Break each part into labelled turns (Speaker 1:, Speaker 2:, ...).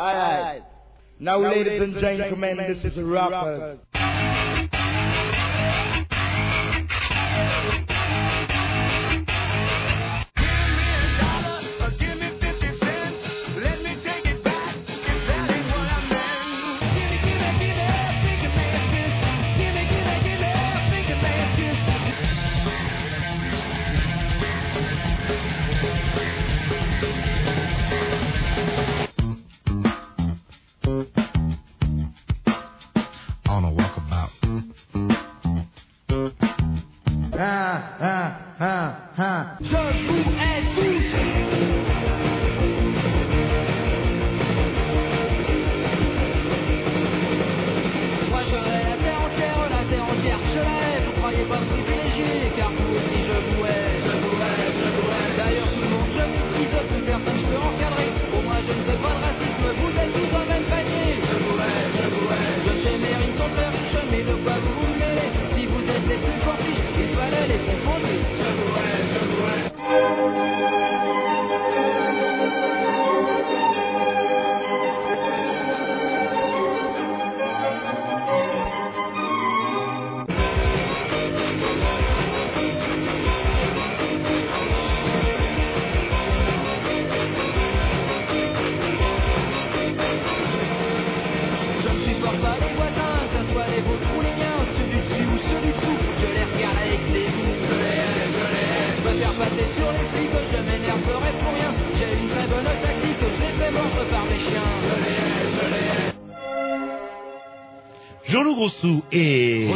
Speaker 1: All right. Now, now ladies, ladies and gentlemen, gentlemen this is Rockers.
Speaker 2: rappers.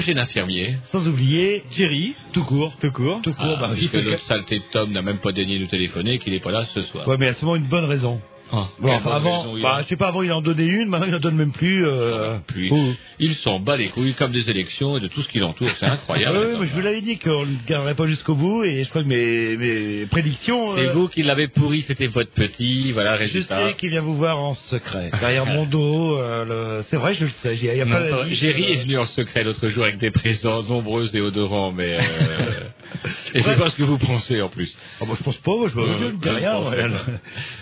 Speaker 3: Roger l'infirmier.
Speaker 2: sans oublier Jerry, tout court, tout court, tout court.
Speaker 3: Ah,
Speaker 2: bah,
Speaker 3: parce
Speaker 2: il
Speaker 3: que notre saleté de Tom n'a même pas daigné nous téléphoner qu'il n'est pas là ce soir.
Speaker 2: Ouais, mais il y a souvent une bonne raison.
Speaker 3: Ah,
Speaker 2: Bon, enfin, avant, bah, je sais pas, avant il en donnait une, maintenant il en donne même plus. Euh...
Speaker 3: Puis,
Speaker 2: oh.
Speaker 3: il s'en bat les couilles comme des élections et de tout ce qui l'entoure. C'est incroyable.
Speaker 2: oui, mais je vous l'avais dit qu'on ne garderait pas jusqu'au bout et je crois que mes, mes prédictions.
Speaker 3: C'est
Speaker 2: euh,
Speaker 3: vous qui l'avez pourri, c'était votre petit, voilà,
Speaker 2: Je
Speaker 3: résultat.
Speaker 2: sais qu'il vient vous voir en secret, derrière mon dos. euh, le- C'est vrai, je le sais. Pas- d'avis,
Speaker 3: Jerry
Speaker 2: euh,
Speaker 3: est venu en secret l'autre jour avec des présents nombreux et odorants, mais... euh, et c'est pas ce que vous pensez en plus.
Speaker 2: Ah, bah, je pense pas, moi, je,
Speaker 3: Euh,
Speaker 2: je ne dis rien. ouais.
Speaker 3: pas.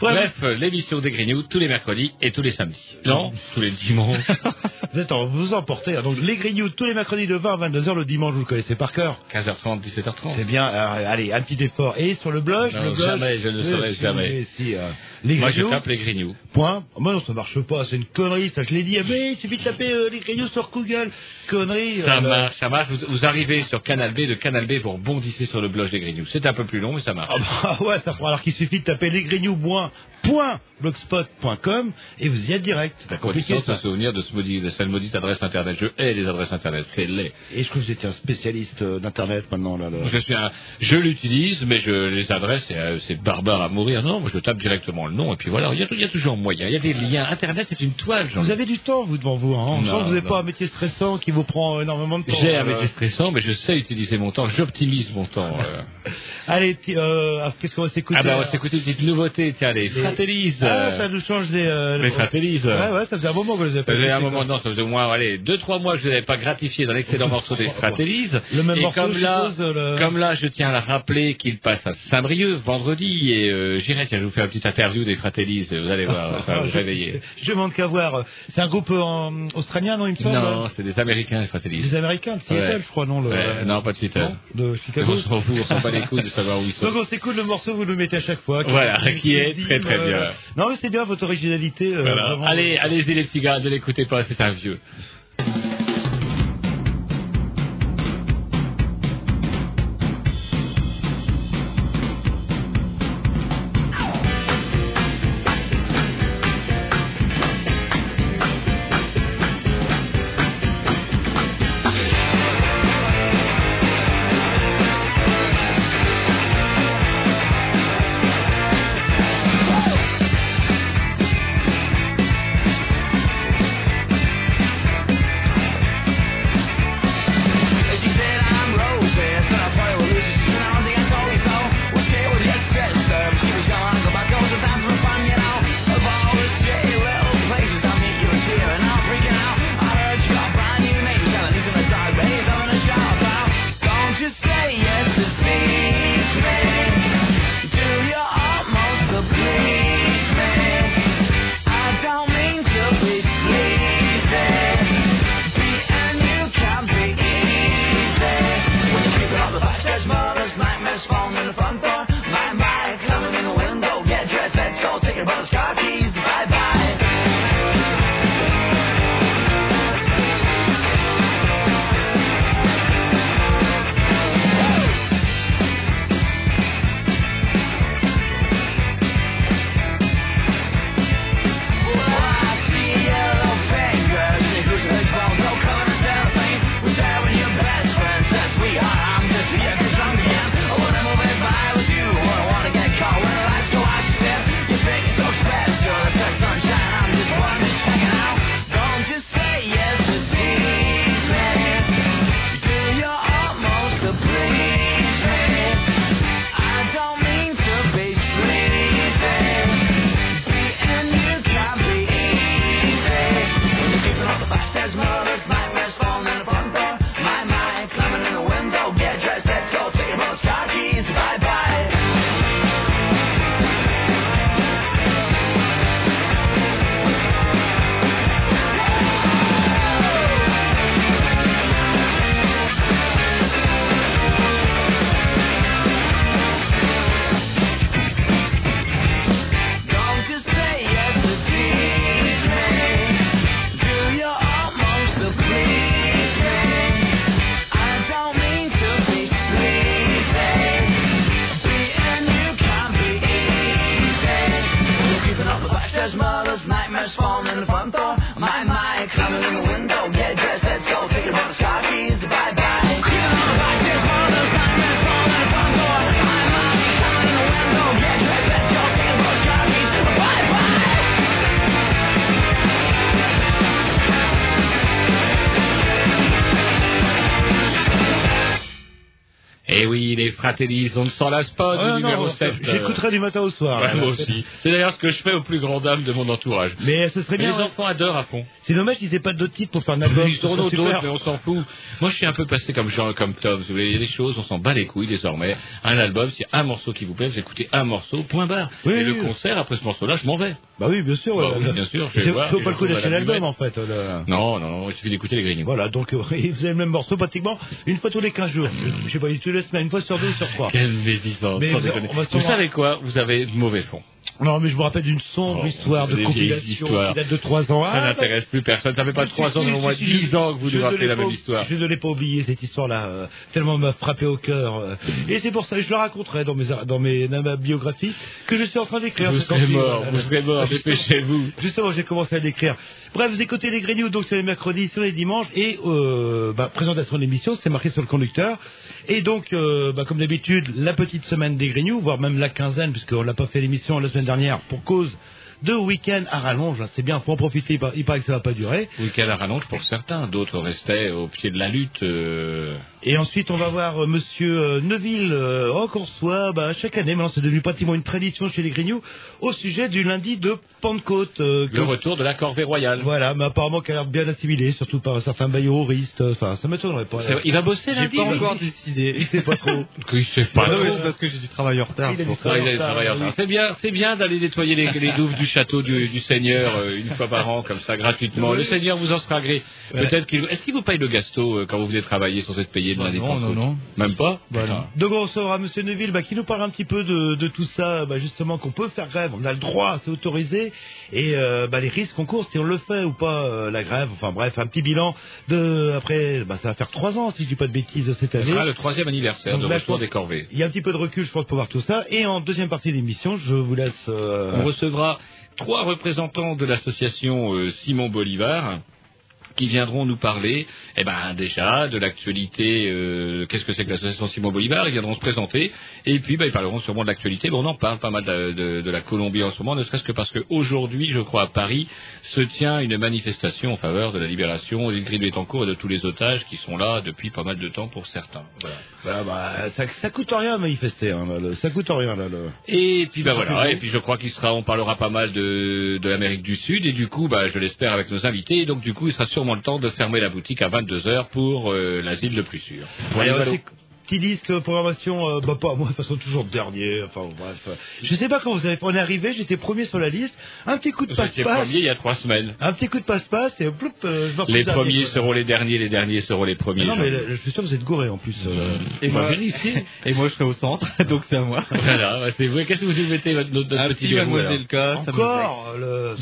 Speaker 2: Bref,
Speaker 3: Bref, l'émission des Grignoux tous les mercredis et tous les samedis. Non, tous les dimanches.
Speaker 2: vous êtes en, vous emportez. hein. Donc les grignoux tous les mercredis de 20 à 22h le dimanche, vous le connaissez par cœur.
Speaker 3: 15h30, 17h30.
Speaker 2: C'est bien. alors, allez, un petit effort. Et sur le blog,
Speaker 3: Non,
Speaker 2: le blog,
Speaker 3: jamais, je ne le saurais jamais.
Speaker 2: si, euh, les
Speaker 3: Moi, je
Speaker 2: grignoux,
Speaker 3: tape les Grignoux.
Speaker 2: Point. Oh, moi non, ça marche pas. C'est une connerie. Ça, je l'ai dit. Mais il suffit de taper euh, les grignoux sur Google. Connerie.
Speaker 3: Ça
Speaker 2: euh,
Speaker 3: marche, ça marche. Vous, vous arrivez sur Canal B, de Canal B, vous rebondissez sur le blog des Grignoux. C'est un peu plus long, mais ça marche.
Speaker 2: Ah bah ouais, ça prend. Alors qu'il suffit de taper lesgrignoux.blogspot.com et vous y êtes direct.
Speaker 3: La condition de souvenir de, ce maudit, de cette maudite adresse internet. Je hais les adresses internet, c'est laid.
Speaker 2: Et je crois que vous étiez un spécialiste euh, d'internet maintenant là. là.
Speaker 3: Je suis un, je l'utilise, mais je les adresses, c'est, euh, barbare à mourir. Non, moi je tape directement le nom et puis voilà. Il y a, il y a toujours moyen. Il y a des liens. Internet, c'est une toile.
Speaker 2: Vous avez du temps, vous, devant vous. Hein. On
Speaker 3: Non,
Speaker 2: vous n'avez pas un métier stressant qui vous prend énormément de temps.
Speaker 3: J'ai un
Speaker 2: Euh,
Speaker 3: métier stressant, mais je sais utiliser mon temps. J'optimise mon temps. euh.
Speaker 2: Allez, euh, qu'est-ce qu'on va s'écouter
Speaker 3: Ah ben, on va s'écouter une petite nouveauté. Tiens, les Fratellis.
Speaker 2: Ah,
Speaker 3: euh,
Speaker 2: ça nous change les... euh,
Speaker 3: les Fratellis.
Speaker 2: Ouais, ouais, ça faisait un moment que je les avais
Speaker 3: Ça
Speaker 2: pas
Speaker 3: faisait un moment, non, ça faisait au moins, allez, deux, trois mois que je n'avais pas gratifié dans l'excellent morceau des Fratellis.
Speaker 2: Le même
Speaker 3: et
Speaker 2: morceau,
Speaker 3: comme
Speaker 2: je
Speaker 3: là,
Speaker 2: suppose, le-
Speaker 3: comme là, je tiens à le rappeler qu'il passe à Saint-Brieuc vendredi et euh, j'irai, tiens, je vous fais une petite interview des Fratellis, vous allez voir, ça va vous réveiller.
Speaker 2: Je demande qu'à voir. C'est un groupe en- australien, non, il me semble
Speaker 3: Non, c'est des Américains, les Fratellis.
Speaker 2: Des Américains, de Seattle,
Speaker 3: Ouais.
Speaker 2: je crois, non le...
Speaker 3: Ouais, non, pas de Seattle.
Speaker 2: De Chicago.
Speaker 3: On s'en fout, on s'en bat les couilles de savoir où ils sont.
Speaker 2: Donc on s'écoute le morceau, vous le mettez à chaque fois.
Speaker 3: Voilà, qui est très, très
Speaker 2: euh,
Speaker 3: bien.
Speaker 2: Non mais c'est bien votre originalité. euh,
Speaker 3: Voilà. Allez, allez-y les petits gars, ne l'écoutez pas, c'est un vieux. Fratellis, on ne s'en lasse pas
Speaker 2: Ah,
Speaker 3: du
Speaker 2: non,
Speaker 3: numéro
Speaker 2: non,
Speaker 3: 7.
Speaker 2: J'écouterai du matin au soir.
Speaker 3: Ouais, moi aussi. C'est d'ailleurs ce que je fais au plus grand dame de mon entourage.
Speaker 2: Mais ce serait
Speaker 3: Mais
Speaker 2: bien.
Speaker 3: les
Speaker 2: ouais.
Speaker 3: enfants adorent à fond.
Speaker 2: C'est dommage qu'ils aient pas d'autres titres pour faire un album.
Speaker 3: Ils d'autres, mais on s'en fout. Moi, je suis un peu passé comme Jean, comme Tom. Vous voulez, il y a des choses, on s'en bat les couilles désormais. Un album, c'est un morceau qui vous plaît, vous écoutez un morceau, point barre.
Speaker 2: Oui,
Speaker 3: Et le
Speaker 2: oui.
Speaker 3: concert, après ce morceau-là, je m'en vais.
Speaker 2: Bah oui, bien sûr.
Speaker 3: Bah oui, bien sûr,
Speaker 2: C'est pas le coup d'acheter l'album en fait. là.
Speaker 3: Non, non, non, il suffit d'écouter les Grignoux.
Speaker 2: Voilà, donc euh, ils faisaient le même morceau pratiquement une fois tous les 15 jours. Je sais pas, tous les semaines, une fois sur deux ou sur trois.
Speaker 3: Quelle médisance,
Speaker 2: Mais vous- on va
Speaker 3: Vous savez quoi? Vous avez mauvais fond.
Speaker 2: Non, mais je me rappelle d'une sombre
Speaker 3: Oh,
Speaker 2: histoire de compilation qui date de 3 ans.
Speaker 3: Ça
Speaker 2: Ah, bah,
Speaker 3: n'intéresse plus personne. Ça fait pas
Speaker 2: si,
Speaker 3: trois ans,
Speaker 2: si,
Speaker 3: mais au moins
Speaker 2: si, si,
Speaker 3: dix ans que vous nous rappelez la même histoire.
Speaker 2: Je ne l'ai pas oublié cette histoire-là, euh, tellement elle m'a frappé au cœur. euh. et c'est pour ça que je le raconterai dans mes dans mes dans ma biographie que je suis en train d'écrire.
Speaker 3: Vous serez mort, vous serez mort, dépêchez-vous.
Speaker 2: Justement, j'ai commencé à l'écrire. Bref, vous écoutez les Grignoux, donc sur les mercredis, sur les dimanches, et euh, bah, présentation de c'est marqué sur le conducteur. Et donc, euh, bah, comme d'habitude, la petite semaine des Grignoux, voire même la quinzaine, puisqu'on n'a pas fait l'émission la semaine dernière pour cause de week-end à rallonge. C'est bien, faut en profiter, il paraît- que ça va pas durer.
Speaker 3: Week-end à rallonge pour certains, d'autres restaient au pied de la lutte. euh,
Speaker 2: Et ensuite, on va voir euh, Monsieur euh, Neuville, oh, qu'on reçoit bah, chaque année. Maintenant, c'est devenu pratiquement une tradition chez les Grignoux au sujet du lundi de Pentecôte. euh, que-
Speaker 3: Le retour de la corvée royale.
Speaker 2: Voilà, mais apparemment qu'elle a l'air bien assimilée, surtout par certains bailloristes. Enfin, ça m'étonnerait pas.
Speaker 3: Il va bosser
Speaker 4: J'ai
Speaker 3: lundi
Speaker 4: pas
Speaker 3: lui
Speaker 4: encore décidé.
Speaker 2: Il sait pas trop.
Speaker 3: Il sait pas.
Speaker 4: Non, mais
Speaker 3: trop.
Speaker 4: c'est parce que j'ai du travail en retard. C'est
Speaker 3: bien, bien d'aller nettoyer les, les douves du château du, du Seigneur euh, une fois par an, comme ça, gratuitement. Le Seigneur vous en sera gré. Peut-être qu'il. Est-ce qu'il vous paye le gasto euh, quand vous venez travailler sans être payé de
Speaker 4: Bah non, non, non.
Speaker 3: Même pas.
Speaker 4: Non.
Speaker 2: Donc on recevra Monsieur Neuville bah, qui nous parle un petit peu de, de tout ça, bah, justement qu'on peut faire grève, on a le droit, c'est autorisé, et euh, bah, les risques qu'on court si on le fait ou pas la grève. Enfin bref, un petit bilan de après, ça va faire trois ans si je dis pas de bêtises cette
Speaker 3: Ce
Speaker 2: année.
Speaker 3: sera le troisième anniversaire
Speaker 2: Donc
Speaker 3: de retour des corvées.
Speaker 2: Il y a un petit peu de recul, je pense, pour voir tout ça. Et en deuxième partie de l'émission, je vous laisse.
Speaker 3: On recevra trois représentants de l'association euh, Simon Bolivar qui viendront nous parler, eh ben déjà de l'actualité. euh, Qu'est-ce que c'est que l'association Simon Bolivar? Ils viendront se présenter et puis bah, ils parleront sûrement de l'actualité. Bon, on en parle pas mal de, de- de la Colombie en ce moment, ne serait-ce que parce qu'aujourd'hui, je crois à Paris, se tient une manifestation en faveur de la libération d'Ingrid Betancourt et de tous les otages qui sont là depuis pas mal de temps pour certains. Voilà.
Speaker 2: bah, ça, ça coûte rien manifester, hein, là, le- ça coûte rien là. Le...
Speaker 3: Et puis bah
Speaker 2: à
Speaker 3: voilà, et puis je crois qu'il sera, on parlera pas mal de, de l'Amérique du Sud et du coup, bah je l'espère avec nos invités. Et donc du coup, il sera sûrement le temps de fermer la boutique à 22 h pour euh, l'asile le plus sûr.
Speaker 2: Petit disque programmation, euh, bah pas moi, de toute façon toujours dernier. Enfin bref, euh, je sais pas quand vous avez, on est arrivé, j'étais premier sur la liste. Un petit coup de
Speaker 3: Vous
Speaker 2: passe-passe,
Speaker 3: premier il y a trois semaines.
Speaker 2: un petit coup de passe-passe et ploup, euh, je me retrouve
Speaker 3: Les
Speaker 2: dernier,
Speaker 3: premiers
Speaker 2: quoi.
Speaker 3: seront les derniers, les derniers seront les premiers.
Speaker 2: Ah non mais je suis sûr que vous êtes gouré en plus. euh.
Speaker 4: Et
Speaker 3: Bah,
Speaker 4: moi, et moi, je serai au centre, donc c'est à moi.
Speaker 3: voilà, bah, c'est vrai. Qu'est-ce que vous nous mettez votre, notre, notre
Speaker 4: Un
Speaker 3: petit
Speaker 4: Mademoiselle K.
Speaker 2: Encore le.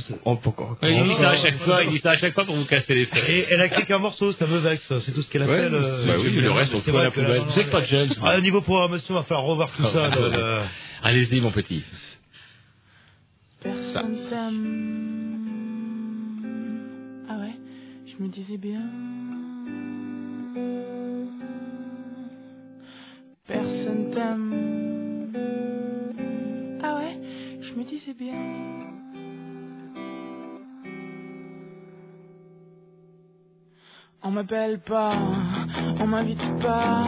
Speaker 4: Pourquoi
Speaker 3: Ouais, Il dit ça à chaque fois, il dit ça à chaque fois pour vous casser les fesses.
Speaker 2: Et elle a écrit qu'un morceau, ça me vexe. C'est tout ce qu'elle a fait. le-
Speaker 3: Bah oui, mais le reste, on la poubelle. Vous êtes pas
Speaker 2: mais-
Speaker 3: James.
Speaker 2: Ah, au niveau programmation, on va falloir revoir tout ça.
Speaker 3: Ah,
Speaker 2: le-
Speaker 3: ouais.
Speaker 2: le-
Speaker 3: Allez-y, mon petit.
Speaker 5: Personne t'aime. Ah ouais, je me disais bien. Personne t'aime. Ah ouais, je me disais bien. On m'appelle pas, on m'invite pas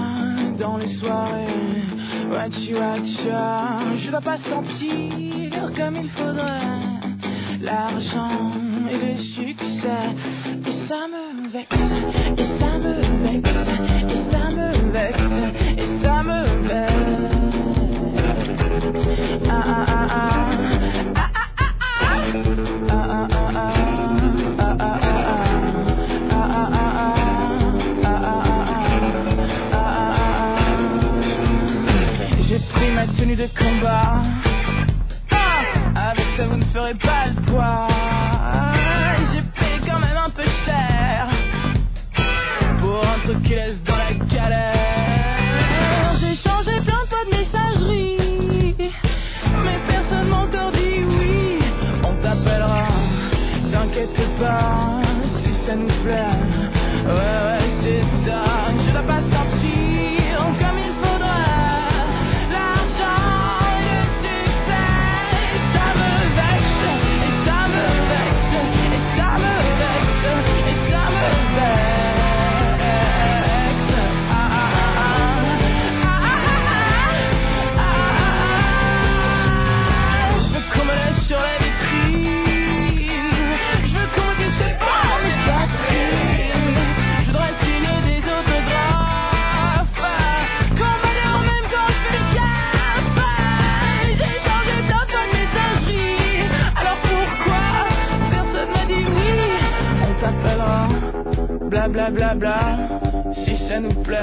Speaker 5: dans les soirées. Wachi wacha, je dois pas sentir comme il faudrait l'argent et le succès. Et ça me vexe, et ça me tenue de combat. Ah, avec ça, vous ne ferez pas le poids. J'ai payé quand même un peu cher pour un truc qui laisse dans la galère. J'ai changé plein de fois de messagerie, mais personne m'a encore dit oui. On t'appellera, t'inquiète pas, si ça nous plaît. Bla bla bla. Si ça nous plaît.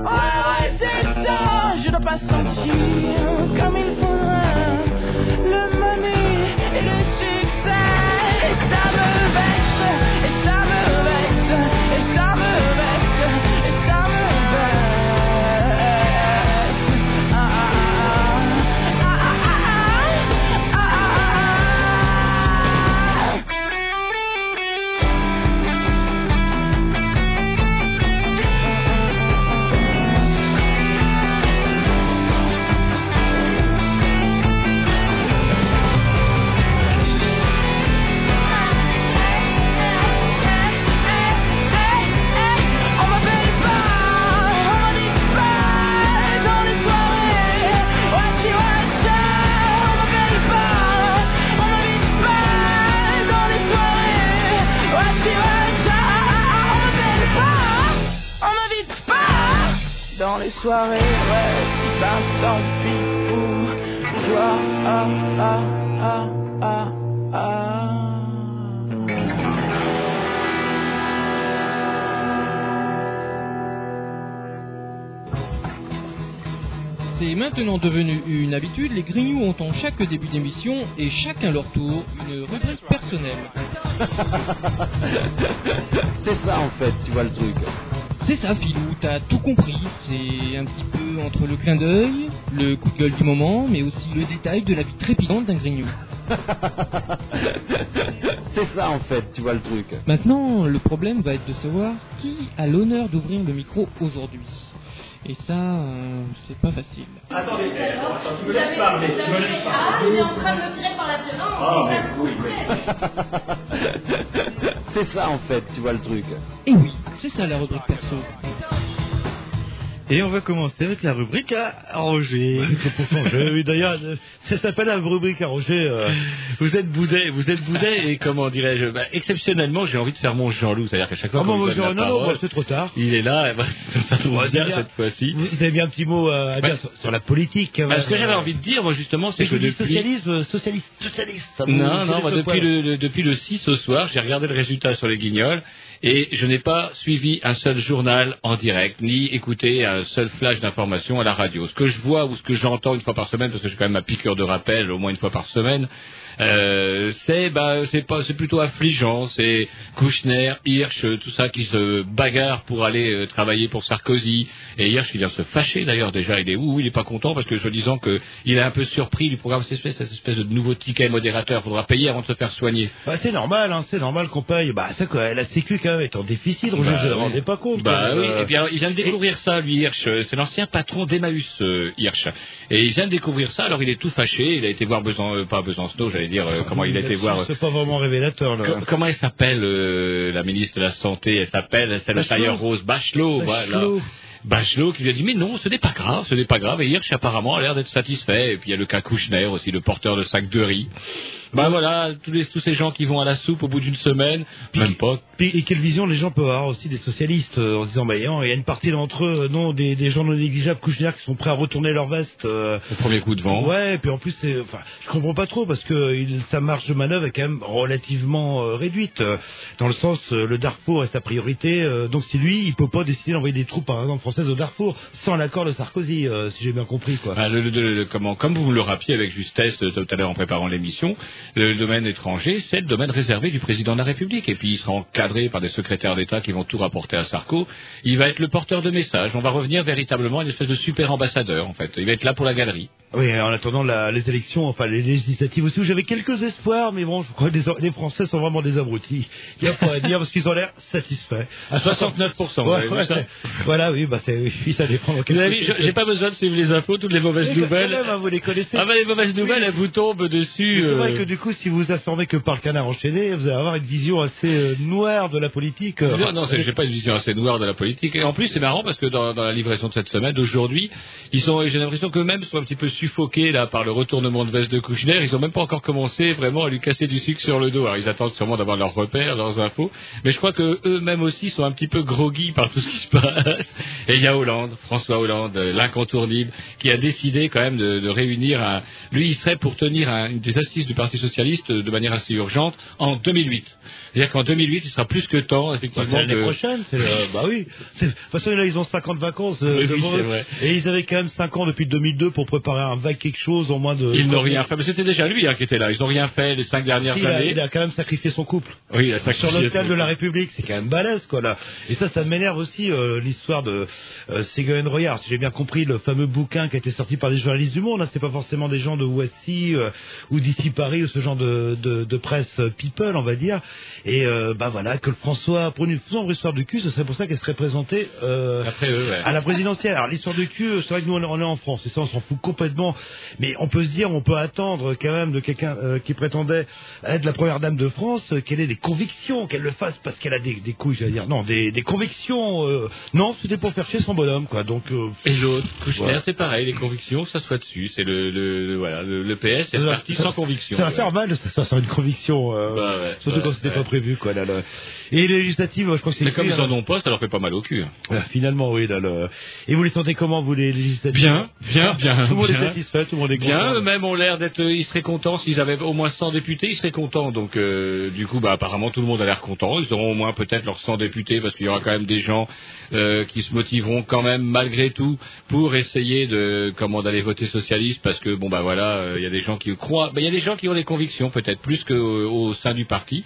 Speaker 5: Ouais ouais c'est ça. Je dois pas sentir comme il Ouais, ben tant pis pour toi. Ah ah ah ah ah.
Speaker 6: C'est maintenant devenu une habitude, les Grignoux ont en chaque début d'émission et chacun leur tour une rubrique personnelle.
Speaker 7: C'est ça en fait, tu vois le truc.
Speaker 6: C'est ça, Filou, t'as tout compris. C'est un petit peu entre le clin d'œil, le coup de gueule du moment, mais aussi le détail de la vie trépidante d'un Grignou.
Speaker 7: C'est ça en fait, tu vois le truc.
Speaker 6: Maintenant, le problème va être de savoir qui a l'honneur d'ouvrir le micro aujourd'hui. Et ça, euh, c'est pas facile.
Speaker 2: Attendez, tu me
Speaker 8: avez fait- Ah, il est en train de me tirer par la tête. Non, c'est pas
Speaker 7: C'est ça en fait, tu vois le truc.
Speaker 6: Et oui, c'est ça la rubrique perso.
Speaker 4: Et on va commencer avec la rubrique à Roger.
Speaker 2: Oui, d'ailleurs, euh, ça s'appelle la rubrique à Roger. euh,
Speaker 3: Vous êtes boudet, vous êtes boudet et comment dirais-je bah, Exceptionnellement, j'ai envie de faire mon Jean-Loup, c'est-à-dire qu'à chaque fois
Speaker 2: Ah non, bah, c'est trop tard.
Speaker 3: il est là, et bah, ça tombe bien cette fois-ci.
Speaker 2: Vous avez bien un petit mot euh, à dire sur, sur la politique.
Speaker 3: Bah, ce que j'avais envie de dire, moi justement, c'est que depuis...
Speaker 2: socialisme, socialiste, socialiste.
Speaker 3: Non, non,
Speaker 2: seul
Speaker 3: depuis le- depuis le 6 au soir, j'ai regardé le résultat sur les guignols et je n'ai pas suivi un seul journal en direct, ni écouté un seul flash d'information à la radio. Ce que je vois ou ce que j'entends une fois par semaine, parce que j'ai quand même ma piqûre de rappel au moins une fois par semaine, euh, c'est bah c'est pas c'est plutôt affligeant, c'est Kouchner, Hirsch, tout ça qui se bagarrent pour aller euh, travailler pour Sarkozy et Hirsch qui vient se fâcher d'ailleurs déjà il est où? Il est pas content parce que je disant que il est un peu surpris du programme cette espèce, cette espèce de nouveau ticket modérateur faudra payer avant de se faire soigner.
Speaker 2: Bah, c'est normal, hein, c'est normal qu'on paye. Bah, ça, quoi, la Sécu, quand même, est en déficit. Roger,
Speaker 3: Bah,
Speaker 2: vous ne vous rendez pas compte.
Speaker 3: Bah oui,
Speaker 2: euh.
Speaker 3: et alors, il vient de découvrir ça, lui, Hirsch. C'est l'ancien patron d'Emmaüs, euh, Hirsch. Et il vient de découvrir ça, alors il est tout fâché. Il a été voir Besan, euh, pas Besancenot, j'allais dire, euh, comment il a été voir. euh,
Speaker 2: C'est pas vraiment révélateur, là.
Speaker 3: co- comment elle s'appelle, euh, la ministre de la Santé? Elle s'appelle, c'est le
Speaker 2: Bachelot.
Speaker 3: tailleur rose, Bachelot, voilà.
Speaker 2: Bachelot.
Speaker 3: Bachelot qui lui a dit mais non, ce n'est pas grave, ce n'est pas grave. Et Hirsch apparemment a l'air d'être satisfait. Et puis il y a le cas Kouchner aussi, le porteur de sac de riz. Bah voilà, tous, les, tous ces gens qui vont à la soupe au bout d'une semaine, même pas.
Speaker 2: Puis, et quelle vision les gens peuvent avoir aussi des socialistes euh, en se disant bah il y a une partie d'entre eux euh, non des, des gens non négligeables Kouchner qui sont prêts à retourner leur veste euh,
Speaker 3: Au premier coup de vent.
Speaker 2: ouais et puis en plus c'est enfin je comprends pas trop parce que il, sa marge de manœuvre est quand même relativement réduite dans le sens le Darfour est sa priorité donc si lui il peut pas décider d'envoyer des troupes par exemple françaises au Darfour sans l'accord de Sarkozy si j'ai bien compris quoi
Speaker 3: Ah, le- le- le- comment, comme vous le rappeliez avec justesse tout à l'heure en préparant l'émission, le domaine étranger, c'est le domaine réservé du président de la République. Et puis il sera encadré par des secrétaires d'État qui vont tout rapporter à Sarko. Il va être le porteur de messages. On va revenir véritablement à une espèce de super ambassadeur, en fait. Il va être là pour la galerie.
Speaker 2: Oui, en attendant la- les élections, enfin les législatives aussi, où j'avais quelques espoirs, mais bon, je crois que les, les Français sont vraiment des abrutis. Il n'y a pas à dire, parce qu'ils ont l'air satisfaits.
Speaker 3: À 69%, vous
Speaker 2: Ouais, ouais,
Speaker 3: ça
Speaker 2: Voilà, oui, bah c'est, oui, ça dépend.
Speaker 3: Vous avez vu, je- j'ai pas besoin de suivre les infos, toutes les mauvaises
Speaker 2: Mais
Speaker 3: nouvelles.
Speaker 2: même, hein, vous les connaissez.
Speaker 3: Ah bah les mauvaises nouvelles, elles vous tombent dessus.
Speaker 2: C'est vrai
Speaker 3: euh,
Speaker 2: que du coup, si vous affirmez que par le canard enchaîné, vous allez avoir une vision assez euh, noire de la politique. euh,
Speaker 3: Non, non, j'ai pas une vision assez noire de la politique. Et en plus, c'est marrant parce que dans, dans la livraison de cette semaine, d'aujourd'hui, ils sont, j'ai l'impression qu'eux-mêmes sont un petit peu suffoqués là par le retournement de veste de Kouchner. Ils ont même pas encore commencé vraiment à lui casser du sucre sur le dos. Alors ils attendent sûrement d'avoir leurs repères, leurs infos. Mais je crois que eux-mêmes aussi sont un petit peu groggy par tout ce qui se passe. Et il y a Hollande, François Hollande, euh, l'incontournable, qui a décidé quand même de, réunir un. Lui, il serait pour tenir un- une des assises du Parti socialiste de manière assez urgente en 2008. C'est-à-dire qu'en 2008, il sera plus que temps,
Speaker 2: Bah,
Speaker 3: effectivement.
Speaker 2: c'est l'année
Speaker 3: de-
Speaker 2: prochaine, c'est le- bah oui. De toute façon, là, ils ont 50 vacances euh,
Speaker 3: Oui, oui,
Speaker 2: devant
Speaker 3: c'est
Speaker 2: eux.
Speaker 3: vrai.
Speaker 2: Et ils avaient quand même 5 ans depuis 2002 pour préparer un vague quelque chose en moins de...
Speaker 3: Ils n'ont rien fait. Mais c'était déjà lui hein, qui était là. Ils n'ont rien fait les cinq dernières
Speaker 2: Si, il, a,
Speaker 3: années.
Speaker 2: il a quand même sacrifié son couple.
Speaker 3: Oui, il a
Speaker 2: Sur
Speaker 3: sacrifié
Speaker 2: l'hôtel
Speaker 3: son-
Speaker 2: de la République, c'est quand même balèze, quoi, là. Et ça, ça m'énerve aussi, euh, l'histoire de euh, Ségolène Royard. Si j'ai bien compris, le fameux bouquin qui a été sorti par des journalistes du Monde, hein, c'est pas forcément des gens de Voici euh, ou d'ici Paris ou ce genre de, de, de presse euh, people, on va dire. Et euh, bah voilà, que François, pour une sombre histoire du cul, ce serait pour ça qu'elle serait présentée euh,
Speaker 3: Après eux, ouais.
Speaker 2: à la présidentielle. Alors l'histoire du cul, c'est vrai que nous on est- en France, et ça on s'en fout complètement. Mais on peut se dire, on peut attendre quand même de quelqu'un euh, qui prétendait être la première dame de France, euh, qu'elle ait des convictions, qu'elle le fasse parce qu'elle a des, des couilles, j'allais dire. Non, des, des convictions. euh, non, c'était pour faire chier son bonhomme, quoi. Donc. euh,
Speaker 3: Et l'autre, Kouchner,
Speaker 2: Voilà.
Speaker 3: c'est pareil. Les convictions, ça soit dessus. C'est le, le, le- voilà, le, le PS est parti sans conviction.
Speaker 2: Ça va
Speaker 3: ouais.
Speaker 2: faire mal de ça sur une conviction, euh,
Speaker 3: Bah ouais,
Speaker 2: surtout quand c'était
Speaker 3: ouais.
Speaker 2: pas prévu, quoi. Là, là. Et les législatives, je crois que c'est.
Speaker 3: Mais comme ils en ont pas, ça leur fait pas mal au cul. hein.
Speaker 2: Ah, Finalement, oui. Là, le... Et vous les sentez comment, vous, les législatives
Speaker 3: Bien, bien, bien,
Speaker 2: Tout le monde
Speaker 3: bien.
Speaker 2: est satisfait, tout le monde est
Speaker 3: Bien,
Speaker 2: content.
Speaker 3: eux-mêmes ont l'air d'être, ils seraient contents s'ils avaient au moins 100 députés, ils seraient contents. Donc, euh, du coup, bah, apparemment, tout le monde a l'air content. Ils auront au moins peut-être leurs 100 députés parce qu'il y aura quand même des gens euh, qui se motiveront quand même malgré tout pour essayer de comment d'aller voter socialiste parce que bon bah voilà, euh, il y a des gens qui croient, bah, il y a des gens qui ont des convictions peut-être plus qu'au au sein du parti.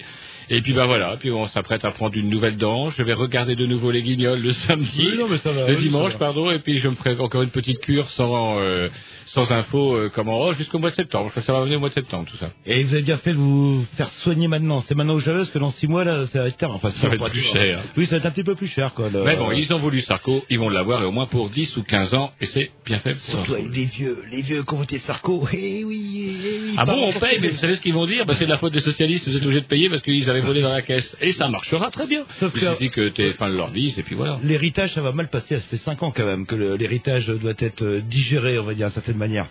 Speaker 3: Et puis bah voilà, puis on s'apprête à prendre une nouvelle dent. Je vais regarder de nouveau les Guignols le samedi,
Speaker 2: Oui, non, mais ça va,
Speaker 3: le
Speaker 2: oui,
Speaker 3: dimanche
Speaker 2: ça va.
Speaker 3: pardon, et puis je me ferai encore une petite cure sans euh, sans info euh, comment oh jusqu'au mois de septembre. Je crois que ça va venir au mois de septembre tout ça.
Speaker 2: Et vous avez bien fait de vous faire soigner maintenant. C'est maintenant ou jamais, parce que dans six mois, là, ça va être tard. Enfin,
Speaker 3: Ça va être plus cher.
Speaker 2: Oui, ça va être un petit peu plus cher, quoi. le-
Speaker 3: Mais bon, ils ont voulu Sarko, ils vont l'avoir et au moins pour 10 ou 15 ans, et c'est bien fait. pour
Speaker 2: Surtout avec les vieux, les vieux qui ont voté Sarko. Eh oui, eh oui.
Speaker 3: Ah bon, on paye, mais vous savez ce qu'ils vont dire? Bah, C'est de la faute des socialistes, vous êtes obligés de payer parce qu'ils volé dans la caisse. Et ça marchera très bien.
Speaker 2: Sauf
Speaker 3: Il
Speaker 2: que-
Speaker 3: suffit que TF1 le leur dise, et puis voilà.
Speaker 2: L'héritage, ça va mal passer. Ça fait 5 ans quand même que l'héritage doit être euh, digéré, on va dire, d'une certaine manière.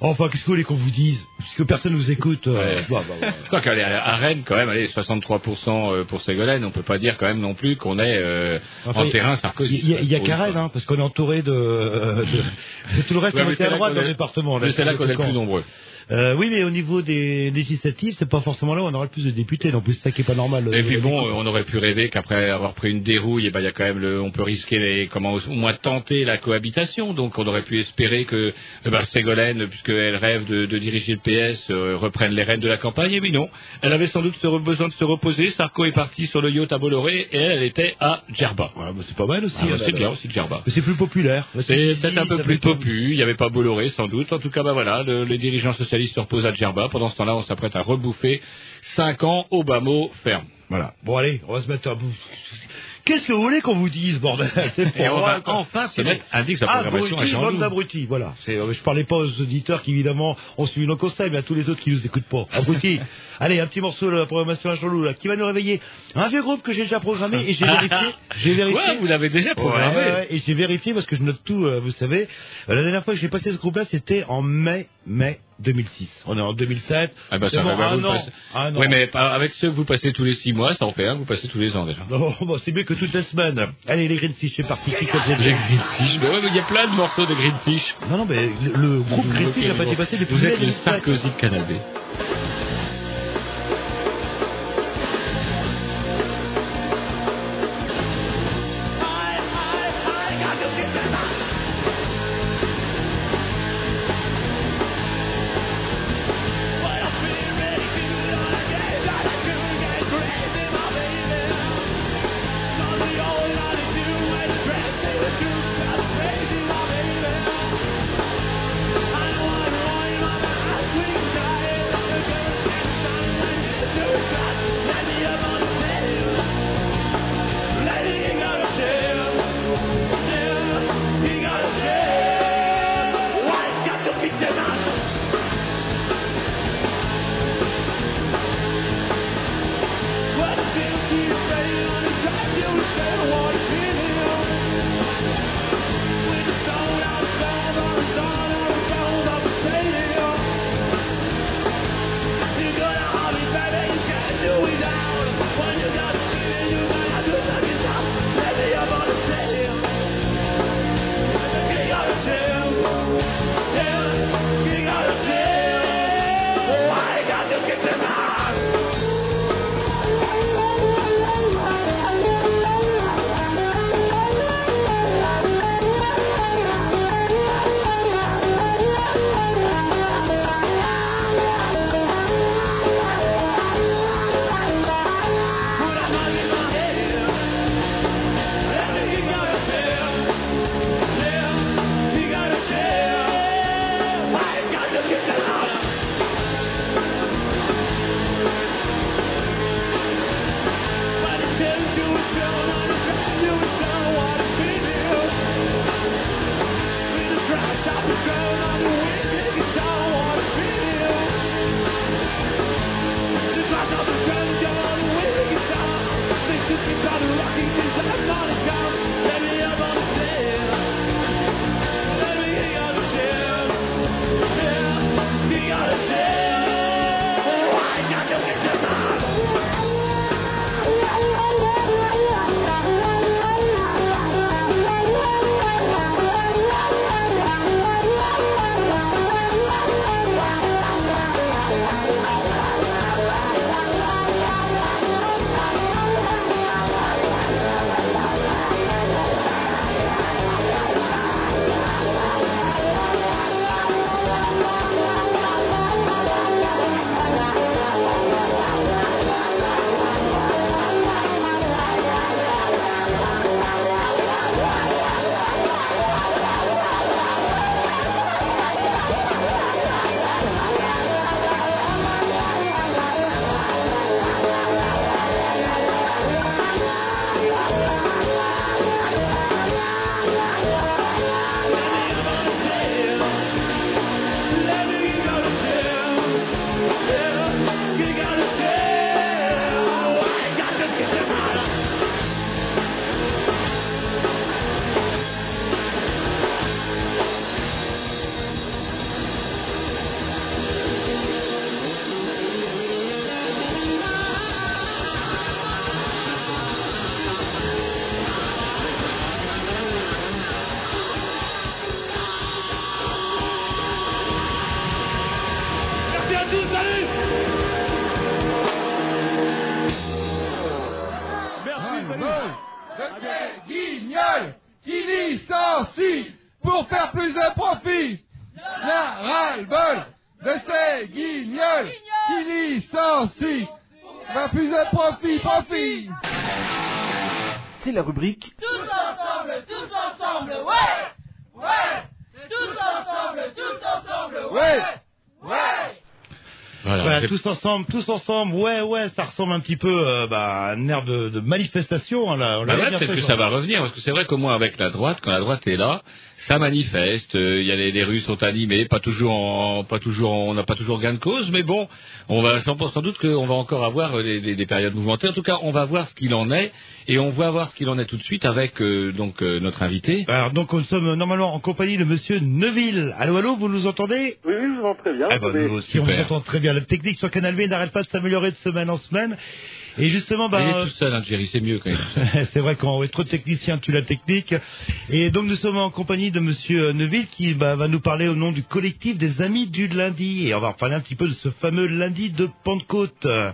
Speaker 2: Enfin, qu'est-ce que vous voulez qu'on vous dise? Puisque personne ne vous écoute. euh,
Speaker 3: Ouais.
Speaker 2: bah, bah, bah.
Speaker 3: À Rennes, quand même, allez, 63% euh, pour Ségolène, on peut pas dire quand même non plus qu'on est euh,
Speaker 2: Enfin,
Speaker 3: en terrain Sarkozy.
Speaker 2: Il y a, a qu'à. Rennes, hein, parce qu'on est entouré de, euh, de, de tout le reste.
Speaker 3: Ouais,
Speaker 2: on
Speaker 3: c'est
Speaker 2: à droite dans le
Speaker 3: est-
Speaker 2: département. là,
Speaker 3: mais c'est là qu'on est le plus nombreux.
Speaker 2: Euh, oui, mais au niveau des législatives, c'est pas forcément là où on aura le plus de députés. Donc, c'est ça qui est pas normal.
Speaker 3: Et
Speaker 2: euh,
Speaker 3: puis bon, on aurait pu rêver qu'après avoir pris une dérouille, eh ben, il y a quand même le, on peut risquer les, comment, au moins tenter la cohabitation. Donc on aurait pu espérer que eh ben, Ségolène, puisqu'elle rêve de, de diriger le PS, euh, reprenne les rênes de la campagne. Et puis non, elle avait sans doute besoin de se reposer. Sarko est parti sur le yacht à Bolloré et elle, elle était à Djerba.
Speaker 2: Ouais, c'est pas mal aussi.
Speaker 3: Ah,
Speaker 2: hein,
Speaker 3: c'est bien aussi Djerba.
Speaker 2: Mais c'est plus populaire.
Speaker 3: C'est peut-être un peu plus popu, il n'y avait pas Bolloré sans doute. En tout cas, bah voilà, le- les dirigeants socialistes se reposent à Djerba. Pendant ce temps-là, on s'apprête à rebouffer 5 ans au bas mot ferme.
Speaker 2: Voilà. Bon, allez, on va se mettre à bout. Qu'est-ce que vous voulez qu'on vous dise, bordel C'est
Speaker 3: Et
Speaker 2: pour
Speaker 3: on
Speaker 2: moi,
Speaker 3: va enfin se
Speaker 2: C'est
Speaker 3: mettre indique sa programmation à
Speaker 2: Abruti,
Speaker 3: Jean-Loup.
Speaker 2: d'abrutis, voilà. Je parlais pas aux auditeurs qui, évidemment, ont suivi nos conseils, mais à tous les autres qui nous écoutent pas. Abrutis. Allez, un petit morceau de la programmation à Jean-Loup, là, qui va nous réveiller. Un vieux groupe que j'ai déjà programmé et j'ai vérifié. J'ai vérifié.
Speaker 3: Ouais, vous l'avez déjà programmé.
Speaker 2: Ouais, ouais, et j'ai vérifié parce que je note tout, euh, vous savez. Euh, la dernière fois que j'ai passé ce groupe-là, c'était en mai, mai 2006. On est en 2007.
Speaker 3: Ah bah
Speaker 2: C'est
Speaker 3: ça
Speaker 2: bon,
Speaker 3: va,
Speaker 2: un
Speaker 3: vous
Speaker 2: an. Un an.
Speaker 3: Oui, mais pas- avec ceux que vous passez tous les 6 mois, ça en fait un, vous passez tous les ans déjà.
Speaker 2: Non, bon, c'est mieux que toutes les semaines. Allez, les Greenfish, c'est parti. Connaît
Speaker 3: Les Greenfish, mais ouais, mais il y a plein de morceaux de Greenfish.
Speaker 2: Non, non, mais le, le groupe Greenfish n'a pas été passé depuis
Speaker 3: Vous êtes le
Speaker 2: 2007.
Speaker 3: Sarkozy de Canal
Speaker 9: licencient pour faire plus de profit, profit.
Speaker 7: C'est la rubrique
Speaker 8: Tous ensemble, tous ensemble, ouais. Ouais. Tous ensemble, tous ensemble, ouais. Ouais
Speaker 3: Voilà,
Speaker 2: tous ensemble, tous ensemble, ouais, ouais, ça ressemble un petit peu euh, bah, à un air de, de manifestation. hein, là, on
Speaker 3: Bah peut-être
Speaker 2: fait,
Speaker 3: que ça va revenir, parce que c'est vrai qu'au moins avec la droite, quand la droite est là, ça manifeste. euh, Il y a les, les rues sont animées, pas toujours, en, pas toujours, en- on n'a pas toujours gain de cause, mais bon, on va sans, sans doute qu'on va encore avoir euh, des, des- des périodes mouvementées. En tout cas, on va voir ce qu'il en est, et on va voir ce qu'il en est tout de suite avec euh, donc euh, notre invité.
Speaker 2: Alors donc nous sommes normalement en compagnie de Monsieur Neuville. Allô, allô, vous nous entendez?
Speaker 10: Oui, oui, je vous entends très bien.
Speaker 2: Eh ben,
Speaker 10: Attendez.
Speaker 2: nous aussi, on vous entend très bien. La technique sur Canal V n'arrête pas de s'améliorer de semaine en semaine. Et justement, bah,
Speaker 3: Il est tout seul, hein, c'est mieux quand même.
Speaker 2: c'est vrai qu'on est trop de techniciens tue la technique. Et donc nous sommes en compagnie de Monsieur Neuville qui bah, va nous parler au nom du collectif des Amis du lundi. Et on va reparler un petit peu de ce fameux lundi de Pentecôte. Euh,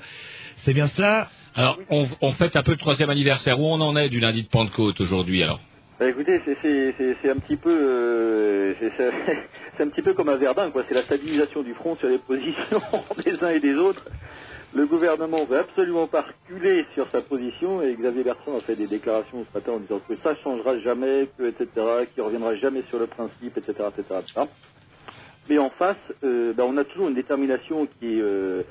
Speaker 2: C'est bien cela?
Speaker 3: Alors, on, on fête un peu le troisième anniversaire. Où on en est du lundi de Pentecôte aujourd'hui alors?
Speaker 10: Bah, écoutez, c'est- un petit peu, euh, c'est un petit peu comme à Verdun, quoi. C'est la stabilisation du front sur les positions des uns et des autres. Le gouvernement veut absolument pas reculer sur sa position et Xavier Bertrand a fait des déclarations ce matin en disant que ça changera jamais, que etc., qu'il reviendra jamais sur le principe, etc., etc.. Mais en face, euh, bah, on a toujours une détermination qui est, euh,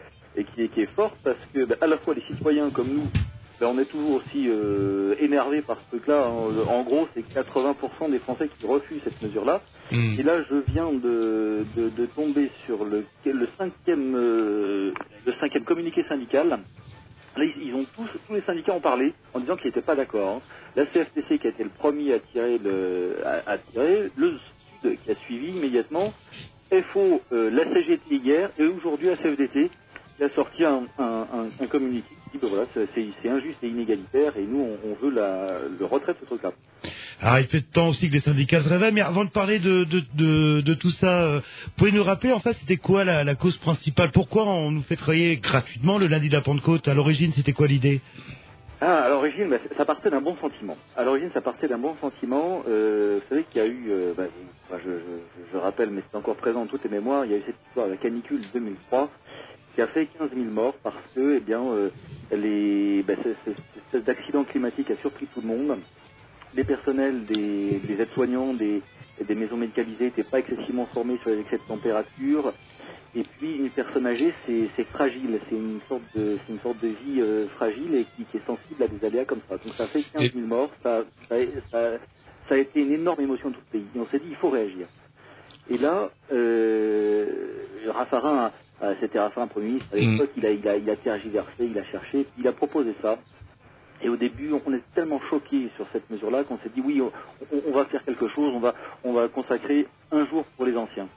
Speaker 10: forte parce que bah, à la fois les citoyens comme nous, bah, on est toujours aussi euh, énervés par ce truc-là. En, en gros, c'est 80% des Français qui refusent cette mesure-là. Et là, je viens de, de, de tomber sur le, le cinquième, euh, le cinquième communiqué syndical. Là, ils, ont tous, tous les syndicats ont parlé en disant qu'ils n'étaient pas d'accord. hein. La CFTC qui a été le premier à tirer le, à, à tirer, le Sud qui a suivi immédiatement, FO, euh, la CGT hier et aujourd'hui la CFDT qui a sorti un, un, un, un communiqué dit ben voilà, c'est- injuste et inégalitaire et nous on, on veut la, le retrait de ce truc-là.
Speaker 2: Alors, il fait temps aussi que les syndicats se réveillent, mais avant de parler de, de, de, de tout ça, euh, pouvez nous rappeler, en fait, c'était quoi la, la cause principale? Pourquoi on nous fait travailler gratuitement le lundi de la Pentecôte? À l'origine, c'était quoi l'idée?
Speaker 10: Ah, à l'origine, bah, ça partait d'un bon sentiment. À l'origine, ça partait d'un bon sentiment. Euh, vous savez qu'il y a eu, euh, je, je, je rappelle, mais c'est encore présent dans toutes les mémoires, il y a eu cette histoire de la canicule 2003 qui a fait 15 000 morts parce que, eh bien, euh, les, bah, ce- cette espèce d'accident climatique a surpris tout le monde. Les personnels des, des aides-soignants, des, des maisons médicalisées n'étaient pas excessivement formés sur les excès de température. Et puis une personne âgée, c'est fragile, c'est une sorte de, c'est une sorte de vie euh, fragile et qui, qui est sensible à des aléas comme ça. Donc ça fait 15 000 morts, ça, ça, ça- ça a été une énorme émotion de tout le pays. Et on s'est dit, il faut réagir. Et là, euh, Raffarin, c'était Raffarin Premier ministre à l'époque, il, a, il, a, il a tergiversé, il a cherché, il a proposé ça. Et au début, on est tellement choqués sur cette mesure-là qu'on s'est dit, oui, on, va faire quelque chose, on va, on va consacrer un jour pour les anciens.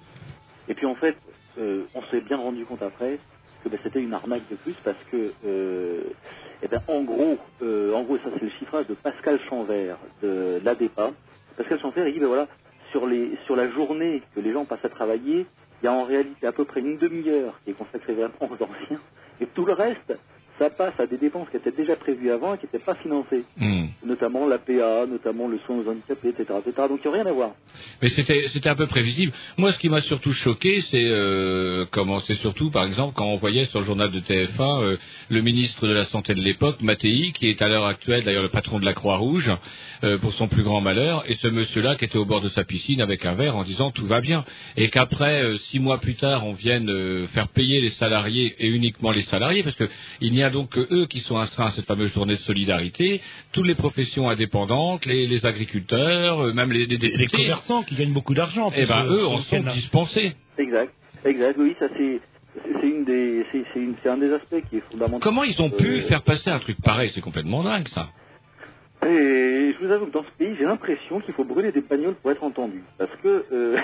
Speaker 10: Et puis en fait, euh, on s'est bien rendu compte après que ben, c'était une arnaque de plus parce que, euh, eh ben, en gros, euh, en gros, ça c'est le chiffrage de Pascal Chanvert de l'ADEPA. Pascal Chanvert, il dit, ben voilà, sur les, sur la journée que les gens passent à travailler, il y a en réalité à peu près une demi-heure qui est consacrée vraiment aux anciens, et tout le reste, ça passe à des dépenses qui étaient déjà prévues avant et qui n'étaient pas financées,
Speaker 3: Hmm.
Speaker 10: notamment l'APA, notamment le soin aux handicapés, etc., etc. Donc il n'y a rien à voir.
Speaker 3: Mais c'était un peu prévisible. Moi, ce qui m'a surtout choqué, c'est euh, comment c'est surtout, par exemple, quand on voyait sur le journal de TF1 euh, le ministre de la santé de l'époque, Mattei, qui est à l'heure actuelle d'ailleurs le patron de la Croix-Rouge, euh, pour son plus grand malheur, et ce monsieur-là qui était au bord de sa piscine avec un verre en disant tout va bien, et qu'après euh, six mois plus tard, on vienne euh, faire payer les salariés et uniquement les salariés, parce que il n'y a donc que eux qui sont astreints à cette fameuse journée de solidarité, toutes les professions indépendantes, les, les agriculteurs, euh, même les, les députés.
Speaker 2: Les commerçants qui gagnent beaucoup d'argent.
Speaker 3: Eh ben, eux en sont dispensés.
Speaker 10: Exact, exact, oui, ça c'est. c'est- C'est une des, c'est c'est une- c'est un des aspects qui est fondamental.
Speaker 3: Comment ils ont pu
Speaker 10: Euh,
Speaker 3: faire passer un truc pareil? C'est complètement dingue, ça.
Speaker 10: Et je vous avoue que dans ce pays, j'ai l'impression qu'il faut brûler des bagnoles pour être entendu. Parce que... euh,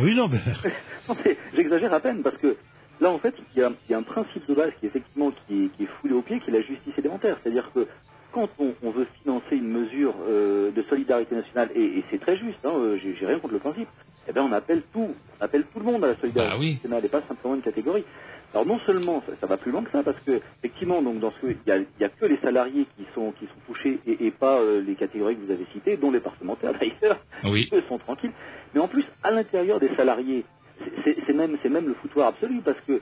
Speaker 2: Oui, non, mais...
Speaker 10: non, mais j'exagère à peine, parce que là, en fait, il y a, il y a un principe de base qui, effectivement, qui est, qui est foulé au pied, qui est la justice élémentaire. C'est-à-dire que quand on, on veut financer une mesure euh, de solidarité nationale, et, et c'est très juste, hein, euh, j'ai rien contre le principe, eh ben on appelle tout, on appelle tout le monde à la solidarité nationale, et pas simplement une catégorie. Alors non seulement ça, ça va plus loin que ça, parce que effectivement, donc dans ce, il y a, il y a que les salariés qui sont qui sont touchés et, et pas euh, les catégories que vous avez citées, dont les parlementaires d'ailleurs,
Speaker 3: Oui.
Speaker 10: eux sont tranquilles. Mais en plus, à l'intérieur des salariés, c'est- même c'est même le foutoir absolu, parce que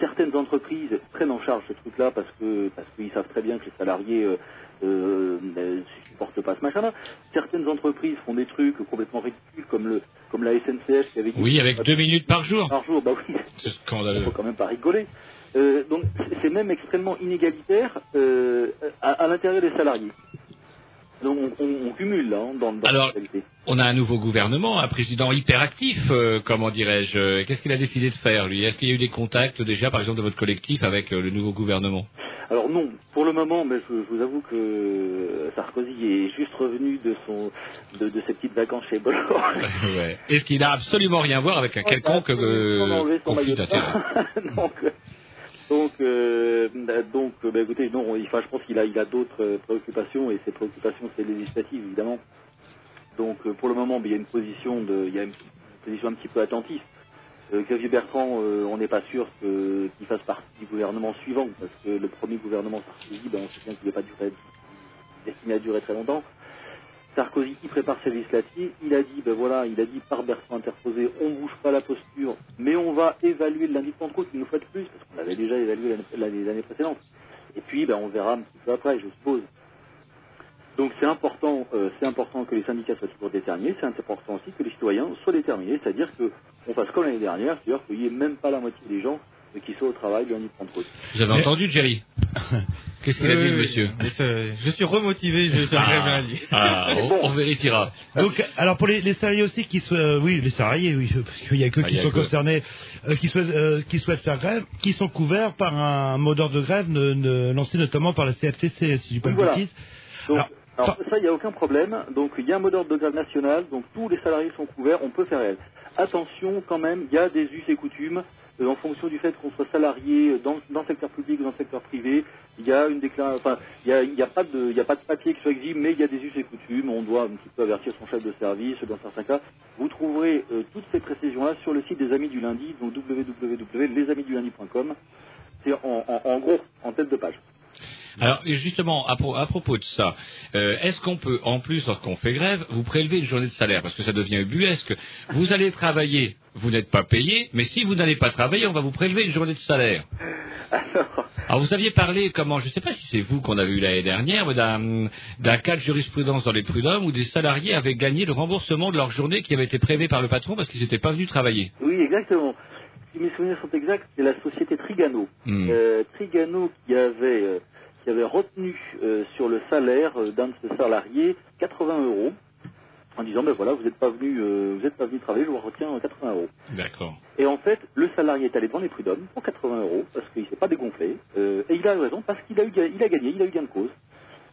Speaker 10: certaines entreprises prennent en charge ce truc-là parce que parce qu'ils savent très bien que les salariés euh, euh, ne supportent pas ce machin-là. Certaines entreprises font des trucs complètement ridicules comme le comme la SNCF qui avait dit
Speaker 3: Oui, avec deux minutes par jour.
Speaker 10: par jour, bah oui,
Speaker 3: C'est scandaleux.
Speaker 10: faut quand même pas rigoler. Euh, donc c'est- même extrêmement inégalitaire euh, à, à l'intérieur des salariés. Donc on, on- on cumule là hein, dans, dans
Speaker 3: Alors,
Speaker 10: la réalité.
Speaker 3: On a un nouveau gouvernement, un président hyperactif, euh, comment dirais-je. Qu'est-ce qu'il a décidé de faire, lui? Est-ce qu'il y a eu des contacts déjà, par exemple, de votre collectif avec euh, le nouveau gouvernement?
Speaker 10: Alors non, pour le moment, mais je, je vous avoue que euh, Sarkozy est juste revenu de son de, de ses petites vacances chez Bolloré.
Speaker 3: ouais. Est-ce qu'il a absolument rien à voir avec un quelconque euh, conflit d'intérêt.
Speaker 10: donc, euh, donc, euh, bah, écoutez, non, enfin, je pense qu'il a, il a d'autres euh, préoccupations et ses préoccupations, c'est législative, évidemment. Donc, euh, pour le moment, il y a une position de, il y a une position un petit peu attentiste. Euh, Xavier Bertrand, on n'est pas sûr qu'il fasse partie du gouvernement suivant, parce que le premier gouvernement Sarkozy, ben, on sait bien qu'il n'est pas duré, destiné à durer très longtemps? Sarkozy qui prépare ses législatives, il a dit, ben voilà, il a dit par Bertrand interposé, on bouge pas la posture, mais on va évaluer lundi de Pentecôte une fois de plus, parce qu'on l'avait déjà évalué l'année- l'année l'année précédente. Et puis, ben, on verra un petit peu après, je suppose. Donc c'est important, euh, c'est important que les syndicats soient toujours déterminés, c'est important aussi que les citoyens soient déterminés, c'est-à-dire qu'on fasse comme l'année dernière, c'est-à-dire qu'il n'y ait même pas la moitié des gens euh, qui soient au travail lundi de Pentecôte.
Speaker 3: Vous avez entendu, Jerry Qu'est-ce qu'il a dit,
Speaker 6: oui,
Speaker 3: monsieur
Speaker 6: Je suis remotivé, je serai
Speaker 3: Ah, ah, on, on vérifiera.
Speaker 2: Donc, alors pour les, les salariés aussi qui souhaitent, euh, oui, les salariés, oui, parce qu'il y a que
Speaker 3: Ah,
Speaker 2: qui
Speaker 3: y
Speaker 2: sont
Speaker 3: que-
Speaker 2: concernés, euh, qui souhaitent, euh, qui souhaitent faire grève, qui sont couverts par un mot d'ordre de grève ne- ne- lancé notamment par la CFTC, si je dis pas
Speaker 10: voilà. Donc,
Speaker 2: Alors,
Speaker 10: alors, ça, il n'y a aucun problème. Donc, il y a un mot d'ordre de grève national, donc tous les salariés sont couverts, on peut faire grève. Attention, quand même, il y a des us et coutumes, euh, en fonction du fait qu'on soit salarié dans, le secteur public ou dans le secteur privé. Il y a une déclaration, enfin, il y a, a pas de, papier qui soit exigé, mais il y a des us et coutumes. On doit un petit peu avertir son chef de service dans certains cas. Vous trouverez euh, toutes ces précisions-là sur le site des Amis du Lundi, donc www.lesamisdulundi.com. C'est en- en gros, en tête de page.
Speaker 3: Alors justement, à, pro- à propos de ça, euh, est-ce qu'on peut, en plus, lorsqu'on fait grève, vous prélever une journée de salaire? Parce que ça devient ubuesque. Vous allez travailler, vous n'êtes pas payé, mais si vous n'allez pas travailler, on va vous prélever une journée de salaire. Alors vous aviez parlé, comment, je ne sais pas si c'est vous qu'on avait eu l'année dernière, mais d'un cas de jurisprudence dans les prud'hommes où des salariés avaient gagné le remboursement de leur journée qui avait été prélevé par le patron parce qu'ils n'étaient pas venus travailler.
Speaker 10: Oui, exactement. Si mes souvenirs sont exacts, c'est la société Trigano.
Speaker 3: Hmm.
Speaker 10: Euh, Trigano qui avait, euh, qui avait retenu euh, sur le salaire euh, d'un de ses salariés 80 euros en disant ben voilà vous n'êtes pas venu euh, vous n'êtes pas venu travailler je vous retiens 80 euros
Speaker 3: D'accord.
Speaker 10: et en fait le salarié est allé devant les prud'hommes pour 80 euros parce qu'il s'est pas dégonflé euh, et il a eu raison parce qu'il a eu il a gagné il a eu gain de cause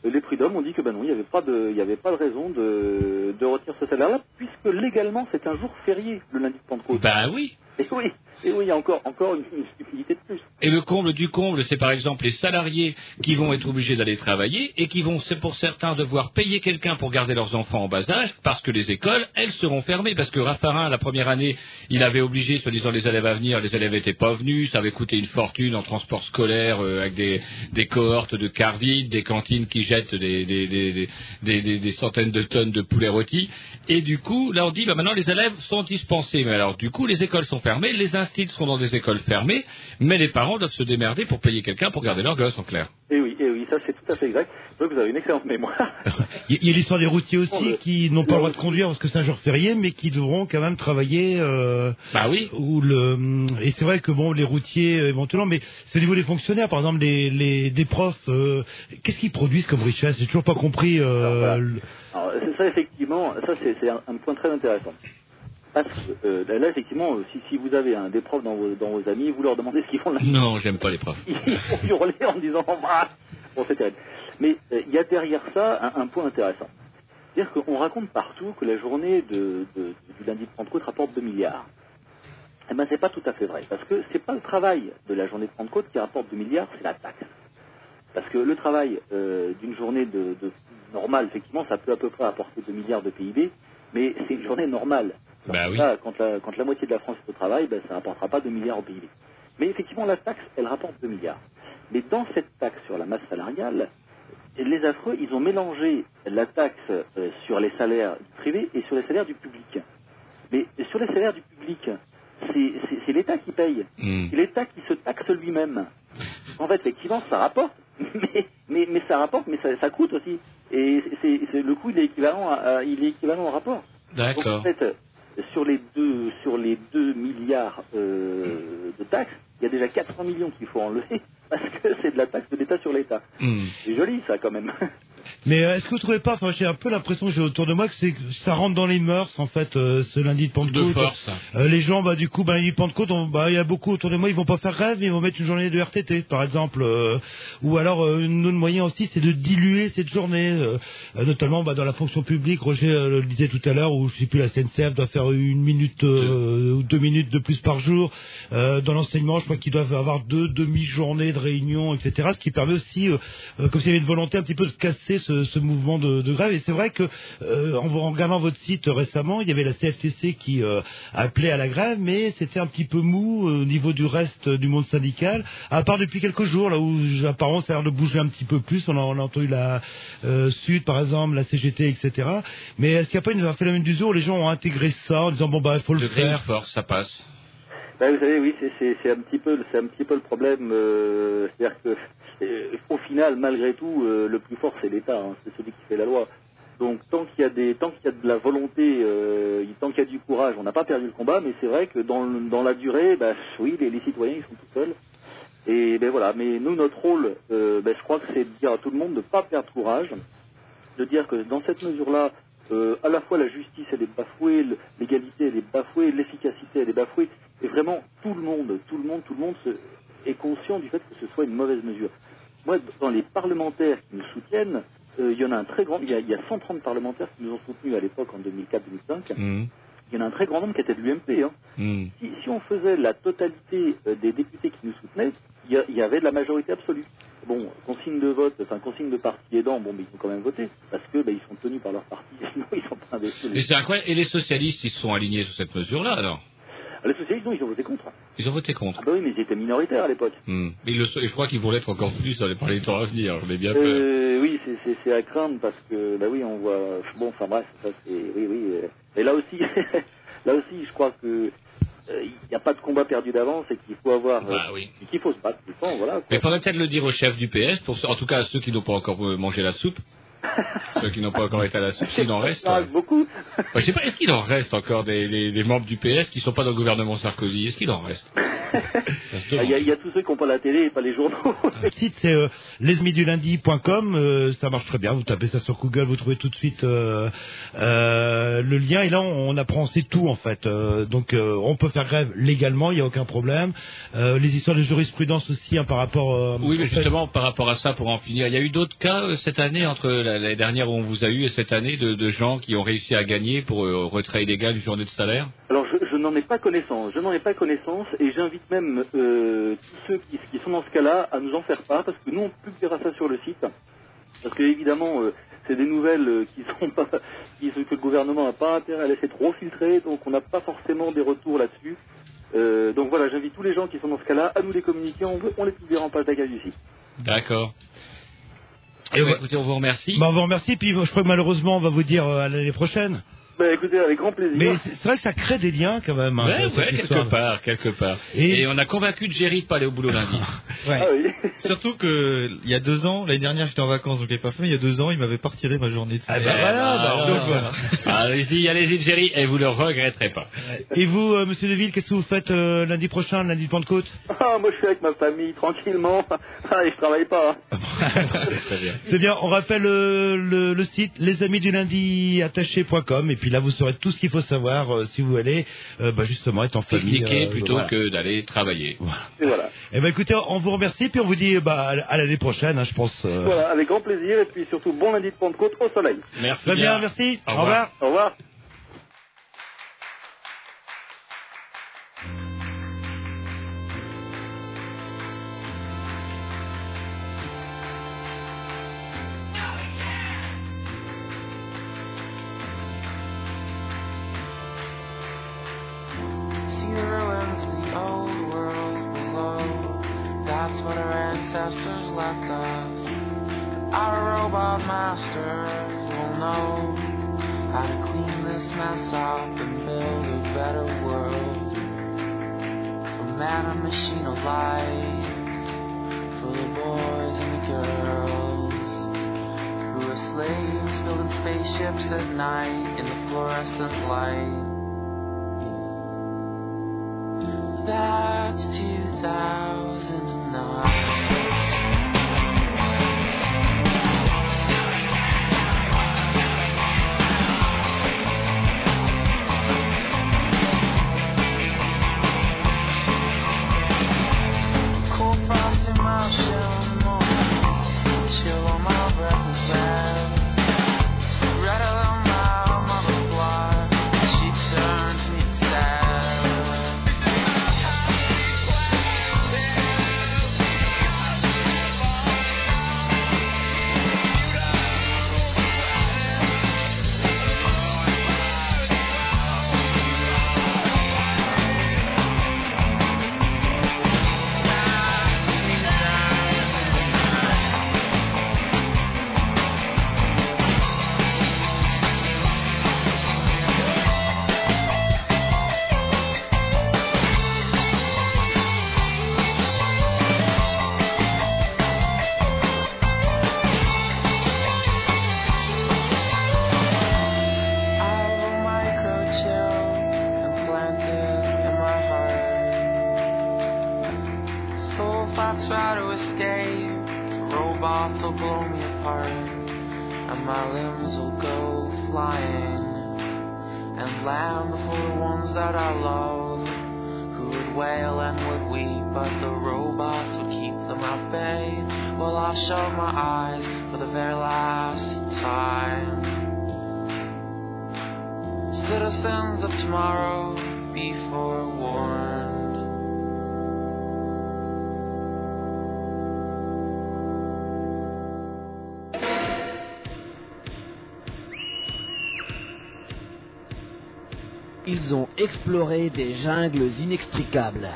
Speaker 10: les prud'hommes ont dit que ben non il n'y avait pas de il y avait pas de raison de, de retenir ce salaire là puisque légalement c'est un jour férié le lundi de Pentecôte
Speaker 3: Ben oui.
Speaker 10: et oui et oui il y a encore encore une, stupidité de plus
Speaker 3: Et le comble du comble, c'est par exemple les salariés qui vont être obligés d'aller travailler et qui vont, c'est pour certains, devoir payer quelqu'un pour garder leurs enfants en bas âge parce que les écoles, elles seront fermées. Parce que Raffarin, la première année, il avait obligé, soi-disant, les élèves à venir. Les élèves n'étaient pas venus. Ça avait coûté une fortune en transport scolaire euh, avec des, cohortes de cars vides, des cantines qui jettent des, centaines de tonnes de poulet rôti. Et du coup, là, on dit, bah, maintenant, les élèves sont dispensés. Mais alors, du coup, les écoles sont fermées, les sont dans des écoles fermées, mais les parents doivent se démerder pour payer quelqu'un pour garder leurs gosses, en clair.
Speaker 10: Et oui, et oui, ça c'est tout à fait exact. Donc vous avez une excellente mémoire.
Speaker 2: Il y a- l'histoire des routiers aussi
Speaker 10: Oh,
Speaker 2: qui n'ont pas le droit de conduire parce que c'est un jour férié, mais qui devront quand même travailler. Euh,
Speaker 3: bah oui.
Speaker 2: Ou le et c'est vrai que bon, les routiers euh, éventuellement, mais c'est au niveau des fonctionnaires, par exemple, les, les des profs. euh, Qu'est-ce qu'ils produisent comme richesse? J'ai toujours pas compris. Euh,
Speaker 10: Alors, c'est ça effectivement, ça c'est c'est un, un point très intéressant. Parce que euh, là effectivement, euh, si, si vous avez un, des profs dans vos, dans vos amis, vous leur demandez ce qu'ils font là.
Speaker 3: Non, j'aime pas les profs.
Speaker 10: Ils vont hurler en disant ah bon c'est terrible. Mais euh, il y a derrière ça un, un point intéressant. C'est-à-dire qu'on raconte partout que la journée de, de- du lundi de Pentecôte rapporte 2 milliards. Eh ben c'est pas tout à fait vrai, parce que c'est pas le travail de la journée de Pentecôte qui rapporte 2 milliards, c'est la taxe. Parce que le travail euh, d'une journée de, de normale, effectivement, ça peut à peu près apporter 2 milliards de PIB, mais c'est une journée normale.
Speaker 3: Bah oui.
Speaker 10: quand, la, quand la moitié de la France est au travail, ben, ça rapportera pas 2 milliards au PIB. Mais effectivement, la taxe, elle rapporte 2 milliards. Mais dans cette taxe sur la masse salariale, les affreux, ils ont mélangé la taxe euh, sur les salaires du privé et sur les salaires du public. Mais sur les salaires du public, c'est- l'État qui paye.
Speaker 3: Hmm.
Speaker 10: C'est l'État qui se taxe lui-même. En fait, effectivement, ça rapporte, mais, mais, mais ça rapporte, mais ça, ça coûte aussi. Et le coût, il est équivalent, à, à- il est équivalent au rapport. En
Speaker 3: D'accord.
Speaker 10: fait, sur les deux, sur les 2 milliards euh, de taxes, il y a déjà 400 millions qu'il faut enlever parce que c'est de la taxe de l'État sur l'État.
Speaker 3: Hmm.
Speaker 10: C'est joli, ça, quand même.
Speaker 2: Mais euh, est-ce que vous trouvez pas, enfin j'ai un peu l'impression que j'ai autour de moi que c'est ça rentre dans les mœurs en fait euh, ce lundi de Pentecôte.
Speaker 3: De force.
Speaker 2: Euh, les gens bah du coup bah lundi de Pentecôte, bah il y a beaucoup autour de moi, ils vont pas faire grève, mais ils vont mettre une journée de RTT par exemple. euh, ou alors euh, un autre moyen aussi, c'est de diluer cette journée, notamment bah, dans la fonction publique. Roger le disait tout à l'heure, où je sais plus la SNCF doit faire une minute euh, ou deux minutes de plus par jour. Euh, dans l'enseignement, je crois qu'ils doivent avoir deux demi-journées de réunion, etc. Ce qui permet aussi, euh, euh, comme s'il y avait une volonté un petit peu de casser ce, ce mouvement de, de grève. Et c'est vrai que euh, en, regardant votre site récemment, il y avait la CFTC qui appelait à la grève, mais c'était un petit peu mou au niveau du reste du monde syndical. À part depuis quelques jours, là où apparemment ça a l'air de bouger un petit peu plus. On a, on a entendu la euh, Sud, par exemple, la CGT, etc. Mais est-ce qu'il n'y a pas une, un phénomène d'usure où les gens ont intégré ça en disant bon bah il faut le
Speaker 3: De
Speaker 2: faire?
Speaker 3: De force, ça passe.
Speaker 10: Bah, vous savez, oui, c'est- un petit peu, un petit peu le problème. euh, C'est-à-dire que, euh, au final, malgré tout, euh, le plus fort c'est l'État, hein, c'est celui qui fait la loi. Donc, tant qu'il y a y a de la volonté, tant qu'il y a du courage, on n'a pas perdu le combat. Mais c'est vrai que dans, dans la durée, bah, oui, les, les citoyens ils sont tout seuls. Et ben voilà, mais nous, notre rôle, ben, je crois que c'est de dire à tout le monde de ne pas perdre courage, de dire que dans cette mesure-là, à la fois la justice elle est bafouée, l'égalité elle est bafouée, l'efficacité elle est bafouée, et vraiment tout le monde, tout le monde, tout le monde se- est conscient du fait que ce soit une mauvaise mesure. Moi, dans les parlementaires qui nous soutiennent, euh, il y en a un très grand, il y a, il y a 130 parlementaires qui nous ont soutenus à l'époque en 2004-2005.
Speaker 3: Hum,
Speaker 10: Il y en a un très grand nombre qui étaient de l'UMP. Hein.
Speaker 3: hum.
Speaker 10: Si, si on faisait la totalité euh, des députés qui nous soutenaient, il y, a- il y avait de la majorité absolue. Bon, consigne de vote, enfin consigne de parti aidant, bon, mais ils ont quand même voté parce que ben, ils sont tenus par leur parti, sinon ils sont pas investis.
Speaker 3: Et c'est incroyable. Et les socialistes, ils se sont alignés sur cette mesure-là, alors?
Speaker 10: Les socialistes, non, ils ont voté contre.
Speaker 3: Ils ont voté contre.
Speaker 10: Ah bah oui, mais ils étaient minoritaires à l'époque.
Speaker 3: Mais le sont- et je crois qu'ils vont l'être encore plus dans les, par les temps à venir. J'en ai bien peur.
Speaker 10: Euh, oui, c'est- à craindre parce que, bah oui, on voit. Bon, enfin bref, ça c'est. Oui, oui. euh, Et là aussi, là aussi, je crois que euh, il n'y a pas de combat perdu d'avance et qu'il faut avoir.
Speaker 3: Bah
Speaker 10: euh,
Speaker 3: oui.
Speaker 10: et qu'il faut se battre tout le temps, voilà.
Speaker 3: Mais
Speaker 10: Quoi.
Speaker 3: faudrait peut-être le dire au chef du PS, pour, ceux- en tout cas à ceux qui n'ont pas encore euh, mangé la soupe. ceux qui n'ont pas encore été à la soupe, s'il en reste.
Speaker 10: Ah,
Speaker 3: euh,
Speaker 10: beaucoup.
Speaker 3: bah, je sais pas, est-ce qu'il en reste encore des, des- des membres du PS qui sont pas dans le gouvernement Sarkozy? Est-ce qu'il en reste?
Speaker 10: Ah. Il y, a- il y a tous ceux qui n'ont pas la télé et pas les journaux.
Speaker 2: Le site c'est euh, lesmidulundi.com, euh, ça marche très bien. Vous tapez ça sur Google, vous trouvez tout de suite euh, euh, le lien et là on, on apprend c'est tout en fait. Euh, donc euh, on peut faire grève légalement, il n'y a aucun problème. Euh, les histoires de jurisprudence aussi hein, par rapport. euh,
Speaker 3: Oui, mais justement, par rapport à ça, pour en finir, il y a eu d'autres cas euh, cette année, entre la- l'année dernière où on vous a eu et cette année, de, de gens qui ont réussi à gagner pour euh, retrait illégal une journée de salaire
Speaker 10: Alors je, je n'en ai pas connaissance, je n'en ai pas connaissance et j'invite même euh, tous ceux qui, qui sont dans ce cas-là à nous en faire part parce que nous on publiera ça sur le site parce que évidemment euh, c'est des nouvelles qui sont pas qui, que le gouvernement n'a pas intérêt à laisser trop filtrer donc on n'a pas forcément des retours là-dessus. Donc voilà, j'invite tous les gens qui sont dans ce cas-là à nous les communiquer, on, on les publiera en page d'accueil du site.
Speaker 3: D'accord.
Speaker 2: Et
Speaker 3: Eh ben,
Speaker 2: ouais.
Speaker 3: écoutez, on vous remercie.
Speaker 2: Bah, on vous remercie, puis je crois que malheureusement on va vous dire euh, à l'année prochaine.
Speaker 10: Bah écoutez, avec grand plaisir.
Speaker 2: Mais c'est vrai que ça crée des liens quand même. hein,
Speaker 3: Ouais,
Speaker 2: cette
Speaker 3: ouais, quelque
Speaker 2: histoire.
Speaker 3: part, quelque part.
Speaker 2: Et-
Speaker 3: Et, on a convaincu de Jerry de pas aller au boulot lundi.
Speaker 4: Ouais.
Speaker 10: Ah oui.
Speaker 4: Surtout que il y a deux ans, l'année dernière j'étais en vacances donc je l'ai pas fait, mais il y a deux ans il m'avait pas retiré ma journée de
Speaker 2: Ah bah voilà, bah,
Speaker 3: alors,
Speaker 2: donc voilà.
Speaker 3: Allez-y, allez-y, Jerry, et vous le regretterez pas.
Speaker 2: Et vous, euh, Monsieur Deville, qu'est-ce que vous faites euh, lundi prochain, lundi de Pentecôte?
Speaker 10: Ah, moi je suis avec ma famille tranquillement ah, et je travaille pas. hein.
Speaker 3: Bien.
Speaker 2: C'est bien, on rappelle euh, le, le site lesamisdulundi.attaché.com et puis là vous saurez tout ce qu'il faut savoir euh, si vous allez euh, bah, justement être en famille.
Speaker 3: Pique-niquer
Speaker 2: euh,
Speaker 3: plutôt
Speaker 2: voilà.
Speaker 3: que d'aller travailler.
Speaker 10: Et voilà.
Speaker 2: Eh ben écoutez, on vous remercie puis on vous dit bah, à l'année prochaine, hein, je pense. euh.
Speaker 10: Voilà, avec grand plaisir et puis surtout bon lundi de Pentecôte au soleil.
Speaker 3: Merci
Speaker 2: Très bien, merci.
Speaker 3: Au
Speaker 2: Au revoir.
Speaker 10: Au revoir.
Speaker 5: Left us. Our robot masters will know how to clean this mess up and build a better world. For man and machine alike, for the boys and the girls who are slaves building spaceships at night in the fluorescent light. That's 2009.
Speaker 11: Ils ont exploré des jungles inextricables.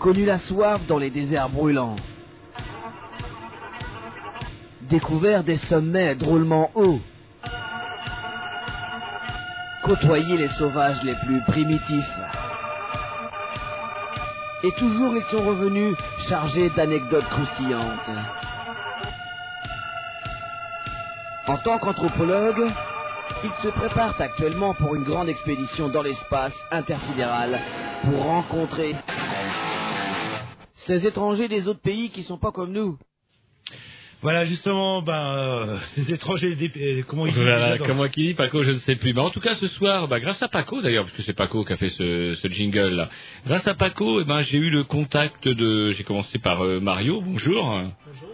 Speaker 11: Connu la soif dans les déserts brûlants. Découvert des sommets drôlement hauts. Côtoyé les sauvages les plus primitifs. Et toujours ils sont revenus chargés d'anecdotes croustillantes. En tant qu'anthropologue, ils se préparent actuellement pour une grande expédition dans l'espace intersidéral pour rencontrer ces étrangers des autres pays qui sont pas comme nous.
Speaker 2: Voilà, justement, ben, euh, ces étrangers, des, euh, comment ils disent
Speaker 3: Voilà, comment qui dit Paco, je ne sais plus. Mais en tout cas, ce soir, bah, grâce à Paco d'ailleurs, parce que c'est Paco qui a fait ce, ce jingle là. Grâce à Paco, eh ben, j'ai eu le contact de. J'ai commencé par euh, Mario. Bonjour. Bonjour.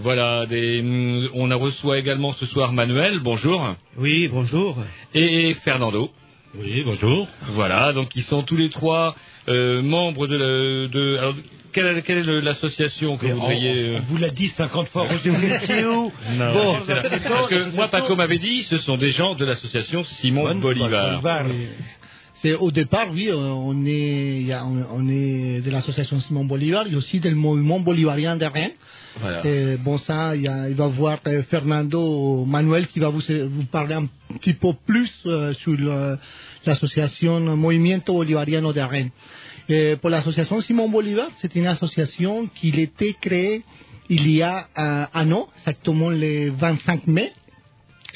Speaker 3: Voilà, des, hum, on a reçoit également ce soir Manuel. Bonjour.
Speaker 2: Oui, bonjour.
Speaker 3: Et Fernando.
Speaker 2: Oui, bonjour.
Speaker 3: Voilà, donc ils sont tous les trois euh, membres de. la- de alors, quelle, quelle est l'association que
Speaker 2: Mais
Speaker 3: vous voudriez euh,
Speaker 2: on vous l'a dit 50 fois, Roger, vous étiez où
Speaker 3: Non,
Speaker 2: Bon,
Speaker 3: parce que moi, Paco m'avait dit, ce sont des gens de l'association Simon Bolivar.
Speaker 12: C'est au départ, oui, euh, on est, il y a- on, est de l'association Simon Bolivar et aussi du mouvement bolivarien de Rennes.
Speaker 3: Voilà.
Speaker 12: Et bon, ça, il, y a- il va voir euh, Fernando Manuel qui va vous, vous parler un petit peu plus euh, sur l'association Movimiento Bolivariano de Rennes. Et pour l'association Simon Bolivar, c'est une association qui a été créée il y a un an, exactement le 25 mai.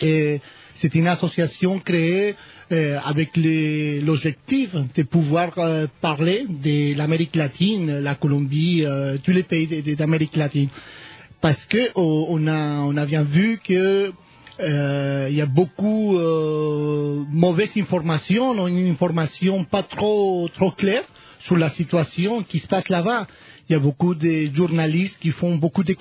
Speaker 12: Et c'est une association créée euh, avec l'objectif de pouvoir euh, parler de l'Amérique latine, la Colombie, euh, tous les pays de- de- d'Amérique latine. Parce que oh, a, bien vu que euh, il y a beaucoup euh, mauvaise information, ou une information pas trop trop claire sur la situation qui se passe là-bas. Il y a beaucoup de journalistes qui font beaucoup de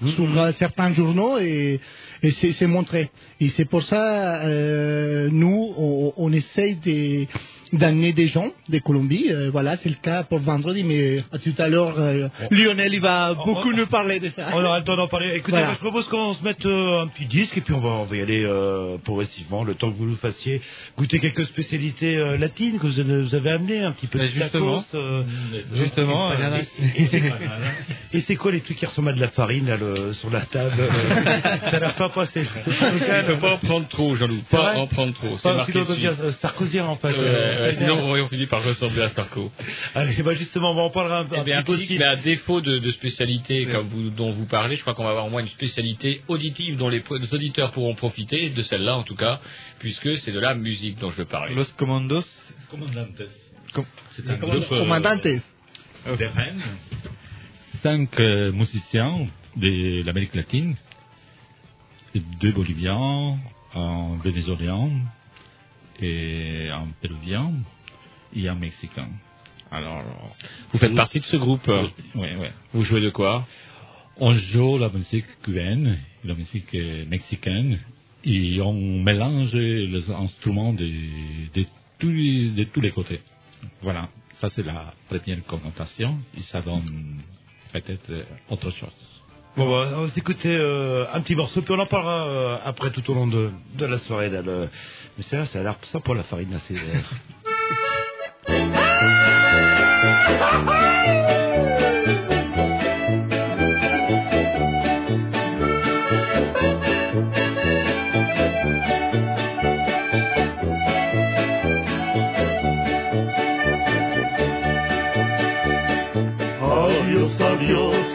Speaker 12: copies-collées sur euh, certains journaux et, et c'est c'est montré. Et c'est pour ça, euh, nous, on, on essaye de- d'amener des gens de Colombie. Euh, voilà, c'est le cas pour vendredi, mais à tout à l'heure, euh, Lionel, il va beaucoup nous parler de ça.
Speaker 2: On aura le temps d'en parler. Écoutez,
Speaker 12: Voilà.
Speaker 2: moi, je propose qu'on se mette euh, un petit disque et puis on va, on va y aller euh, progressivement, le temps que vous nous fassiez goûter quelques spécialités euh, latines que vous avez, vous avez amenées, un petit peu de
Speaker 4: justement.
Speaker 2: tacos. euh,
Speaker 4: Justement,
Speaker 2: euh,
Speaker 4: euh,
Speaker 2: et- et c'est- quoi les trucs qui ressemblent à de la farine là, le- sur la table euh, Ça n'a pas passé.
Speaker 3: Il ne faut pas en prendre trop, Jean-Loup.
Speaker 2: C'est
Speaker 3: Pas en prendre trop. C'est marqué
Speaker 2: euh, sarkozien en fait.
Speaker 3: Ouais,
Speaker 2: Euh,
Speaker 3: sinon, on finit par ressembler à Sarko.
Speaker 2: Allez, bah justement, on va en parler un,
Speaker 3: Eh
Speaker 2: un
Speaker 3: bien,
Speaker 2: petit peu aussi.
Speaker 3: mais à défaut de, de spécialité comme vous, dont vous parlez, je crois qu'on va avoir au moins une spécialité auditive dont les, les auditeurs pourront profiter, de celle-là en tout cas, puisque c'est de la musique dont je parlais.
Speaker 4: Los Comandos.
Speaker 2: Comandantes.
Speaker 4: C'est
Speaker 12: un groupe, euh,
Speaker 13: Rennes. Cinq euh, musiciens de l'Amérique latine, deux Boliviens, un Vénézuélien et un Péruvien et un Mexicain. Alors,
Speaker 3: Vous faites partie de ce groupe
Speaker 13: Oui, oui.
Speaker 3: Vous jouez de quoi?
Speaker 13: On joue la musique cubaine, la musique euh, mexicaine, et on mélange les instruments de, de, tous, les- de tous les côtés. Voilà, ça c'est la première connotation, et ça donne peut-être euh, autre chose.
Speaker 2: Bon, bah, on va s'écouter euh, un petit morceau, puis on en parlera euh, après tout au long de, de la soirée. Là, le- Mais c'est vrai, ça a l'air pour la farine, là, c'est...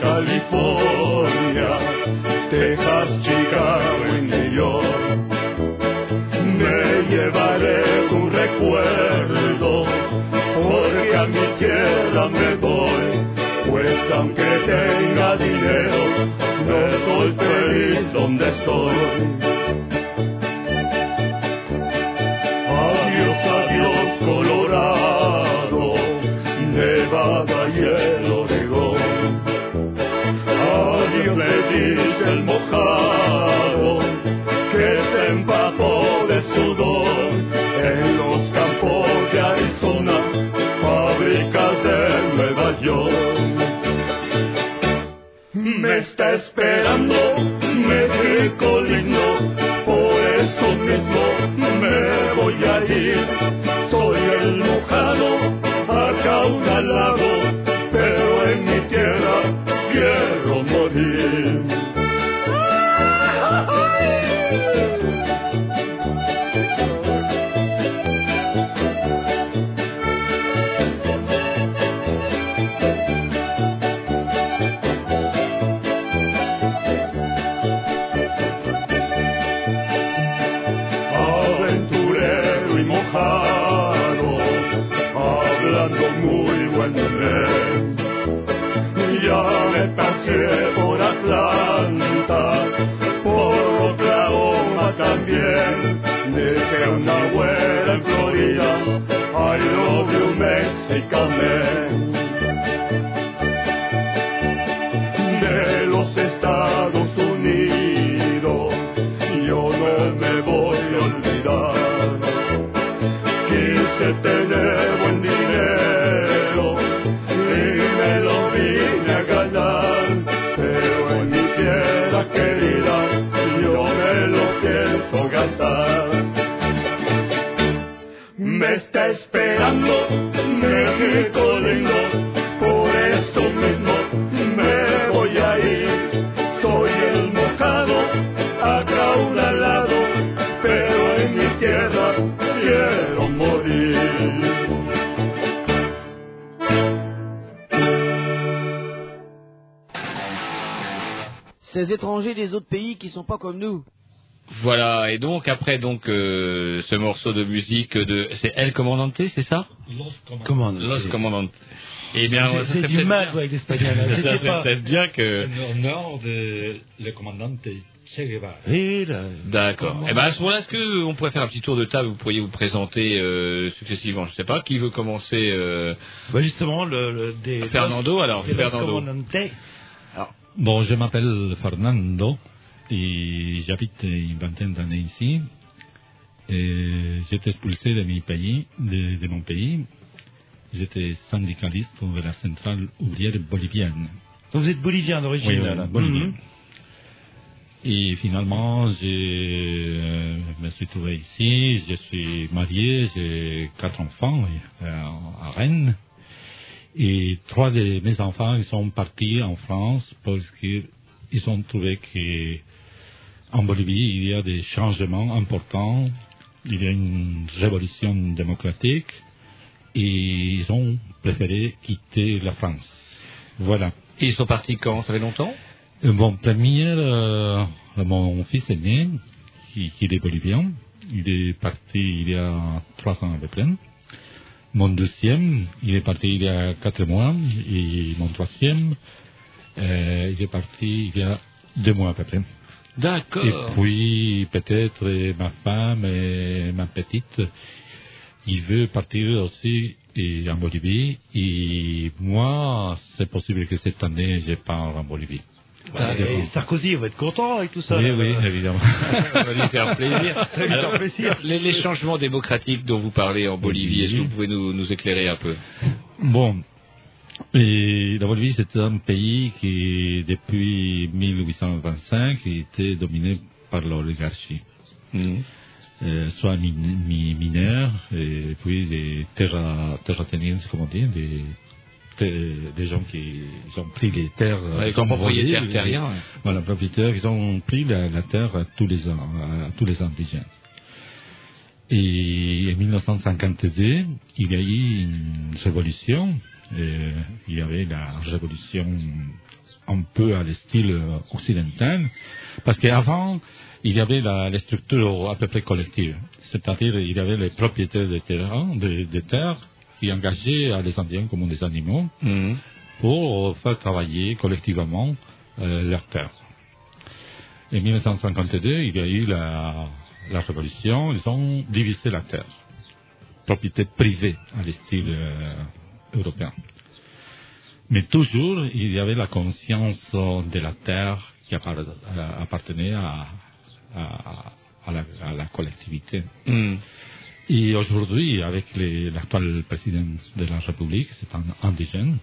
Speaker 14: California, Texas, Chicago y New York. Me llevaré un recuerdo, porque a mi tierra me voy, pues aunque tenga dinero,
Speaker 11: no soy feliz
Speaker 14: donde estoy. Des autres pays qui sont pas comme nous.
Speaker 3: Voilà, et donc après donc euh, ce morceau de musique de c'est El Comandante, c'est ça?
Speaker 2: Commandante.
Speaker 3: Los Comandante. Eh bien,
Speaker 2: C'est- c'est du mal,
Speaker 3: bien-
Speaker 2: avec l'espagnol, hein.
Speaker 3: peut-être bien que.
Speaker 13: En honneur de le Guevara.
Speaker 3: D'accord. Eh ben à ce moment-là, est-ce que on pourrait faire un petit tour de table Vous pourriez vous présenter euh, successivement? Je sais pas qui veut commencer. Euh...
Speaker 2: Bah, justement, le, le- des
Speaker 3: Fernando, alors,
Speaker 2: des Los
Speaker 3: Fernando.
Speaker 13: Bon, je m'appelle Fernando et j'habite une vingtaine d'années ici. J'étais expulsé de, mon pays, de, de mon pays. J'étais syndicaliste de la centrale ouvrière bolivienne.
Speaker 2: Donc vous êtes bolivien d'origine.
Speaker 13: Oui, voilà, bolivien.
Speaker 2: Mhm.
Speaker 13: Et finalement, je euh, me suis trouvé ici, je suis marié, j'ai quatre enfants euh, à Rennes. Et trois de mes enfants ils sont partis en France parce qu'ils ont trouvé que en Bolivie, il y a des changements importants, il y a une révolution démocratique et ils ont préféré quitter la France. Voilà.
Speaker 3: Et ils sont partis quand? Ça fait longtemps?
Speaker 13: Euh, Bon, première, euh, mon fils aîné, qui, qui est bolivien, il est parti il y a trois ans à. Mon deuxième, il est parti il y a quatre mois. Et mon troisième, euh, il est parti il y a deux mois à peu près.
Speaker 3: D'accord.
Speaker 13: Et puis, peut-être, euh, ma femme et ma petite, il veut partir aussi et en Bolivie. Et moi, c'est possible que cette année, je pars en Bolivie.
Speaker 2: Bah, et Sarkozy va être content avec tout ça.
Speaker 13: Oui,
Speaker 2: là.
Speaker 13: oui, évidemment.
Speaker 3: Ça va lui faire plaisir.
Speaker 2: Ça va lui faire
Speaker 3: Alors,
Speaker 2: plaisir.
Speaker 3: Les, les changements démocratiques dont vous parlez en Bolivie, est-ce que vous pouvez nous, nous éclairer un peu?
Speaker 13: Bon, et la Bolivie, c'est un pays qui, depuis 1825, était dominé par l'oligarchie. Euh, soit mi- mi- mineurs, et puis des terra, terratenientes, comme on dit, des, des gens qui ont pris les terres.
Speaker 3: Ouais,
Speaker 13: ils ont
Speaker 3: comme propriétaires
Speaker 13: volé,
Speaker 3: terriens, ouais.
Speaker 13: Voilà, propriétaires, ils ont pris la, la terre à tous les, à tous les indigènes. Et en 1952, il y a eu une révolution. euh, il y avait la révolution un peu à le style euh, occidental, parce qu'avant, il y avait la, la structure à peu près collective. C'est-à-dire, il y avait les propriétaires de terrain, de, de terres, qui euh, les Indiens comme des animaux pour faire travailler collectivement euh, leurs terres. En 1952, il y a eu la, la révolution, ils ont divisé la terre. Propriété privée à le style euh, européen. Mais toujours, il y avait la conscience de la terre qui appar- euh, appartenait à, à, à la, à la collectivité.
Speaker 3: Hmm.
Speaker 13: Et aujourd'hui, avec l'actuel président de la République, c'est un indigène,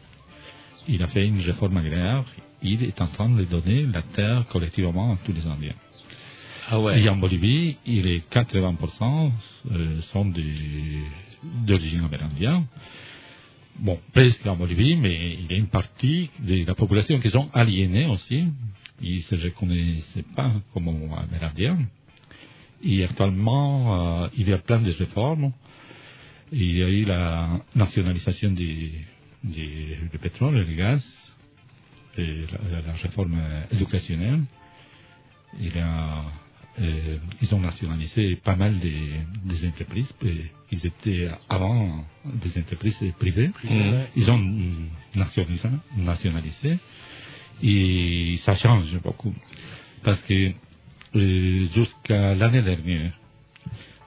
Speaker 13: il a fait une réforme agraire, il est en train de donner la terre collectivement à tous les Indiens.
Speaker 3: Ah ouais.
Speaker 13: Et en Bolivie, il est 80% euh, sont d'origine amérindienne. Bon, presque en Bolivie, mais il y a une partie de la population qui sont aliénés aussi. Ils ne se reconnaissaient pas comme amérindiens. Et actuellement, euh, il y a plein de réformes. Il y a eu la nationalisation du pétrole et du gaz, et la, la réforme éducationnelle. Il y a, euh, ils ont nationalisé pas mal des, des entreprises. Ils étaient avant des entreprises privées. Ils ont nationalisé, nationalisé et ça change beaucoup. Parce que jusqu'à l'année dernière,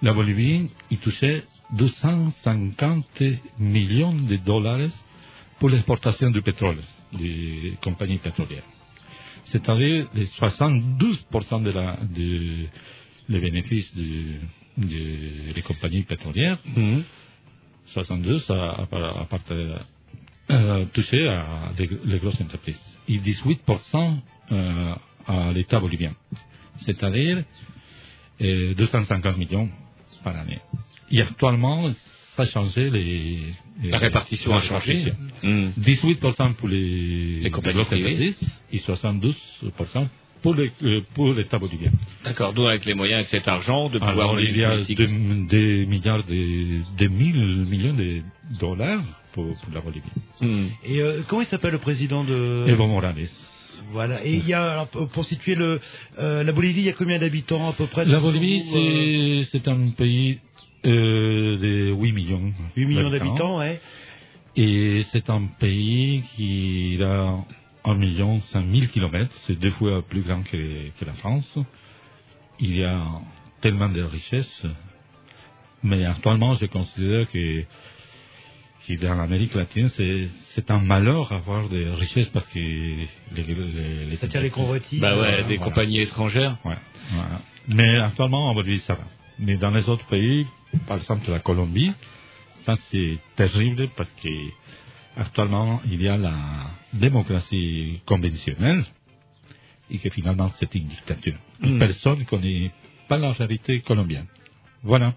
Speaker 13: la Bolivie, touchait 250 millions de dollars pour l'exportation du pétrole des compagnies pétrolières. C'est-à-dire les 72% de la, de, les bénéfices de, de- des compagnies pétrolières, 62 ça a, euh, touché à les, les grosses entreprises et 18% euh, à l'État bolivien. C'est-à-dire euh, 250 millions par année. Et actuellement, ça a changé les...
Speaker 3: La répartition a changé.
Speaker 13: répartition.
Speaker 3: Hmm.
Speaker 13: 18% pour les,
Speaker 3: Les compagnies privées.
Speaker 13: et 72% pour les- euh, pour l'État bolivien.
Speaker 3: D'accord, nous avec les moyens avec cet argent de pouvoir
Speaker 13: Alors, il y a des, des milliards, de, des mille millions de dollars pour, pour la Bolivie.
Speaker 3: Hmm.
Speaker 2: Et euh, comment il s'appelle le président de...
Speaker 13: Evo Morales.
Speaker 2: Voilà. Et il y a, alors, pour situer le, euh, la Bolivie, il y a combien d'habitants à peu près
Speaker 13: La Bolivie,
Speaker 2: euh,
Speaker 13: c'est un pays euh, de 8 millions.
Speaker 2: 8 millions d'habitants, ouais.
Speaker 13: Et c'est un pays qui a 1 million 5 000 kilomètres. C'est deux fois plus grand que, que la France. Il y a tellement de richesses. Mais actuellement, je considère que, que dans l'Amérique latine, c'est c'est un malheur avoir des richesses parce que les, les, les
Speaker 2: Ça tire les convoitises.
Speaker 3: Bah ouais,
Speaker 13: Voilà,
Speaker 3: des
Speaker 13: voilà.
Speaker 3: compagnies étrangères.
Speaker 13: Ouais, voilà. Mais actuellement, en Bolivie, ça va. Mais dans les autres pays, par exemple la Colombie, ça c'est terrible parce que actuellement, il y a la démocratie conventionnelle et que finalement, c'est une dictature.
Speaker 2: Mm.
Speaker 13: Personne ne connaît pas la réalité colombienne. Voilà.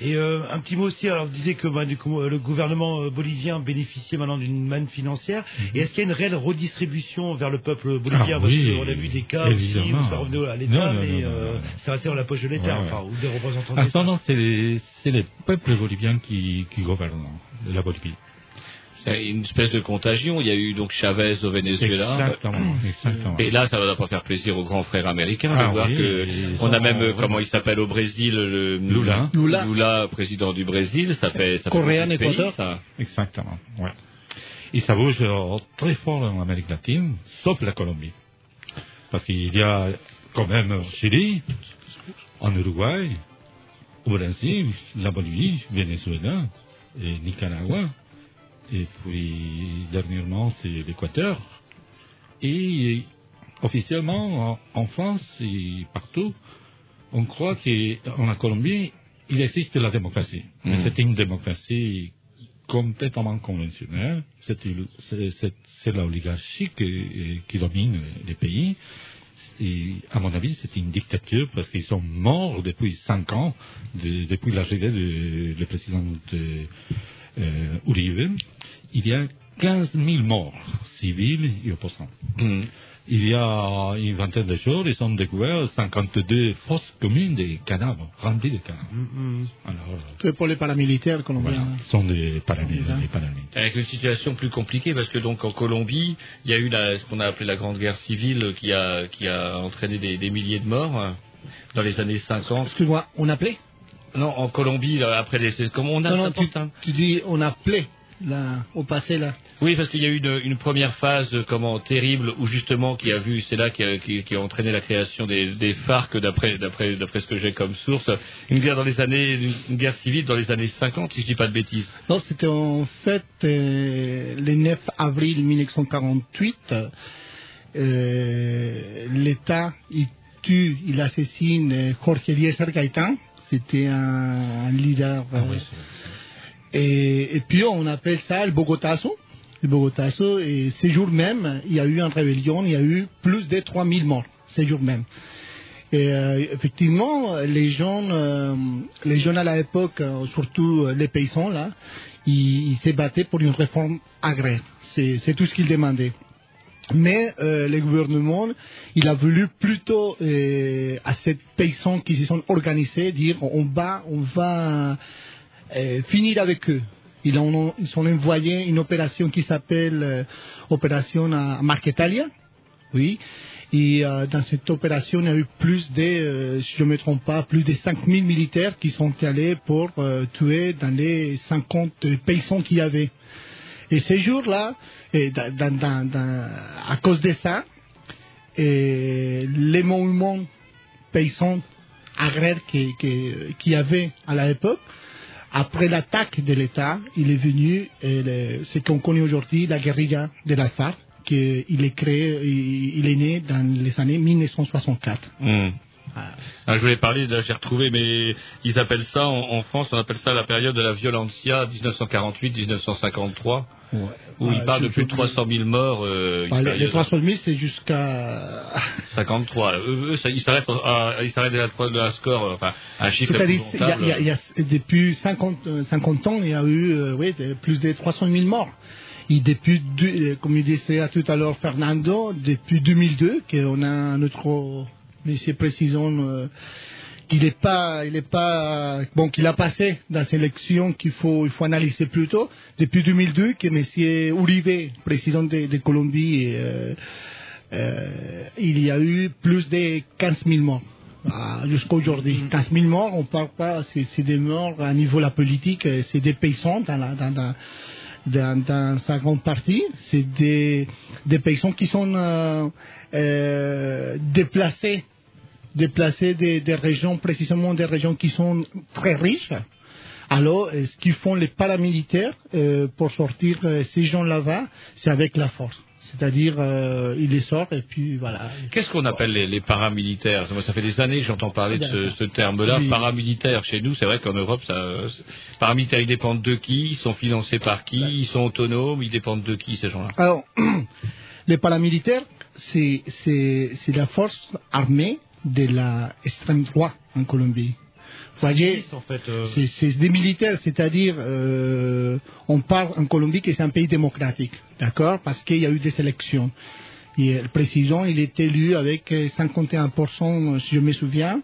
Speaker 2: Et euh, un petit mot aussi, alors vous disiez que bah, du coup, euh, le gouvernement euh, bolivien bénéficiait maintenant d'une manne financière. Et est-ce qu'il y a une réelle redistribution vers le peuple bolivien?
Speaker 13: Mhm. Ah
Speaker 2: Parce
Speaker 13: oui,
Speaker 2: qu'on a vu des cas aussi où ça revenait à
Speaker 13: Non,
Speaker 2: l'État,
Speaker 13: non,
Speaker 2: mais
Speaker 13: non, non,
Speaker 2: euh,
Speaker 13: non.
Speaker 2: ça restait dans la poche de l'État,
Speaker 13: Ouais, ouais.
Speaker 2: enfin, ou des représentants de l'État.
Speaker 13: Actuellement, c'est les, c'est les peuples boliviens qui, qui gouvernent la Bolivie.
Speaker 3: C'est une espèce de contagion. Il y a eu donc Chavez au Venezuela.
Speaker 13: Exactement, exactement.
Speaker 3: Et là, ça va pas faire plaisir aux grands frères américains
Speaker 13: Ah
Speaker 3: de voir
Speaker 13: oui,
Speaker 3: que on a même comment il s'appelle au Brésil le
Speaker 13: Lula.
Speaker 3: Lula, président du Brésil. Ça fait ça
Speaker 13: Coréen, Équateur.
Speaker 3: ça.
Speaker 13: Exactement, ouais. Et ça bouge euh, très fort en Amérique latine, sauf la Colombie. Parce qu'il y a quand même au Chili, en Uruguay, au Brésil, la Bolivie, Venezuela et Nicaragua. Et puis, dernièrement, c'est l'Équateur. Et officiellement, en, en France et partout, on croit qu'en la Colombie, il existe la démocratie. Mais
Speaker 3: Mhm.
Speaker 13: c'est une démocratie complètement conventionnelle. C'est l'oligarchie qui, qui domine les pays. Et à mon avis, c'est une dictature parce qu'ils sont morts depuis cinq ans, de- depuis l'arrivée du président de, euh, Uribe. Il y a 15 000 morts civils et opposants.
Speaker 3: Hmm.
Speaker 13: Il y a une vingtaine de jours, ils ont découvert 52 fosses communes de cadavres, remplies de cadavres. Alors,
Speaker 12: C'est pour les paramilitaires colombiens.
Speaker 13: voilà, ce sont des paramilitaires. des paramilitaires.
Speaker 3: Avec une situation plus compliquée parce que donc en Colombie, il y a eu la, ce qu'on a appelé la grande guerre civile qui a qui a entraîné des, des milliers de morts euh, dans les années 50.
Speaker 12: Excuse-moi, on appelait
Speaker 3: Non, en Colombie là, après les comment on a
Speaker 12: Non,
Speaker 3: ça
Speaker 12: non, tu, dis on appelait. là, au passé là.
Speaker 3: Oui, parce qu'il y a eu une, une première phase comment terrible où justement qui a vu, c'est là qui a, qui, qui a entraîné la création des, des FARC d'après d'après d'après ce que j'ai comme source, une guerre dans les années une guerre civile dans les années 50 si je dis pas de bêtises.
Speaker 12: Non, c'était en fait euh, le 9 avril 1948. euh, L'État il tue, il assassine euh, Jorge Eliezer Gaitán. C'était un, un leader. euh, et, et puis on appelle ça le Bogotazo. Le Bogotazo. Et ce jour même, il y a eu une rébellion, il y a eu plus de 3000 morts ce jour même. Et euh, effectivement, les jeunes, euh, les jeunes à l'époque, euh, surtout les paysans là, ils, ils se battaient pour une réforme agraire. C'est tout ce qu'ils demandaient. Mais euh, le gouvernement, il a voulu plutôt euh, à ces paysans qui se sont organisés dire on va, on va euh, finir avec eux. Ils ont, ils ont envoyé une opération qui s'appelle opération à Marquetalia, oui. Et dans cette opération, il y a eu plus de, si je ne me trompe pas, plus de 5000 militaires qui sont allés pour tuer dans les 50 paysans qu'il y avait. Et ces jours-là, à cause de ça, les mouvements paysans agraires qui- qui- qu'il y avait à l'époque, après l'attaque de l'État, il est venu ce qu'on connaît aujourd'hui, la guérilla de la FARC, qui il est créé, il, est né dans les années 1964.
Speaker 3: Hmm. Ah, je voulais parler, là j'ai retrouvé, mais ils appellent ça en, en France, on appelle ça la période de la violencia 1948-1953, où ils parlent
Speaker 12: je-
Speaker 3: de plus de
Speaker 12: je-
Speaker 3: 300 000 morts. Euh,
Speaker 12: Bah, les, les
Speaker 3: période-
Speaker 12: 300 000, c'est jusqu'à
Speaker 3: 53. Eux, eux, ça- ils s'arrêtent à, ils s'arrêtent à la score, euh, enfin, un chiffre
Speaker 12: C'est-à-dire, il il il y a- depuis 50, euh, 50 ans, il y a eu euh, oui, plus de 300 000 morts. Et depuis, euh, comme il disait tout à l'heure Fernando, depuis 2002, qu'on a notre monsieur président euh, qu'il n'est pas, il est pas, bon, qu'il a passé dans ces élections qu'il faut, il faut analyser plutôt. Depuis 2002, que monsieur Uribe, président de, de Colombie, euh, euh, il y a eu plus de 15 000 morts ah, jusqu'à aujourd'hui. 15 000 morts, on parle pas, c'est c'est des morts à niveau de la politique, c'est des paysans dans la, dans, dans, dans, dans sa grande partie, c'est des, des paysans qui sont euh, déplacés, déplacés des, des régions, précisément des régions qui sont très riches. Alors, euh, ce qu'ils font les paramilitaires euh, pour sortir euh, ces gens là-bas, c'est avec la force. C'est-à-dire, euh, ils les sortent et puis voilà.
Speaker 3: Qu'est-ce qu'on appelle les, les paramilitaires? Moi, ça fait des années que j'entends parler de ce, ce terme-là.
Speaker 12: Oui.
Speaker 3: Paramilitaires, chez nous, c'est vrai qu'en Europe, ça, paramilitaires, ils dépendent de qui? Ils sont financés par qui? Ils sont autonomes? Ils dépendent de qui, ces gens-là?
Speaker 12: Alors, les paramilitaires, c'est la force armée de l'extrême droite en Colombie. Vous voyez,
Speaker 2: En fait, euh,
Speaker 12: c'est c'est des militaires, c'est-à-dire, euh, on parle en Colombie que c'est un pays démocratique, d'accord Parce qu'il y a eu des élections. Et le président, il est élu avec euh, 51%, si je me souviens,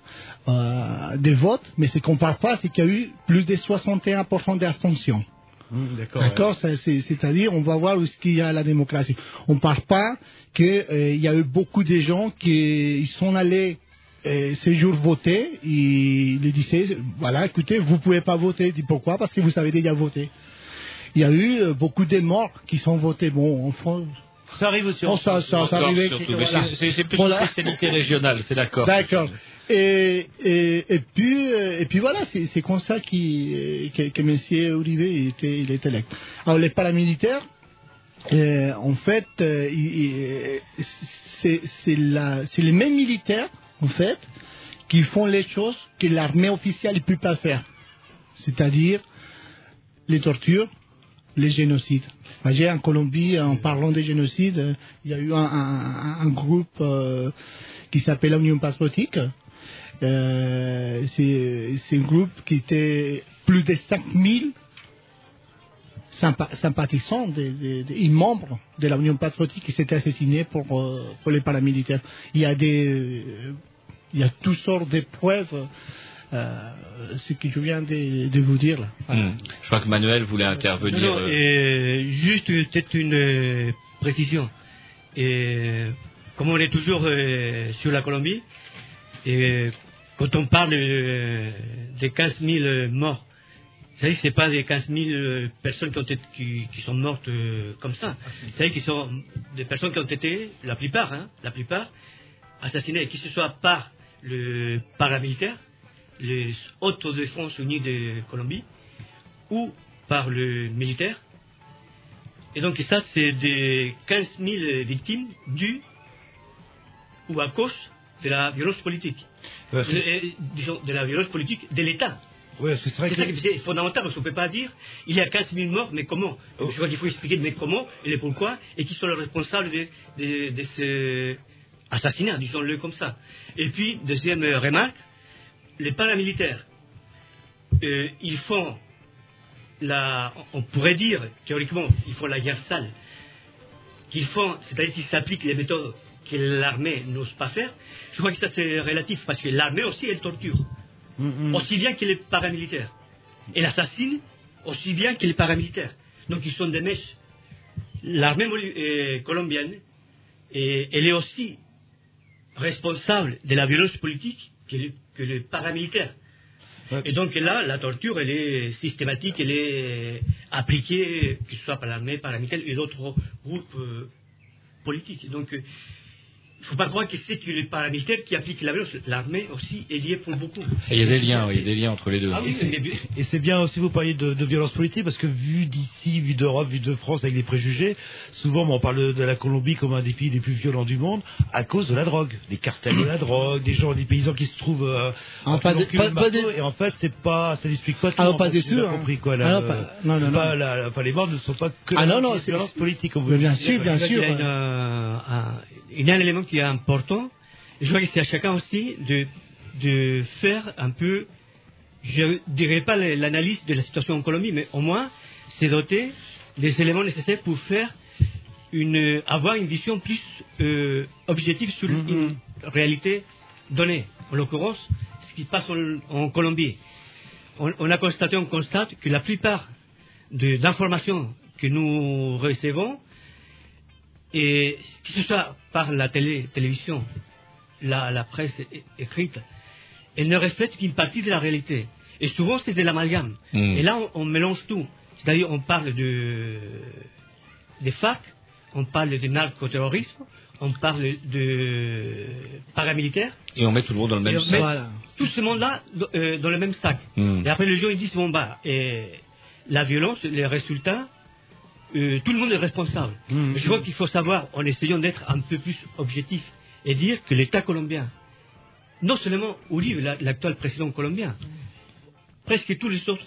Speaker 12: euh, des votes, mais ce qu'on parle pas, c'est qu'il y a eu plus de 61% d'abstention.
Speaker 2: hum, D'accord.
Speaker 12: D'accord, c'est- c'est- c'est-à-dire on va voir où est-ce qu'il y a la démocratie. On ne parle pas qu'il y a eu beaucoup de gens qui ils sont allés euh, ces jours voter, ils les disaient, voilà, écoutez, vous pouvez pas voter. Dis pourquoi? Parce que vous avez déjà voté. Il y a eu euh, beaucoup de morts qui sont votés. Bon, en France,
Speaker 2: Ça arrive aussi.
Speaker 12: Ça, ça, ça arrivait.
Speaker 3: surtout.
Speaker 12: que-
Speaker 3: Mais
Speaker 12: voilà.
Speaker 3: c'est- plus
Speaker 12: Voilà.
Speaker 3: une spécialité régionale, c'est d'accord.
Speaker 12: D'accord. Et, et, et puis euh, et puis voilà, c'est c'est comme ça qui que, que Monsieur Uribe il était il était élect. Alors les paramilitaires, euh, en fait, euh, il- il- c'est c'est la c'est les mêmes militaires en fait qui font les choses que l'armée officielle ne peut pas faire, c'est-à-dire les tortures, les génocides. Vous voyez, en Colombie, en parlant des génocides, il y a eu un, groupe euh, qui s'appelle la Union Patriotique. Euh, c'est un groupe qui était plus de 5000 sympa- sympathisants de- de- de- et membres de la Union Patriotique qui s'étaient assassinés pour, euh, pour les paramilitaires. Il y a des, il y a toutes sortes de preuves, euh, ce que je viens de, de vous dire là. Voilà.
Speaker 3: Hmm. Je crois que Manuel voulait intervenir.
Speaker 15: Non, non,
Speaker 3: euh,
Speaker 15: euh, juste peut-être une euh, précision. Et, comme on est toujours euh, sur la Colombie, et quand on parle euh, des 15 000 morts, Vous savez, c'est pas des 15 000 euh, personnes qui, ont été, qui, qui sont mortes euh, comme ça. Vous savez, qui sont des personnes qui ont été, la plupart, hein, la plupart, assassinées, que ce soit par le paramilitaire, les autodéfenses unies de Colombie, ou par le militaire. Et donc ça, c'est des 15 000 victimes dues ou à cause de la violence politique. De- euh, disons, de la violence politique de l'État.
Speaker 2: Oui, c'est que-
Speaker 15: ça qui est fondamental, parce qu'on ne peut pas dire il y a 15 000 morts, mais comment?
Speaker 2: Oh.
Speaker 15: Je crois qu'il faut expliquer mais comment et les pourquoi, et qui sont les responsables de, de, de ce assassinat, disons-le comme ça. Et puis, deuxième euh, remarque, les paramilitaires, euh, ils font la, on pourrait dire, théoriquement, ils font la guerre sale, qu'ils font, c'est-à-dire qu'ils s'appliquent les méthodes que l'armée n'ose pas faire. Je crois que ça c'est relatif, parce que l'armée aussi, elle torture aussi bien que les paramilitaires. Elle assassine aussi bien que les paramilitaires. Donc ils sont des mèches. L'armée euh, colombienne, et elle est aussi responsable de la violence politique que, le- que les paramilitaires. Et donc là, la torture, elle est systématique, elle est appliquée, que ce soit par l'armée, paramilitaire et d'autres groupes euh, politiques. Donc, euh, ne faut pas croire que c'est que les paramilitaires qui appliquent la violence. L'armée aussi est liée pour beaucoup.
Speaker 3: Et il y a des liens, oui, il y a des liens entre les deux.
Speaker 15: Ah oui,
Speaker 2: Et c'est- Et c'est bien aussi, vous parliez de, de violence politique, parce que vu d'ici, vu d'Europe, vu de France, avec les préjugés, souvent on parle de, la Colombie comme un des pays les plus violents du monde, à cause de la drogue, des cartels de la drogue, des gens, des paysans qui se trouvent euh,
Speaker 12: Ah,
Speaker 2: en
Speaker 12: pas de- pas- pas
Speaker 2: et en fait c'est pas, ça n'explique pas tout.
Speaker 12: Ah,
Speaker 2: en
Speaker 12: pas du tout, hein.
Speaker 2: compris quoi.
Speaker 12: Ah,
Speaker 2: Là,
Speaker 12: non, pas- non,
Speaker 2: c'est
Speaker 12: non,
Speaker 2: pas
Speaker 12: non.
Speaker 2: la- enfin, les morts ne sont pas que
Speaker 12: Ah,
Speaker 2: la
Speaker 12: non, non,
Speaker 2: violence politique,
Speaker 12: bien sûr, bien sûr.
Speaker 15: euh, il y a un élément qui est important. Je crois que c'est à chacun aussi de, de faire un peu, je ne dirais pas l'analyse de la situation en Colombie, mais au moins c'est doter des éléments nécessaires pour faire une, avoir une vision plus euh, objective sur une réalité donnée. En l'occurrence, ce qui se passe en, en Colombie. On, on a constaté, on constate que la plupart de- d'informations que nous recevons et que ce soit par la télé, télévision, la, la presse écrite, elle ne reflète qu'une partie de la réalité. Et souvent, c'est de l'amalgame.
Speaker 3: Mm.
Speaker 15: Et là, on, on mélange tout. C'est-à-dire, on parle de, des FARC, on parle de narcoterrorisme, on parle de paramilitaires.
Speaker 3: Et on met tout le monde dans le même sac.
Speaker 15: Tout ce monde-là euh, dans le même sac.
Speaker 3: Mm.
Speaker 15: Et après, les gens ils disent bon bah, et la violence, les résultats, euh, tout le monde est responsable. Je crois qu'il faut savoir, en essayant d'être un peu plus objectif, et dire que l'État colombien, non seulement Uribe, la- l'actuel président colombien, presque tous les autres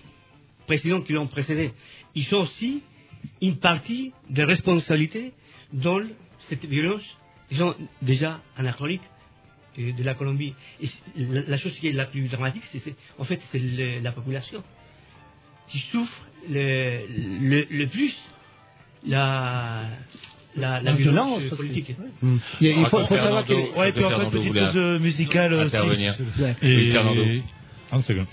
Speaker 15: présidents qui l'ont précédé, ils ont aussi une partie de responsabilité dans cette violence, disons, déjà anachronique euh, de la Colombie. Et la, la chose qui est la plus dramatique, c'est, en fait, c'est la population qui souffre le, le, le plus la, la, violence, euh,
Speaker 12: que-
Speaker 15: politique.
Speaker 12: Il faut- faut savoir que-
Speaker 2: Ouais, puis fait, petite pause euh, musicale aussi.
Speaker 13: Et,
Speaker 3: Fernando.
Speaker 13: un second.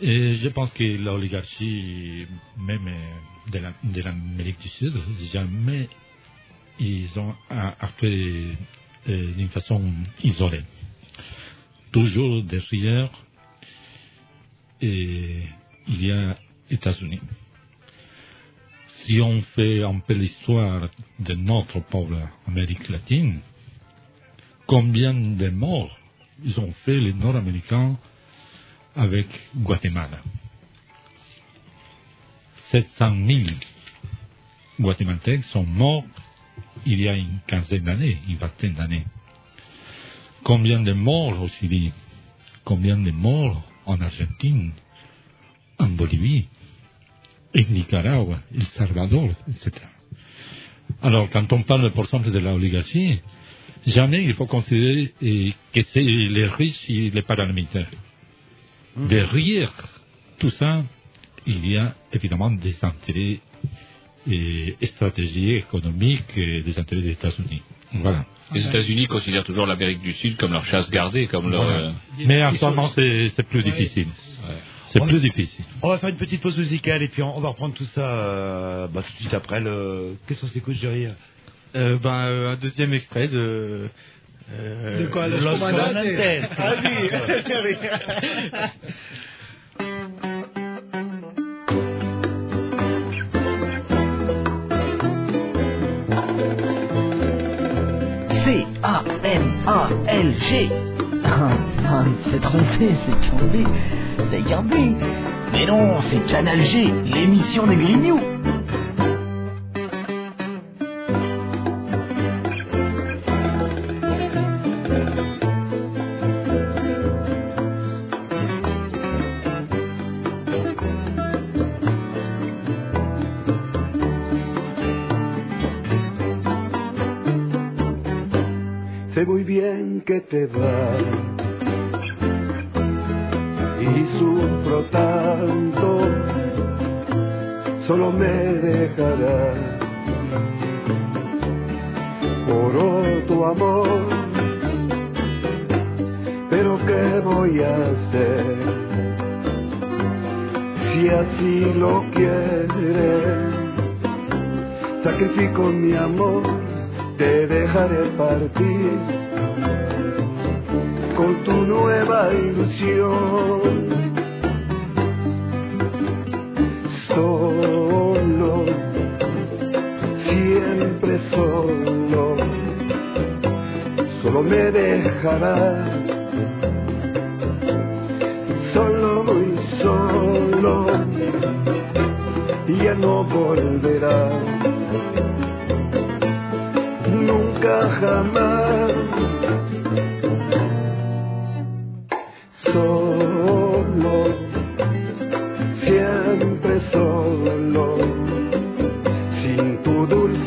Speaker 13: Et je pense que l'oligarchie, même euh, de la- de l'Amérique du Sud, jamais ils ont actué euh, d'une façon isolée. Toujours derrière, et il y a États-Unis. Si on fait un peu l'histoire de notre pauvre Amérique latine, combien de morts ils ont fait les Nord-Américains avec Guatemala? 700 000 Guatémaltèques sont morts il y a une quinzaine d'années, une vingtaine d'années. Combien de morts au Chili? Combien de morts en Argentine, en Bolivie, en Nicaragua, El Salvador, etc. Alors, quand on parle par exemple de la oligarchie, jamais il faut considérer eh, que c'est les riches et les paramilitaires. Derrière tout ça, il y a évidemment des intérêts et stratégies économiques et des intérêts des États-Unis. Voilà.
Speaker 3: Les États-Unis considèrent toujours l'Amérique du Sud comme leur chasse gardée, comme leur.
Speaker 13: Voilà.
Speaker 3: euh,
Speaker 13: Mais actuellement, c'est c'est plus difficile. C'est plus difficile.
Speaker 2: On va faire une petite pause musicale et puis on, on va reprendre tout ça euh, bah, tout de suite après le. Qu'est-ce qu'on s'écoute, Jerry?
Speaker 4: Euh, ben, euh, Un deuxième extrait de. Euh,
Speaker 12: de quoi Los,
Speaker 4: Los
Speaker 12: Comandantes.
Speaker 16: Ah oui C-A-M-A-L-G non, il s'est trompé, c'est Gambé. C'est Gambé. Mais non, c'est Channel G, l'émission des Grignoux.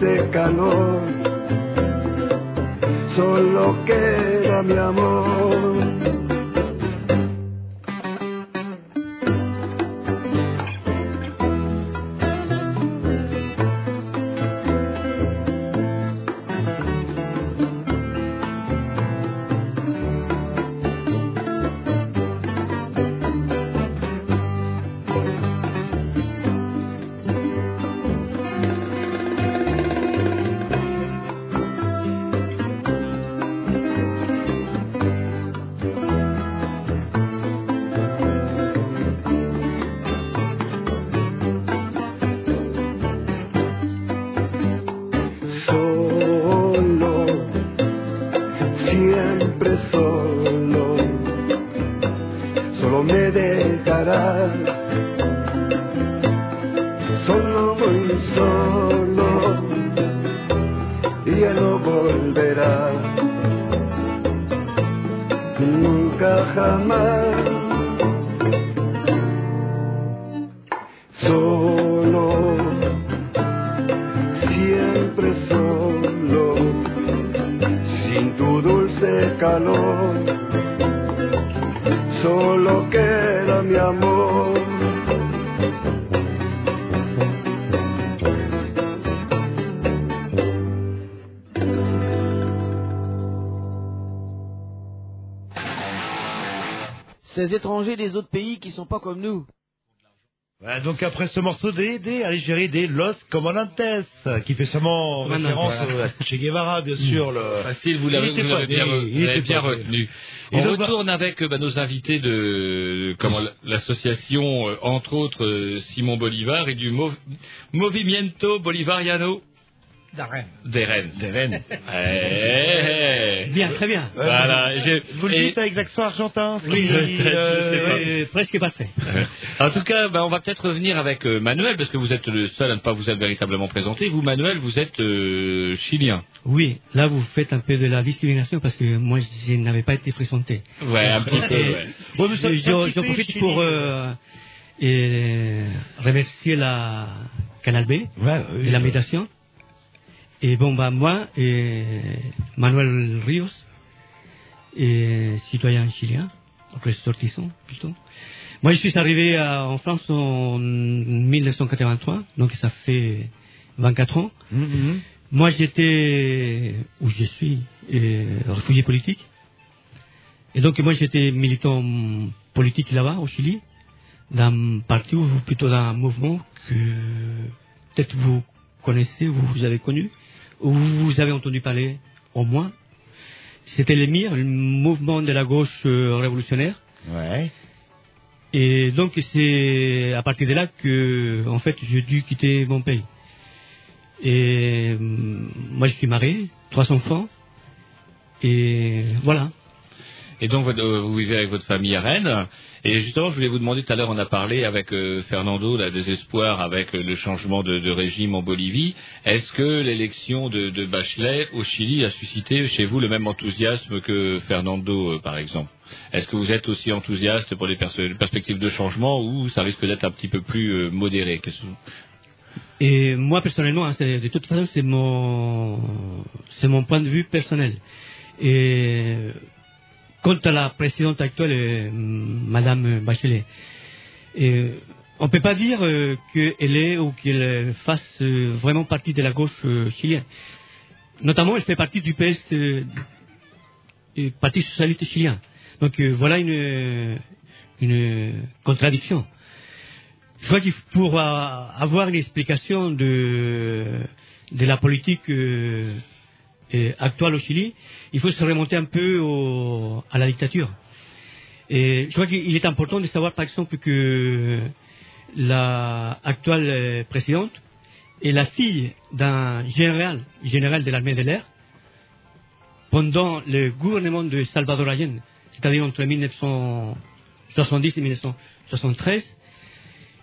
Speaker 11: Dulce calor, solo queda mi amor.
Speaker 14: Étrangers des autres pays qui sont pas comme nous.
Speaker 2: Donc après ce morceau des, des Algérie des Los Comandantes, qui fait seulement référence
Speaker 3: voilà.
Speaker 2: à Che Guevara, bien sûr. Le...
Speaker 3: Facile, vous l'avez bien, bien retenu.
Speaker 2: Et
Speaker 3: On
Speaker 2: donc, bah-
Speaker 3: retourne avec euh, bah, nos invités de comment l'association, euh, entre autres euh, Simon Bolivar et du Mov- Movimiento Bolivariano
Speaker 12: D'Arène.
Speaker 3: des Rennes. Des Rennes. Eh, eh.
Speaker 15: Bien, très bien.
Speaker 3: Voilà. j'ai-
Speaker 2: Vous le
Speaker 3: et-
Speaker 2: dites avec l'accent argentin
Speaker 15: Oui,
Speaker 2: euh,
Speaker 15: pas. Euh, presque parfait.
Speaker 3: En tout cas, bah, on va peut-être revenir avec euh, Manuel, parce que vous êtes le seul à ne pas vous être véritablement présenté. Vous, Manuel, vous êtes euh, chilien.
Speaker 15: Oui, là vous faites un peu de la discrimination parce que moi je n'avais pas été présenté.
Speaker 3: Ouais, un petit peu,
Speaker 15: Et
Speaker 3: ouais.
Speaker 15: Je- je- profite pour euh, et remercier la Canal B
Speaker 2: Ouais, oui,
Speaker 15: de l'invitation. Et bon, bah moi, et Manuel Rios, et citoyen chilien, ressortissant plutôt. Moi, je suis arrivé à- en France en 1983, donc ça fait 24 ans.
Speaker 2: Mhm.
Speaker 15: Moi, j'étais, où je suis, réfugié politique. Et donc, moi, j'étais militant politique là-bas, au Chili, d'un parti, ou plutôt d'un mouvement que peut-être vous connaissez, vous, vous avez connu, vous avez entendu parler au moins. C'était l'EMIR, le mouvement de la gauche euh, révolutionnaire.
Speaker 2: Ouais.
Speaker 15: Et donc, c'est à partir de là que, en fait, j'ai dû quitter mon pays. Et hum, moi, je suis marié, trois enfants. Et voilà,
Speaker 3: Et donc euh, vous vivez avec votre famille à Rennes. Et justement, je voulais vous demander, tout à l'heure on a parlé avec euh, Fernando, là, des espoirs avec euh, le changement de, régime en Bolivie. Est-ce que l'élection de, de Bachelet au Chili a suscité chez vous le même enthousiasme que Fernando, par exemple? Est-ce que vous êtes aussi enthousiaste pour les perspectives de changement ou ça risque d'être un petit peu plus modéré?
Speaker 15: Et moi personnellement, hein, de toute façon, c'est mon, point de vue personnel. Quant à la présidente actuelle, euh, Madame Bachelet, et on ne peut pas dire euh, qu'elle est ou qu'elle fasse euh, vraiment partie de la gauche euh, chilienne. Notamment, elle fait partie du PS, euh, Parti socialiste chilien. Donc euh, voilà une, contradiction. Je crois qu'il pour euh, avoir une explication de, de la politique euh, euh, actuelle au Chili, il faut se remonter un peu à la dictature. Et je crois qu'il est important de savoir, par exemple, que la actuelle présidente est la fille d'un général, général de l'armée de l'air, pendant le gouvernement de Salvador Allende, c'est-à-dire entre 1970 et 1973.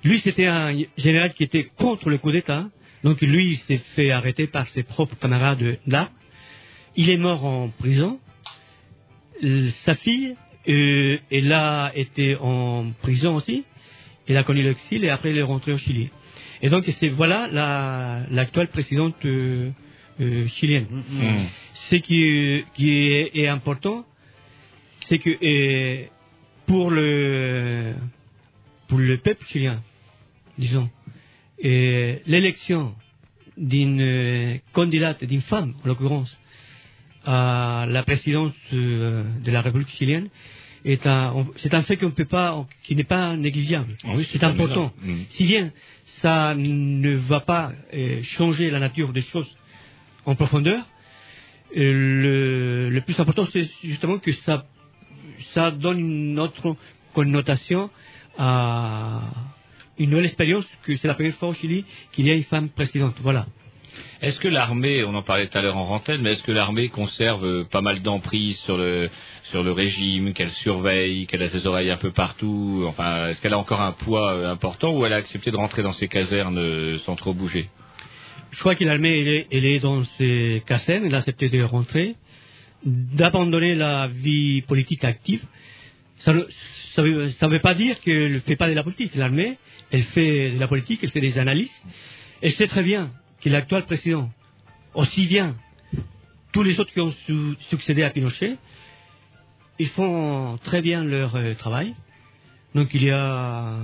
Speaker 15: Lui, c'était un général qui était contre le coup d'État. Donc lui, s'est fait arrêter par ses propres camarades là. Il est mort en prison. Euh, Sa fille, euh, elle a été en prison aussi. Elle a connu l'exil et après elle est rentrée au Chili. Et donc c'est voilà la- l'actuelle présidente euh, euh, chilienne. Ce qui, qui est, est important, c'est que euh, pour le pour le peuple chilien, disons, et l'élection d'une candidate, d'une femme en l'occurrence, à la présidence euh, de la République chilienne est un, c'est un fait qu'on peut pas, qui n'est pas négligeable. c'est important.
Speaker 3: Mm.
Speaker 15: Si bien ça ne va pas euh, changer la nature des choses en profondeur, euh, le, le plus important c'est justement que ça, ça donne une autre connotation à une nouvelle expérience que c'est la première fois au Chili qu'il y a une femme présidente. Voilà.
Speaker 3: Est-ce que l'armée, on en parlait tout à l'heure en rentaine, mais est-ce que l'armée conserve euh, pas mal d'emprise sur le sur le régime, qu'elle surveille, qu'elle a ses oreilles un peu partout Enfin, est-ce qu'elle a encore un poids euh, important ou elle a accepté de rentrer dans ses casernes euh, sans trop bouger?
Speaker 15: Je crois que l'armée, elle est, dans ses casernes, elle a accepté de rentrer, d'abandonner la vie politique active. Ça ne ça veut, veut pas dire qu'elle ne fait pas de la politique. L'armée, elle fait de la politique, elle fait des analyses. Elle sait très bien que l'actuel président, aussi bien tous les autres qui ont su- succédé à Pinochet, ils font très bien leur euh, travail. Donc il y a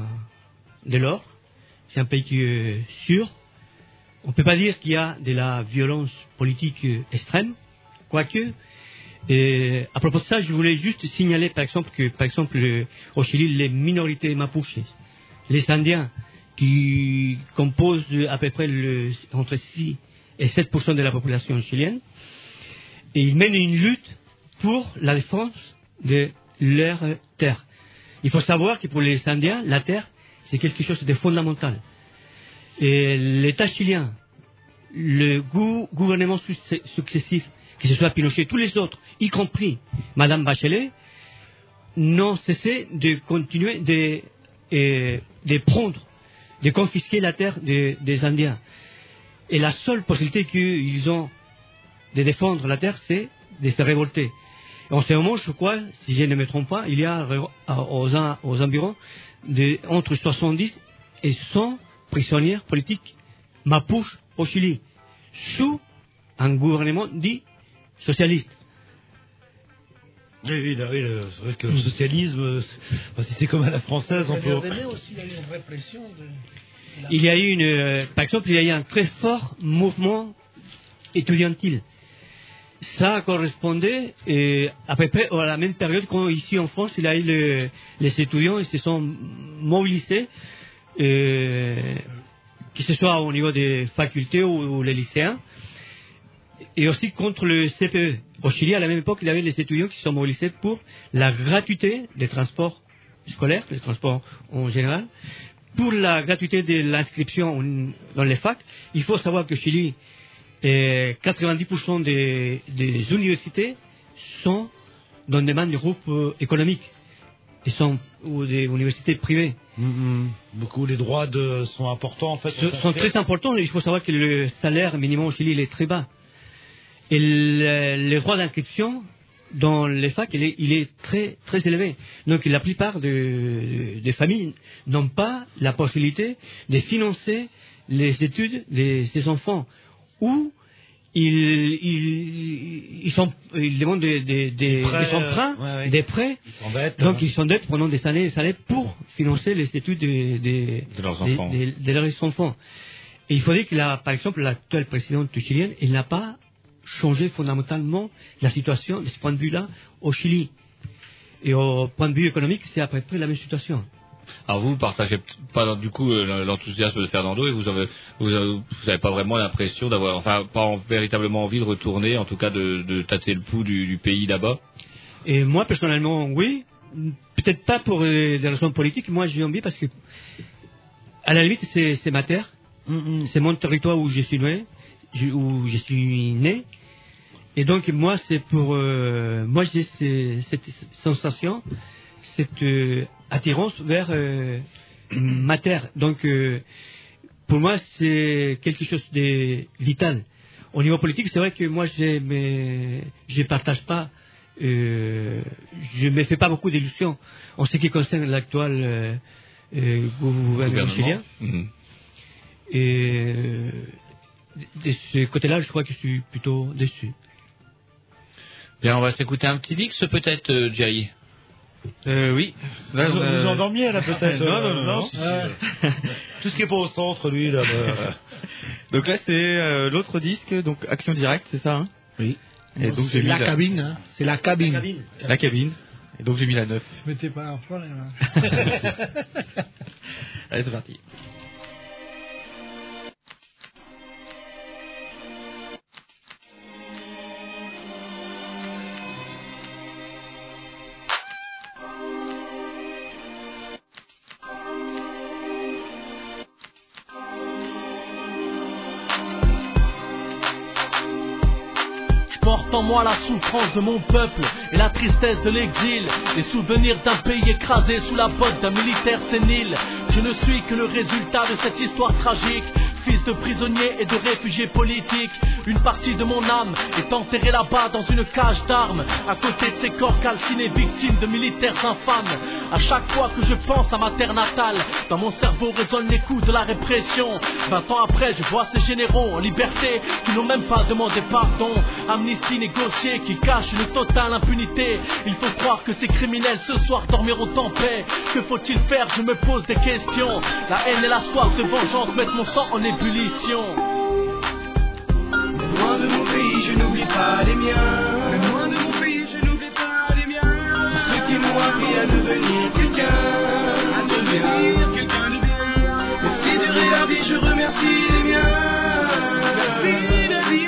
Speaker 15: de l'or. C'est un pays qui est sûr. On ne peut pas dire qu'il y a de la violence politique euh, extrême, quoique. Et à propos de ça, je voulais juste signaler, par exemple, que, par exemple, le- au Chili, les minorités mapuches, les Indiens, qui composent à peu près entre 6 et 7 de la population chilienne, et ils mènent une lutte pour la défense de leur terre. Il faut savoir que pour les Indiens, la terre, c'est quelque chose de fondamental. Et l'État chilien, le gou- gouvernement successif, que ce soit Pinochet, tous les autres, y compris Madame Bachelet, n'ont cessé de continuer de, euh, de prendre, de confisquer la terre des- Indiens. Et la seule possibilité qu'ils ont de défendre la terre, c'est de se révolter. En ce moment, je crois, si je ne me trompe pas, il y a aux, en- aux environs entre 70 et 100 prisonniers politiques mapuches au Chili, sous un gouvernement dit socialiste.
Speaker 2: Oui, oui, c'est vrai que le socialisme, euh, c'est- enfin, si c'est comme à la française, on peut.
Speaker 12: aussi, il y a eu une répression de...
Speaker 15: Il y a eu une, euh, par exemple, il y a eu un très fort mouvement étudiantil. Ça correspondait euh, à peu près à la même période quand ici en France, il y a eu le- les étudiants, ils se sont mobilisés, euh, que ce soit au niveau des facultés ou, ou les lycéens, et aussi contre le CPE. Au Chili, à la même époque, il y avait les étudiants qui se sont mobilisés pour la gratuité des transports scolaires, des transports en général, pour la gratuité de l'inscription dans les facs, il faut savoir que au Chili, euh, 90% des, des universités sont dans des des groupes euh, économiques et sont ou des universités privées.
Speaker 2: Mm-hmm. Beaucoup les droits de, sont importants en fait.
Speaker 15: Ce- sont très importants. Il faut savoir que le salaire minimum au Chili il est très bas. Et le, les droits d'inscription dans les facs, il est, il est très, très élevé. Donc la plupart de- des familles n'ont pas la possibilité de financer les études de ces enfants. Ou ils, ils, ils, sont, ils demandent des, des, des,
Speaker 2: prêts,
Speaker 15: des emprunts,
Speaker 2: euh, ouais, ouais.
Speaker 15: des prêts.
Speaker 2: Ils
Speaker 15: Donc
Speaker 2: hein.
Speaker 15: ils s'endettent pendant des années et des années pour financer les études des- des-
Speaker 3: De leurs enfants.
Speaker 15: de leurs enfants. Et il faut dire que, la- par exemple, l'actuel président chilien, il n'a pas changé fondamentalement la situation de ce point de vue-là au Chili. Et au point de vue économique, c'est à peu près la même situation.
Speaker 3: Alors vous partagez pas du coup euh, l'enthousiasme de Fernando et vous avez vous avez, vous avez pas vraiment l'impression d'avoir enfin pas en- véritablement envie de retourner en tout cas de, de tâter le pouls du, du pays là-bas?
Speaker 15: Et moi, personnellement, oui. Peut-être pas pour euh, des raisons politiques. Moi, j'ai envie parce que, à la limite, c'est c'est ma terre. C'est mon territoire où je suis né. Où je suis né. Et donc, moi, c'est pour. euh, moi, j'ai ce- cette sensation, cette euh, attirance vers euh, ma terre. Donc, pour moi, c'est quelque chose de vital. Au niveau politique, c'est vrai que moi, je ne partage pas, je me fais pas beaucoup d'illusions en ce qui concerne l'actuel gouvernement chilien. Et de ce côté-là, je crois que je suis plutôt déçu.
Speaker 3: Bien, on va s'écouter un petit Dix peut-être, euh, Jerry.
Speaker 4: Euh, oui. Là,
Speaker 2: vous,
Speaker 4: a-
Speaker 2: vous endormiez là peut-être
Speaker 4: non,
Speaker 2: euh,
Speaker 4: non, non, non.
Speaker 2: si, si, euh, Tout ce qui est pas au centre, lui, là. bah,
Speaker 4: Donc là, c'est euh, l'autre disque, donc Action Directe, c'est ça hein?
Speaker 12: Oui.
Speaker 4: Et donc
Speaker 12: C'est
Speaker 4: j'ai mis
Speaker 12: la cabine, hein. C'est la cabine.
Speaker 4: La cabine. Et donc j'ai mis la 9.
Speaker 12: Mais t'es pas un problème. hein.
Speaker 4: Allez, c'est parti.
Speaker 17: Porte en moi la souffrance de mon peuple et la tristesse de l'exil, les souvenirs d'un pays écrasé sous la botte d'un militaire sénile. Je ne suis que le résultat de cette histoire tragique, fils de prisonnier et de réfugié politique. Une partie de mon âme est enterrée là-bas dans une cage d'armes, à côté de ces corps calcinés victimes de militaires infâmes. À chaque fois que je pense à ma terre natale, dans mon cerveau résonnent les coups de la répression. Vingt ans après, je vois ces généraux en liberté qui n'ont même pas demandé pardon. Amnistie négociée qui cache une totale impunité. Il faut croire que ces criminels ce soir dormiront en paix. Que faut-il faire? Je me pose des questions. La haine et la soif de vengeance mettent mon sang en ébullition.
Speaker 18: Loin de mon pays, je n'oublie pas les miens. Loin de mon pays, je n'oublie pas les miens. Ceux qui m'ont appris à devenir quelqu'un. À devenir quelqu'un de bien. Merci de rire la vie, je remercie les miens. Merci la vie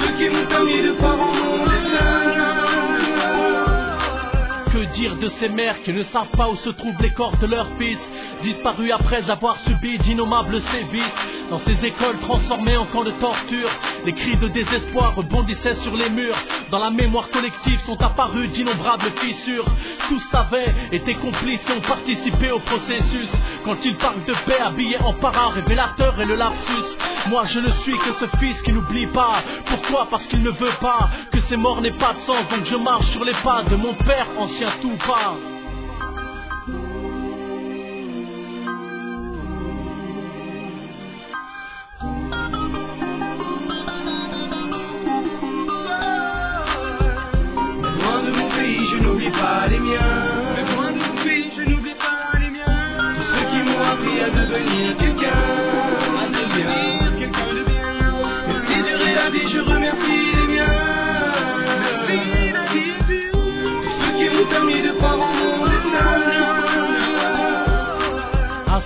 Speaker 18: ceux qui m'ont permis de croire en mon destin.
Speaker 17: Que dire de ces mères qui ne savent pas où se trouvent les corps de leurs fils, disparus après avoir subi d'innommables sévices Dans ces écoles transformées en camps de torture, les cris de désespoir rebondissaient sur les murs. Dans la mémoire collective sont apparues d'innombrables fissures. Tous savaient, étaient complices ont participé au processus. Quand ils parlent de paix habillés en parrain révélateur et le lapsus, moi je ne suis que ce fils qui n'oublie pas. Pourquoi? Parce qu'il ne veut pas que ces morts n'aient pas de sens. Donc je marche sur les pas de mon père ancien tout pas.
Speaker 18: Pas les miens. Mais loin de mon pays, je n'oublie pas les miens. Tous ceux qui m'ont appris à devenir quelqu'un. À devenir quelqu'un de bien. Merci de rire la vie, je remercie les miens. Merci la vie. Tous ceux qui m'ont permis de croire en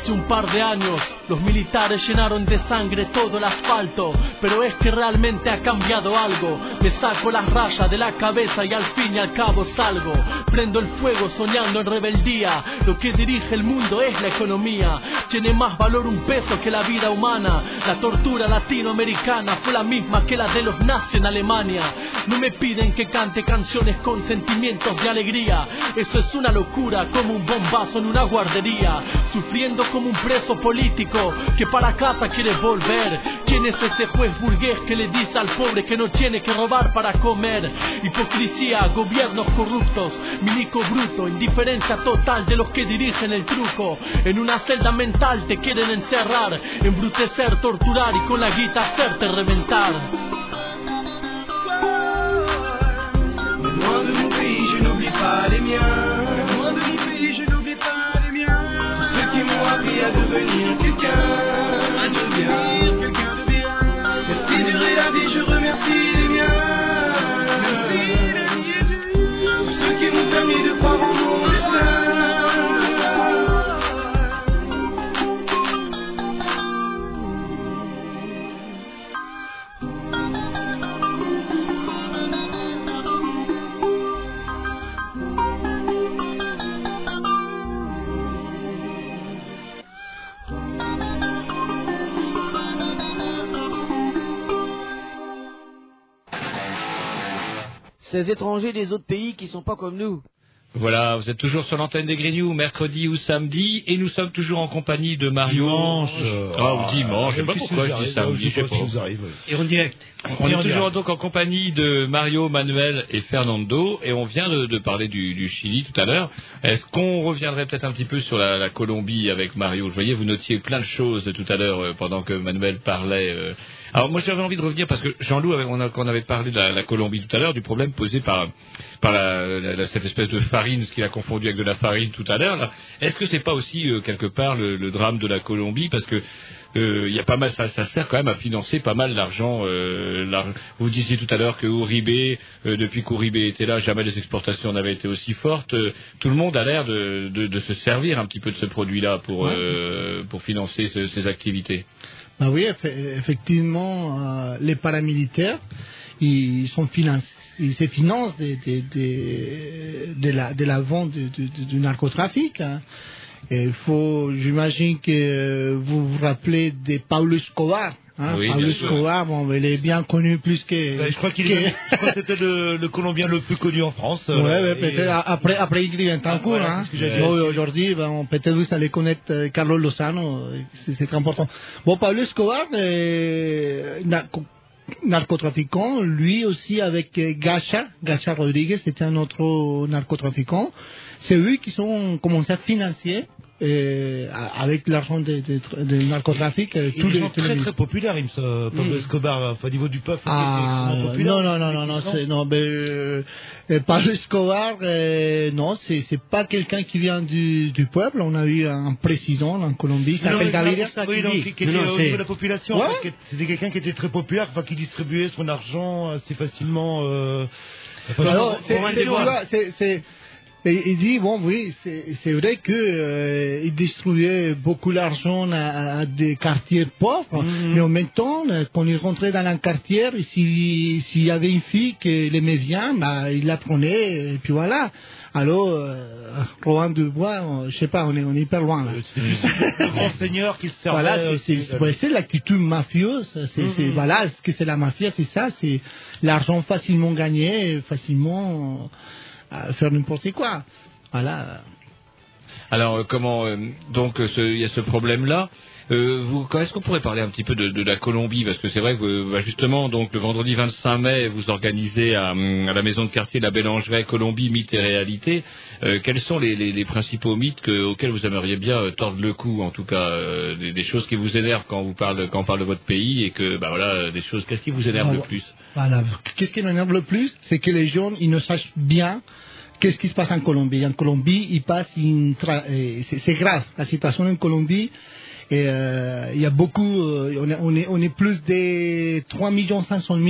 Speaker 17: hace un par de años los militares llenaron de sangre todo el asfalto, pero es que realmente ha cambiado algo. Me saco las rayas de la cabeza y al fin y al cabo salgo. Prendo el fuego soñando en rebeldía. Lo que dirige el mundo es la economía. Tiene más valor un peso que la vida humana. La tortura latinoamericana fue la misma que la de los nazis en Alemania. No me piden que cante canciones con sentimientos de alegría. Eso es una locura como un bombazo en una guardería. Sufriendo como un preso político que para casa quiere volver. ¿Quién es ese juez burgués que le dice al pobre que no tiene que robar para comer? Hipocresía, gobiernos corruptos, milico bruto, indiferencia total de los que dirigen el truco. En una celda mental te quieren encerrar, embrutecer, torturar y con la guita hacerte reventar.
Speaker 18: Les miens. De mon pays, je n'oublie pas appris à devenir quelqu'un. À devenir quelqu'un de bien. Merci de la vie, je remercie
Speaker 14: Ces étrangers des autres pays qui sont pas comme nous.
Speaker 3: Voilà, vous êtes toujours sur l'antenne des Grignoux, mercredi ou samedi, et nous sommes toujours en compagnie de Mario.
Speaker 2: Dimanche.
Speaker 3: Ah, ou dimanche, je sais pas pourquoi je dis
Speaker 2: arrive
Speaker 3: samedi, je sais pas.
Speaker 15: Et en direct.
Speaker 3: On est toujours donc en compagnie de Mario, Manuel et Fernando, et on vient de, de parler du, du Chili tout à l'heure. Est-ce qu'on reviendrait peut-être un petit peu sur la, la Colombie avec Mario? Je voyais, vous notiez plein de choses tout à l'heure euh, pendant que Manuel parlait. euh. Alors moi j'avais envie de revenir parce que Jean-Loup, on, a- on avait parlé de la, la Colombie tout à l'heure, du problème posé par, par la- la- la- cette espèce de farine, ce qu'il a confondu avec de la farine tout à l'heure. Est-ce que c'est pas aussi euh, quelque part le, le drame de la Colombie? Parce que euh, il y a pas mal, ça, ça sert quand même à financer pas mal l'argent. euh, vous disiez tout à l'heure que Uribe, depuis qu'Uribe était là, jamais les exportations n'avaient été aussi fortes. Tout le monde a l'air de, de, de se servir un petit peu de ce produit-là pour,
Speaker 12: Ouais.
Speaker 3: pour financer ce- ces activités.
Speaker 12: Bah oui, eff- effectivement, euh, les paramilitaires, ils sont financés, ils se financent de, de, de, de la, de la vente du, narcotrafic. hein. Il faut, j'imagine que vous vous rappelez de Paulo Escobar. Hein,
Speaker 2: Oui,
Speaker 12: Paulo
Speaker 2: bien sûr.
Speaker 12: Escobar, bon, il est bien connu plus que.
Speaker 2: Ben, je crois qu'il
Speaker 12: que-
Speaker 2: est- c'était le, le Colombien le plus connu en France.
Speaker 12: Ouais,
Speaker 2: euh,
Speaker 12: ouais, peut-être
Speaker 2: et-
Speaker 12: après, après Ingrid Betancourt,
Speaker 2: voilà,
Speaker 12: hein. aujourd'hui, ben, peut-être vous allez connaître euh, Carlos Lozano, euh, c'est très important. Bon, Pablo Escobar, euh, narco- narcotrafiquant, lui aussi avec euh, Gacha, Gacha Rodriguez, c'était un autre narcotrafiquant. C'est eux qui sont commencé à financer euh, avec l'argent des de, de narcotrafic euh,
Speaker 2: Il
Speaker 12: tous les les
Speaker 2: très très populaire, il me semble, Pablo
Speaker 12: Mm.
Speaker 2: Escobar, enfin, au niveau du peuple.
Speaker 12: Ah, non, non, non, non, non, c'est, non, mais, euh, euh, Pablo Escobar, euh, non, c'est, c'est pas quelqu'un qui vient du, du peuple. On a eu un président en Colombie, il
Speaker 2: Non,
Speaker 12: s'appelle Gaviria.
Speaker 2: oui, donc, qui, qui était au niveau de la population.
Speaker 12: Ouais.
Speaker 2: en fait, qui- C'était quelqu'un qui était très populaire, enfin, qui distribuait son argent assez facilement. Euh,
Speaker 12: Alors, c'est, et il dit bon oui c'est, c'est vrai que euh, il distribuait beaucoup d'argent à, à des quartiers pauvres
Speaker 2: Mhm.
Speaker 12: mais en même temps euh, quand il rentrait dans un quartier et si- s'il y avait une fille qui l'aimait bien bah, il la prenait et puis voilà alors euh, Rohan Dubois euh, je sais pas on est, on est hyper loin là
Speaker 2: le grand seigneur qui se servait.
Speaker 12: voilà,
Speaker 2: euh,
Speaker 12: c'est, c'est, ouais, c'est l'attitude mafieuse. C'est, c'est-
Speaker 2: Mhm.
Speaker 12: voilà, ce que c'est la mafia, c'est ça, c'est l'argent facilement gagné, facilement euh, faire n'importe quoi. Voilà.
Speaker 3: Alors euh, comment euh, donc euh, il y a ce problème-là. Euh, vous, est-ce qu'on pourrait parler un petit peu de, de la Colombie? Parce que c'est vrai que bah, justement, donc le vendredi 25 mai, vous organisez à, à la maison de quartier de la Bélangeraie Colombie mythe et réalité. Euh, quels sont les, les- les principaux mythes que- auxquels vous aimeriez bien euh, tordre le cou, en tout cas, euh, des, des choses qui vous énervent quand vous parle quand on parle de votre pays et que bah voilà des choses. Qu'est-ce qui vous énerve le plus?
Speaker 12: Voilà. Qu'est-ce qui m'énerve le plus, c'est que les jeunes, ils ne sachent bien qu'est-ce qui se passe en Colombie. En Colombie, il passe une tra- c'est, c'est grave. La situation en Colombie, et, euh, il y a beaucoup, euh, on, est, on, est, on est plus de 3 500 000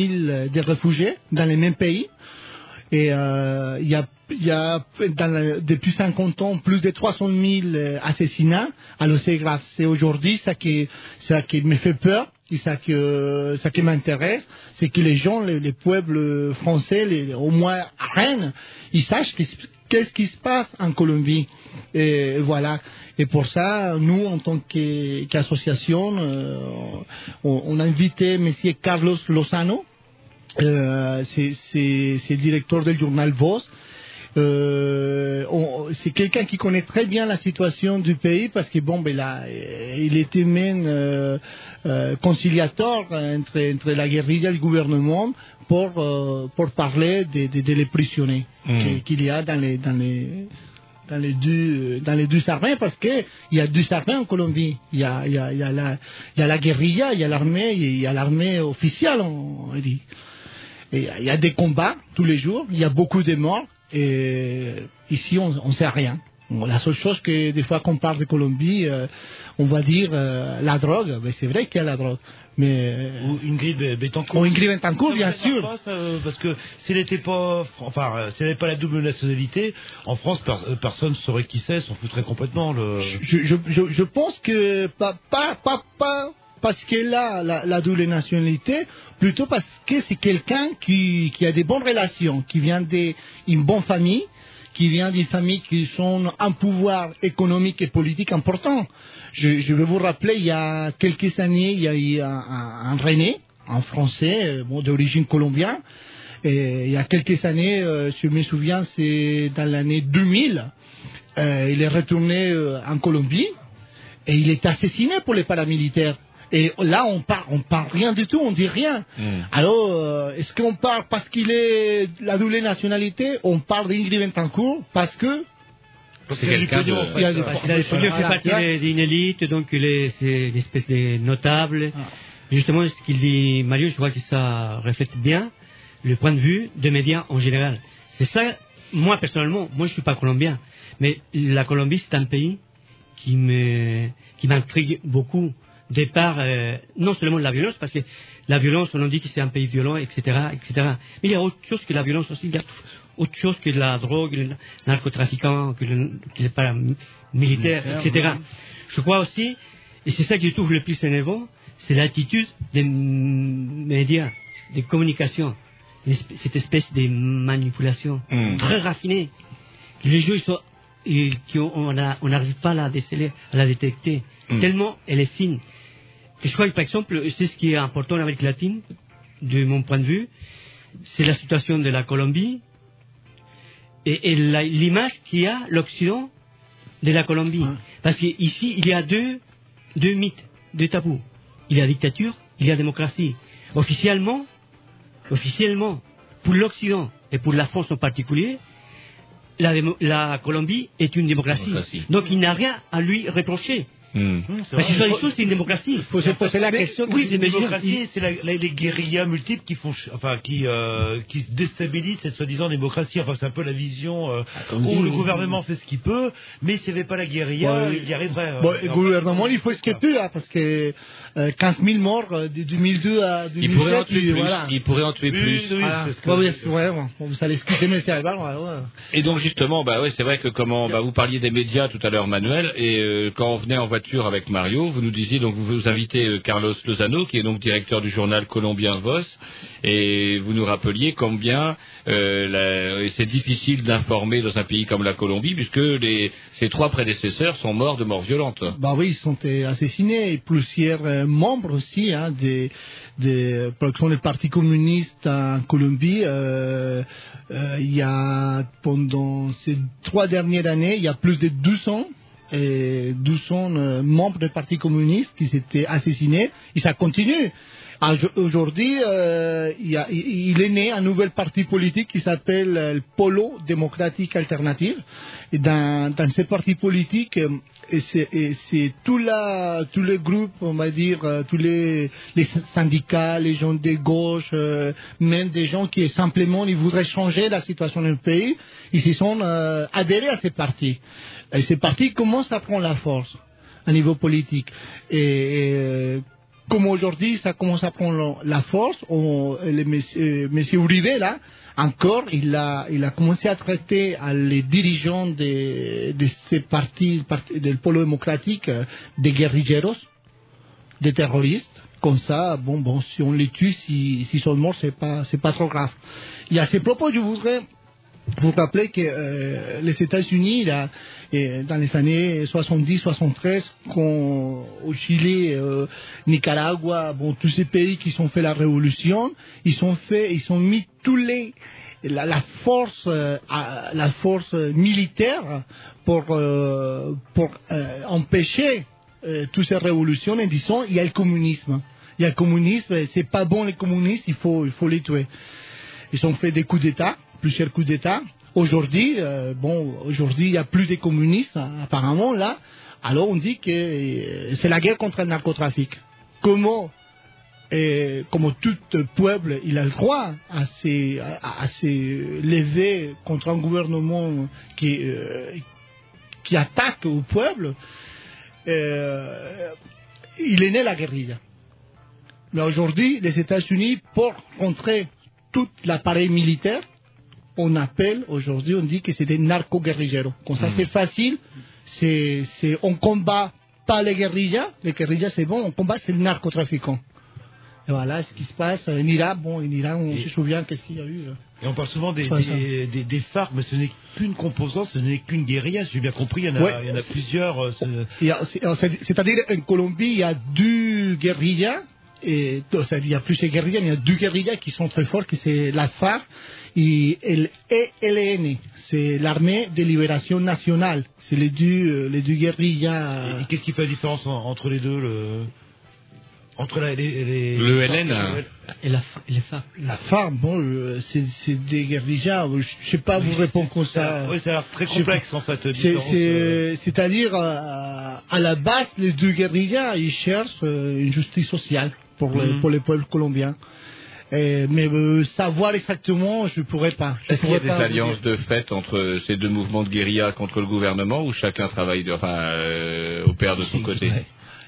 Speaker 12: de réfugiés dans les mêmes pays. Et euh, il y a, y a dans le- depuis 50 ans plus de 300 000 euh, assassinats. Alors c'est. C'est aujourd'hui ça qui, ça qui me fait peur. Et ça que, ça qui m'intéresse, c'est que les gens, les, les peuples français, les, au moins à Rennes, ils sachent qu'est-ce qui se passe en Colombie. Et voilà. Et pour ça, nous, en tant qu'association, euh, on, a invité Monsieur Carlos Lozano, euh, c'est- directeur du journal Voz. Euh, c'est quelqu'un qui connaît très bien la situation du pays parce que bon, ben là, euh, il était même euh, euh, conciliateur entre, entre la guérilla et le gouvernement pour pour parler des de, de les prisonniers
Speaker 3: Mm.
Speaker 12: qui- qu'il y a dans les dans les dans les deux dans les deux armées parce que il y a deux armées en Colombie. Il y a il y a, il y a la il y a la guérilla il y a l'armée il y a l'armée officielle on, dit. Et il y a des combats tous les jours. Il y a beaucoup de morts et ici on on sait rien la seule chose que des fois qu'on parle de Colombie euh, on va dire euh, la drogue ben, c'est vrai qu'il y a la drogue mais
Speaker 2: Ou Ingrid Betancourt.
Speaker 12: Ou Ingrid Betancourt, bien sûr.
Speaker 2: pas, ça, euh, parce que s'il n'était pas, enfin, euh, s'il n'avait pas la double nationalité, en France, per- euh, personne ne saurait qui c'est, s'en foutrait complètement. Le...
Speaker 12: je, je, je, je pense que pas, pas, pas, pas parce qu'elle a la, double nationalité, plutôt parce que c'est quelqu'un qui, a des bonnes relations, qui vient d'une bonne famille, qui vient d'une famille qui sont un pouvoir économique et politique important. Je, vais vous rappeler, il y a quelques années, il y a eu un, un, un René, un Français, euh, bon, d'origine colombienne, et il y a quelques années, euh, je me souviens, c'est dans l'année 2000, euh, il est retourné en Colombie et il est assassiné pour les paramilitaires. Et là, on parle, on parle rien du tout, on dit rien. Alors, euh, est-ce qu'on parle parce qu'il est la double nationalité On parle d'Ingrid Betancourt parce que
Speaker 3: C'est quelqu'un de...
Speaker 12: Il y a des-
Speaker 15: Parce qu'il a- il fait partie d'une élite, donc il est, c'est une espèce de notable.
Speaker 12: Ah.
Speaker 15: Justement, ce qu'il dit Mario, je crois que ça reflète bien le point de vue des médias en général. C'est ça, moi personnellement, moi je suis pas colombien, mais la Colombie c'est un pays qui me, qui m'intrigue beaucoup. De par, euh, non seulement la violence, parce que la violence, on en dit que c'est un pays violent, etc., etc. Mais il y a autre chose que la violence aussi. Il y a autre chose que la drogue, le narcotrafiquant, que le, que etc. Je crois aussi, et c'est ça qui trouve le plus énervant, c'est l'attitude des médias, des communications, cette espèce de manipulation
Speaker 3: Mm.
Speaker 15: très raffinée. Les jeux, ils sont, et on n'arrive pas à la déceler, à la détecter,
Speaker 3: Mm.
Speaker 15: tellement elle est fine. Je crois que, par exemple, c'est ce qui est important en Amérique latine, de mon point de vue, c'est la situation de la Colombie et, l'image qu'il y a l'Occident de la Colombie. Parce qu'ici, il y a deux, deux mythes, deux tabous. Il y a dictature, il y a démocratie. Officiellement, officiellement, pour l'Occident et pour la France en particulier, la, démo- la Colombie est une démocratie.
Speaker 3: Démocratie.
Speaker 15: Donc il n'a rien à lui reprocher. Parce que sur c'est une démocratie.
Speaker 12: faut se poser la question.
Speaker 2: Oui, c'est une démocratie, c'est les guérillas multiples qui font, enfin, qui, euh, qui déstabilisent cette soi-disant démocratie. Enfin, c'est un peu la vision euh,
Speaker 12: comme
Speaker 2: où
Speaker 12: dit-
Speaker 2: le gouvernement fait ce qu'il peut, mais s'il n'y avait pas la guérilla,
Speaker 12: Ouais.
Speaker 2: il y arriverait. euh,
Speaker 12: Bon,
Speaker 2: et
Speaker 12: le
Speaker 2: en
Speaker 12: gouvernement, il faut ce qu'il peut, hein, parce que euh, 15 000 morts euh, de 2002 à 2007.
Speaker 3: Il pourrait en tuer plus.
Speaker 12: voilà.
Speaker 3: Il pourrait en tuer
Speaker 2: Oui,
Speaker 3: plus.
Speaker 2: oui,
Speaker 12: Voilà.
Speaker 2: c'est ce que-
Speaker 12: Bon, oui, c'est- ouais, bon, bon, vous allez excuser, mais c'est ouais, ouais.
Speaker 3: Et donc justement, bah ouais, c'est vrai que comment, bah vous parliez des médias tout à l'heure, Manuel, et euh, quand on venait en voiture avec Mario, vous nous disiez donc vous invitez euh, Carlos Lozano, qui est donc directeur du journal colombien Voz, et vous nous rappeliez combien euh, c'est difficile d'informer dans un pays comme la Colombie, puisque les, ses trois prédécesseurs sont morts de mort violente.
Speaker 12: Bah oui, ils sont euh, assassinés et plusieurs membres aussi hein, des, des, par exemple, le Parti communiste en Colombie. il y a pendant ces trois dernières années, il y a plus de 200 et 200 euh, membres du Parti communiste qui s'étaient assassinés et ça continue. Alors, Aujourd'hui, euh, il, est né un nouvel parti politique qui s'appelle euh, le Polo démocratique alternatif. Et dans, dans ce parti politique, euh, c'est tous les groupes, on va dire, tous les, les syndicats, les gens de gauche, même des gens qui simplement ils voudraient changer la situation du pays, ils se sont euh, adhérés à ce parti. Et ce parti commence à prendre la force à niveau politique. Et, et, euh, comme aujourd'hui, ça commence à prendre la force, on, le monsieur, Uribe, là, encore, il a, commencé à traiter les dirigeants de, ces partis, parti, del polo démocratique euh, des guerrilleros, des terroristes. Comme ça, bon, bon, si on les tue, s'ils si, sont morts, c'est pas, c'est pas trop grave. Et à ces propos, je voudrais vous rappeler que euh, les États-Unis, dans les années 70-73, au Chili, Nicaragua, bon, tous ces pays qui ont fait la révolution, ils ont fait, ils ont mis tous les la, la force, euh, la force militaire pour euh, pour empêcher toutes ces révolutions. En disant il y a le communisme, il y a le communisme, c'est pas bon les communistes, il faut il faut les tuer. Ils ont fait des coups d'État plusieurs coups d'État. Aujourd'hui, euh, bon, aujourd'hui, il n'y a plus de communistes, apparemment, là. Alors, on dit que euh, c'est la guerre contre le narcotrafic. Comment, euh, comme tout peuple, il a le droit à se, à, à se lever contre un gouvernement qui, attaque au peuple, il est né la guérilla. Mais aujourd'hui, les États-Unis, pour contrer tout l'appareil militaire, on appelle aujourd'hui, on dit que c'est des narco-guerrilleros. Comme ça.
Speaker 3: Mm.
Speaker 12: c'est facile. C'est, c'est, on combat pas les guérillas. Les guérillas, c'est bon. On combat, c'est le narcotrafiquant. Et voilà ce qui se passe en Irak. Bon, en Irak, on se souvient qu'est-ce qu'il y a eu.
Speaker 2: Et on parle souvent des, des, des, des FARC, mais ce n'est qu'une composante, ce n'est qu'une guérilla, si j'ai bien compris. Il y en a,
Speaker 12: Ouais.
Speaker 2: il y en a plusieurs. euh, ce-
Speaker 12: Il y a- c'est- c'est- C'est-à-dire, en Colombie, il y a deux guérillas. Et, il y a plusieurs guérillas, mais il y a deux guérillas qui sont très fortes, que c'est la FARC et el ELN. C'est l'armée de libération nationale. C'est les deux, euh, les deux guérillas.
Speaker 2: Et qu'est-ce qui fait la différence en- entre les deux le... Entre la, les, les-
Speaker 3: Le
Speaker 2: les
Speaker 3: LN, hein.
Speaker 15: Et la, les FARC
Speaker 12: La FARC, bon, euh, c'est c'est des guérillas. euh, Je sais pas vous répondre comme ça.
Speaker 2: Oui, ça a l'air très complexe en fait. Euh,
Speaker 12: C'est-à-dire, euh, à la base, les deux guérillas, ils cherchent euh, une justice sociale pour, le,
Speaker 3: Mm-hmm.
Speaker 2: Mhm.
Speaker 12: pour les peuples colombiens. Et- mais euh, savoir exactement, je ne pourrais pas.
Speaker 3: Est-ce qu'il y a des alliances de fait entre ces deux mouvements de guérilla contre le gouvernement ou chacun travaille, de, enfin, euh, opère de son côté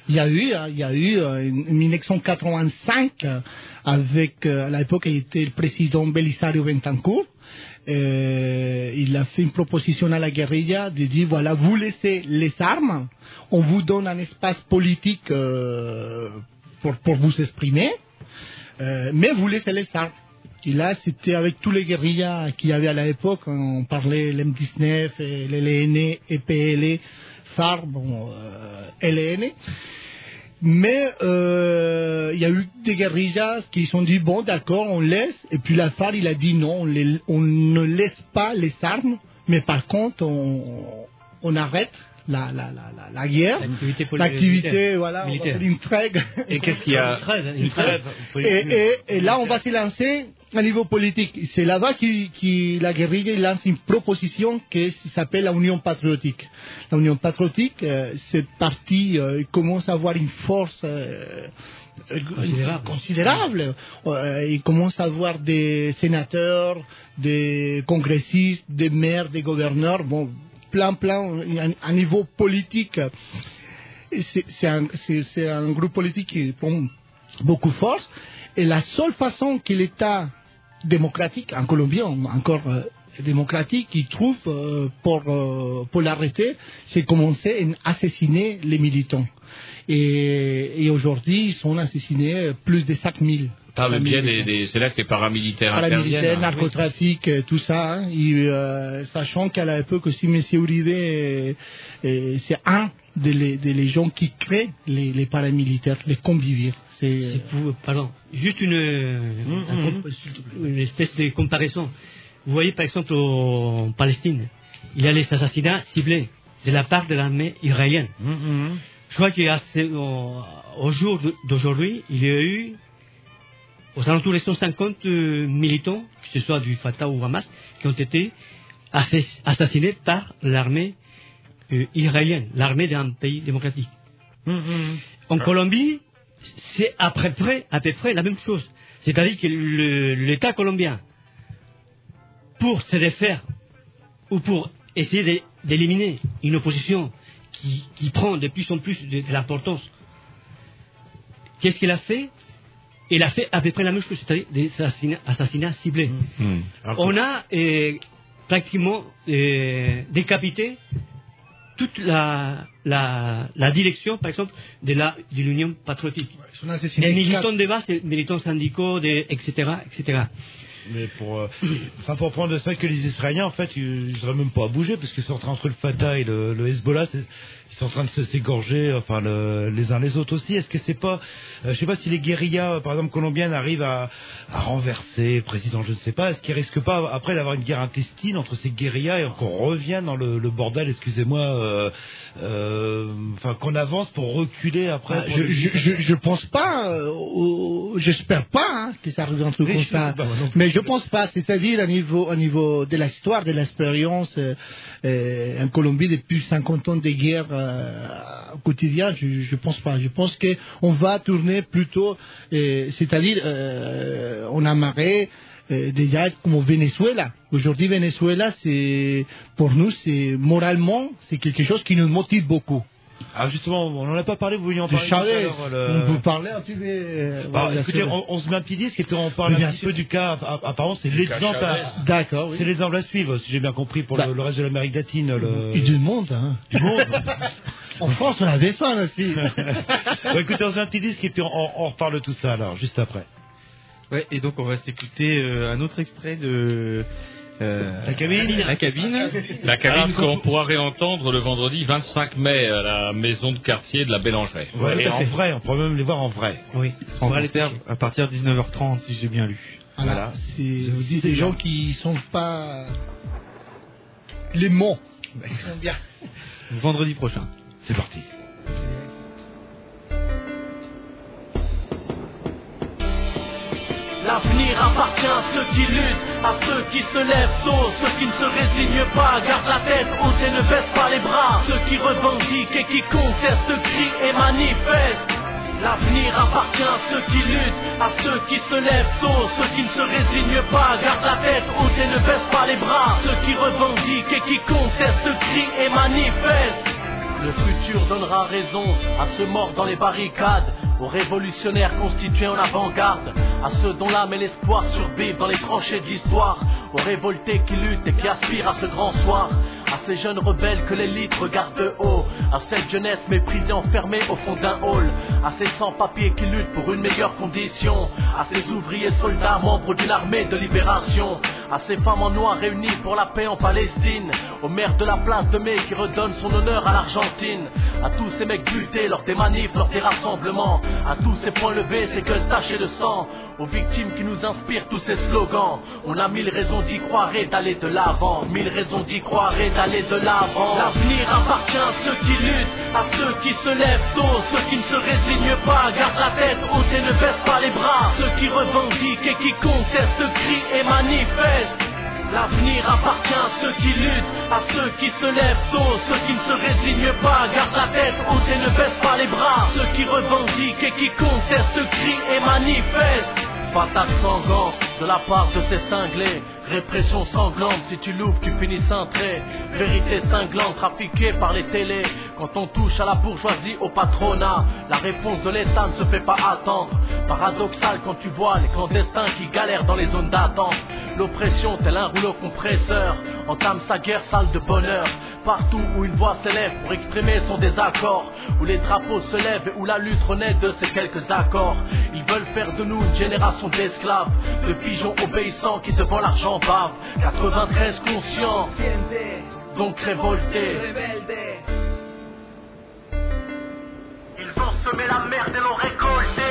Speaker 12: Il y a eu, hein, il y a eu euh, en 1985, euh, avec, euh, à l'époque, il était le président Belisario Bentancur. Euh, il a fait une proposition à la guérilla de dire voilà, vous laissez les armes, on vous donne un espace politique euh, pour, pour vous exprimer, euh, mais vous laissez les armes. Et là, c'était avec tous les guérillas qu'il y avait à l'époque. On parlait l'M19, et l'LN, EPL, FARC, bon, euh, LN. Mais euh, il y a eu des guérillas qui se sont dit bon d'accord on laisse et puis la FARC il a dit non on ne laisse pas les armes mais par contre on, on arrête la, la, la, la, la guerre
Speaker 15: L'activité
Speaker 12: voilà trêve
Speaker 3: Et qu'est-ce qu'il y a
Speaker 15: Une trêve, une
Speaker 12: Une
Speaker 15: trêve.
Speaker 12: trêve. et, et, et là, on va se lancer à niveau politique. C'est là-bas que qui, la guérilla lance une proposition qui s'appelle la Union patriotique. La Union patriotique, euh, cette partie euh, commence à avoir une force euh, euh,
Speaker 15: Considérable.
Speaker 12: considérable. Euh, il commence à avoir des sénateurs, des congressistes, des maires, des gouverneurs, bon, plein, à, niveau politique. C'est un, groupe politique qui prend beaucoup de force. Et la seule façon que l'État démocratique, en Colombie, en- encore euh, démocratique, il trouve euh, pour, euh, pour l'arrêter, c'est commencer à assassiner les militants. Et, et aujourd'hui, ils sont assassinés plus de 5000.
Speaker 3: Par le biais des, c'est là que les paramilitaires
Speaker 12: Paramilitaires,
Speaker 3: interviennent. hein.
Speaker 12: narcotrafic, euh, tout ça, hein. Et, euh, sachant qu'à l'époque aussi, M. Uribe, euh, euh, c'est un des les, des les gens qui créent les, les paramilitaires, les conviviers. C'est
Speaker 15: pour, pardon, juste une, un- une espèce de comparaison. Vous voyez, par exemple, en Palestine, il y a les assassinats ciblés de la part de l'armée israélienne. Je crois qu'au au jour d'aujourd'hui, il y a eu aux alentours de 150 euh, militants, que ce soit du Fatah ou Hamas, qui ont été assass- assassinés par l'armée euh, israélienne, l'armée d'un pays démocratique. En Colombie, c'est à peu près, à peu près la même chose. C'est-à-dire que l'État colombien, pour se défaire ou pour essayer d'éliminer une opposition qui, qui prend de plus en plus l'importance, qu'est-ce qu'il a fait? Il a fait à peu près la même chose, c'est-à-dire des assassinats, assassinats ciblés.
Speaker 3: Hmm.
Speaker 15: On a euh, pratiquement euh, décapité toute la, la, la direction, par exemple, de la de l'Union patriotique. Des
Speaker 12: est
Speaker 15: militants
Speaker 12: quatre-
Speaker 15: de base, des militants syndicaux, des, etc., etc.
Speaker 2: Mais pour, euh, enfin, pour prendre de ça que les Israéliens, en fait, ils ne seraient même pas à bouger, parce qu'ils sont entre le Fatah et le, le Hezbollah, ils sont en train de se- s'égorger, enfin, le- les uns les autres aussi. Est-ce que c'est pas, euh, je sais pas si les guérillas, euh, par exemple, colombiennes arrivent à, à renverser le président, je ne sais pas, est-ce qu'ils risquent pas, après, d'avoir une guerre intestine entre ces guérillas et qu'on revienne dans le, le bordel, excusez-moi, euh, euh, enfin, qu'on avance pour reculer après
Speaker 12: Ah,
Speaker 2: pour
Speaker 12: je,
Speaker 2: des-
Speaker 12: je, je, je pense pas, euh, j'espère pas hein, que ça arrive un truc comme ça. Mais je pense pas, c'est-à-dire au niveau, au niveau de l'histoire, de l'expérience en Colombie depuis 50 ans de guerre euh, quotidien, je, je pense pas. Je pense que on va tourner plutôt, euh, c'est-à-dire euh, on a marré euh, déjà comme Venezuela. Aujourd'hui, Venezuela, c'est pour nous, c'est moralement, c'est quelque chose qui nous motive beaucoup.
Speaker 2: Ah, justement, on n'en a pas parlé, vous vouliez en parler le-
Speaker 12: on vous parlait un petit peu. euh,
Speaker 2: Bah, écoutez, on, on se met un petit disque et puis on parle un petit
Speaker 12: sûr.
Speaker 2: peu du cas. app- Apparemment, c'est l'exemple.
Speaker 12: D'accord, oui.
Speaker 2: C'est l'exemple à suivre, si j'ai bien compris, pour
Speaker 12: Bah.
Speaker 2: le, le reste de l'Amérique latine. Le...
Speaker 12: Et du monde, hein.
Speaker 2: Du monde.
Speaker 12: En France, on avait ça aussi.
Speaker 2: Bon, écoutez, on se met un petit disque et puis on, on reparle de tout ça alors, juste après.
Speaker 4: Ouais, et donc on va s'écouter euh, un autre extrait de euh,
Speaker 2: La cabine
Speaker 4: La cabine.
Speaker 3: La cabine qu'on pourra réentendre le vendredi 25 mai à la maison de quartier de la.
Speaker 2: Ouais, et en vrai, on pourrait même les voir en vrai.
Speaker 15: Oui.
Speaker 4: En concert à partir de 19h30 si j'ai bien lu.
Speaker 12: Voilà, c'est c'est des gens qui sont pas les mots. Ils sont bien.
Speaker 4: Vendredi prochain.
Speaker 2: C'est parti.
Speaker 17: L'avenir appartient à ceux qui luttent, à ceux qui se lèvent tôt, ceux qui ne se résignent pas, gardent la tête haute et ne baissent pas les bras, ceux qui revendiquent et qui contestent, crient et manifestent. L'avenir appartient à ceux qui luttent, à ceux qui se lèvent tôt, ceux qui ne se résignent pas, gardent la tête haute et ne baissent pas les bras, ceux qui revendiquent et qui contestent, crient et manifestent. Le futur donnera raison à ceux morts dans les barricades, aux révolutionnaires constitués en avant-garde, à ceux dont l'âme et l'espoir survivent dans les tranchées de l'histoire, aux révoltés qui luttent et qui aspirent à ce grand soir, à ces jeunes rebelles que l'élite regarde de haut, à cette jeunesse méprisée enfermée au fond d'un hall, à ces sans-papiers qui luttent pour une meilleure condition, à ces ouvriers soldats membres d'une armée de libération, à ces femmes en noir réunies pour la paix en Palestine, au maire de la place de mai qui redonne son honneur à l'Argentine, à tous ces mecs butés lors des manifs, lors des rassemblements, à tous ces points levés, ces gueules tachées de sang, aux victimes qui nous inspirent tous ces slogans. On a mille raisons d'y croire et d'aller de l'avant, mille raisons d'y croire et d'aller de l'avant. L'avenir appartient à ceux qui luttent, à ceux qui se lèvent tôt, ceux qui ne se résignent pas, gardent la tête haute et ne baissent pas les bras, ceux qui revendiquent et qui contestent, crient et manifestent. L'avenir appartient à ceux qui luttent, à ceux qui se lèvent tôt, ceux qui ne se résignent pas, gardent la tête haute et ne baissent pas les bras, ceux qui revendiquent et qui contestent, crient et manifestent. Patate sanglante de la part de ces cinglés, répression sanglante, si tu l'ouvres tu finis cintré, vérité cinglante trafiquée par les télés, quand on touche à la bourgeoisie, au patronat, la réponse de l'État ne se fait pas attendre, paradoxal quand tu vois les clandestins qui galèrent dans les zones d'attente, l'oppression tel un rouleau compresseur, entame sa guerre sale de bonheur, partout où une voix s'élève pour exprimer son désaccord, où les drapeaux se lèvent et où la lutte renaît de ces quelques accords. Ils veulent faire de nous une génération d'esclaves, de pigeons obéissants qui devant l'argent bavent. 93 conscients, donc révoltés. La merde et l'ont récolté.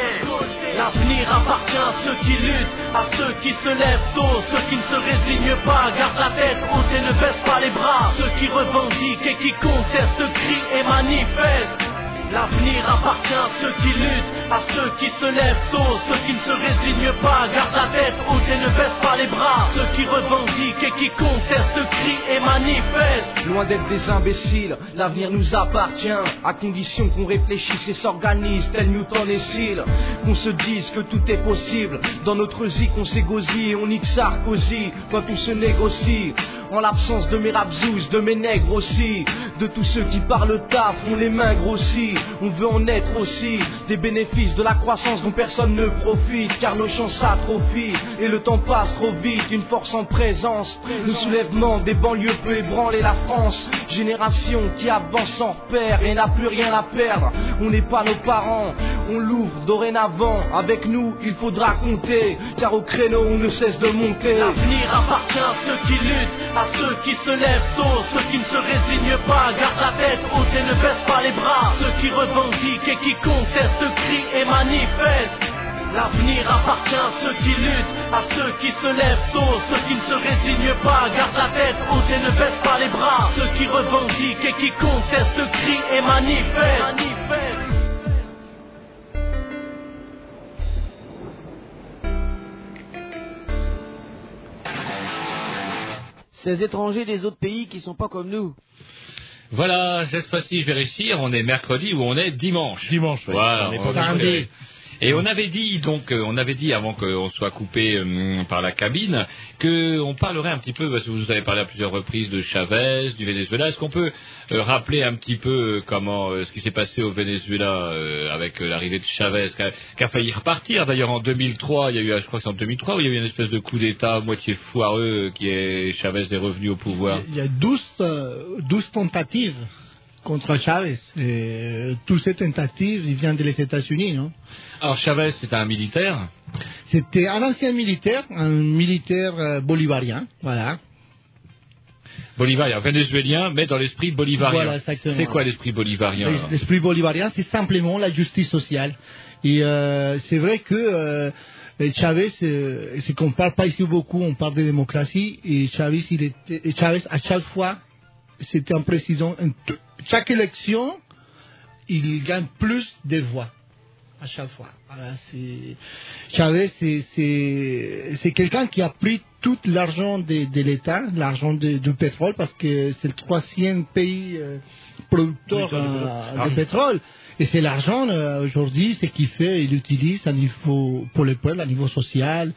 Speaker 17: L'avenir appartient à ceux qui luttent, à ceux qui se lèvent tôt, ceux qui ne se résignent pas, gardent la tête haute et ne baissent pas les bras, ceux qui revendiquent et qui contestent, crient et manifestent. L'avenir appartient à ceux qui luttent, à ceux qui se lèvent tôt, ceux qui ne se résignent pas, gardent la tête haute et ne baissent pas les bras, ceux qui revendiquent et qui contestent, crient et manifestent.
Speaker 19: Loin d'être des imbéciles, l'avenir nous appartient, à condition qu'on réfléchisse et s'organise, tel Newton et Seal. Qu'on se dise que tout est possible, dans notre zik on s'égosille on nique Sarkozy, quand tout se négocie. En l'absence de mes rapzous, de mes nègres aussi, de tous ceux qui parlent taf, ont les mains grossies. On veut en être aussi des bénéfices de la croissance dont personne ne profite, car nos chances s'atrophient et le temps passe trop vite. Une force en présence, le soulèvement des banlieues peut ébranler la France. Génération qui avance sans repère et n'a plus rien à perdre. On n'est pas nos parents, on l'ouvre dorénavant. Avec nous, il faudra compter, car au créneau on ne cesse de monter.
Speaker 17: L'avenir appartient à ceux qui luttent, à ceux qui se lèvent tôt, ceux qui ne se résignent pas, gardent la tête haute et ne baissent pas les bras, ceux qui revendiquent et qui contestent, crient et manifestent. L'avenir appartient à ceux qui luttent, à ceux qui se lèvent tôt, ceux qui ne se résignent pas, gardent la tête haute et ne baissent pas les bras, ceux qui revendiquent et qui contestent, crient et manifestent.
Speaker 14: Ces étrangers des autres pays qui sont pas comme nous.
Speaker 3: Voilà, cette fois-ci, je vais réussir. On est mercredi ou on est dimanche.
Speaker 2: Dimanche, oui.
Speaker 3: Voilà.
Speaker 2: On est pas samedi.
Speaker 3: Et on avait dit donc, euh, on avait dit avant qu'on soit coupé euh, par la cabine, que on parlerait un petit peu, parce que vous avez parlé à plusieurs reprises de Chavez, du Venezuela. Est-ce qu'on peut euh, rappeler un petit peu comment ce qui s'est passé au Venezuela avec l'arrivée de Chavez, qui a, a failli repartir d'ailleurs en 2003. Il y a eu, je crois que c'est en 2003 où il y a eu une espèce de coup d'État moitié foireux, qui est Chavez est revenu au pouvoir.
Speaker 12: Il y a 12, euh, 12 tentatives contre Chavez. Et, euh, toutes ces tentatives, ils viennent des États-Unis, non?
Speaker 3: Alors Chavez, c'était un militaire.
Speaker 12: C'était un ancien militaire, un militaire euh, bolivarien, voilà.
Speaker 3: Bolivarien, vénézuélien, mais dans l'esprit bolivarien.
Speaker 12: Voilà, exactement.
Speaker 3: c'est quoi l'esprit bolivarien
Speaker 12: L'esprit bolivarien, c'est simplement la justice sociale. Et euh, c'est vrai que euh, Chavez, euh, c'est qu'on parle pas ici beaucoup, on parle de démocratie, et Chavez, il était, Chavez à chaque fois, c'était un président, en t- chaque élection, il gagne plus de voix. À chaque fois. Voilà, c'est Chavez, c'est- c'est c'est quelqu'un qui a pris tout l'argent de, de l'État, l'argent de- du pétrole, parce que c'est le troisième pays euh, producteur euh,
Speaker 2: Ah
Speaker 12: de pétrole. Et c'est l'argent, euh, aujourd'hui, ce qu'il fait, il l'utilise à niveau, pour le peuple, à niveau social,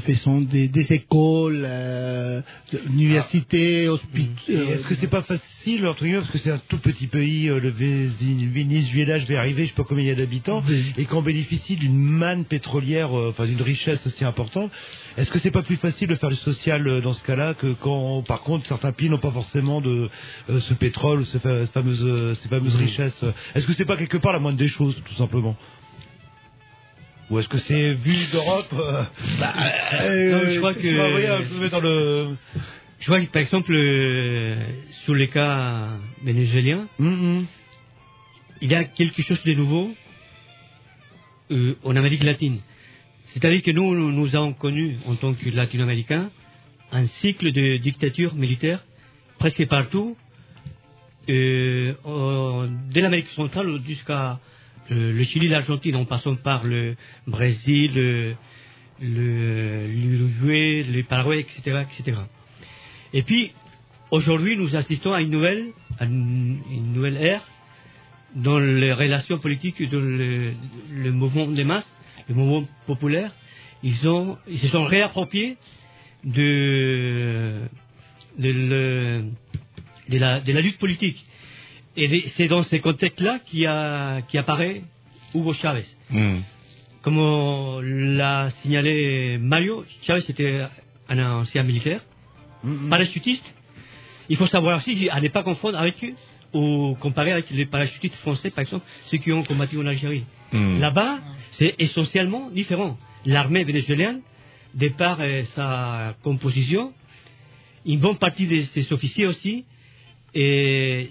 Speaker 12: faisant des, des écoles, euh, universités, hôpitaux.
Speaker 2: Et Est-ce que c'est pas facile, entre guillemets, parce que c'est un tout petit pays, euh, le Venezuela, je vais arriver, je sais pas combien il y a d'habitants, et qu'on bénéficie d'une manne pétrolière, euh, enfin d'une richesse aussi importante. Est-ce que c'est pas plus facile de faire du social euh, dans ce cas-là que quand, par contre, certains pays n'ont pas forcément de euh, ce pétrole ou ces, fa- fameuses, euh, ces fameuses richesses? Est-ce que c'est pas quelque part la moindre des choses, tout simplement? Ou est-ce que c'est vu d'Europe euh, bah, euh,
Speaker 15: Non, je crois que-
Speaker 2: dans le
Speaker 15: Je vois que, par exemple, euh, sur les cas vénézuéliens, il y a quelque chose de nouveau euh, en Amérique latine. C'est-à-dire que nous, nous, avons connu, en tant que latino-américains, un cycle de dictature militaire presque partout, euh, dès l'Amérique centrale jusqu'à euh, le Chili, l'Argentine, en passant par le Brésil, le- l'Uruguay, le Paraguay, etc., etc. Et puis, aujourd'hui, nous assistons à une nouvelle, à nouvelle ère dans les relations politiques, dans le, mouvement des masses, le mouvement populaire. Ils, ont, ils se sont réappropriés de la lutte politique. Et c'est dans ce contexte-là qui, a, qui apparaît Hugo Chavez.
Speaker 3: Hmm.
Speaker 15: Comme l'a signalé Mario, Chavez était un ancien militaire, parachutiste. Il faut savoir aussi, à ne pas confondre avec eux, ou comparer avec les parachutistes français, par exemple, ceux qui ont combattu en Algérie.
Speaker 3: Hmm.
Speaker 15: Là-bas, c'est essentiellement différent. L'armée vénézuélienne, de par euh, sa composition, une bonne partie de ses officiers aussi, et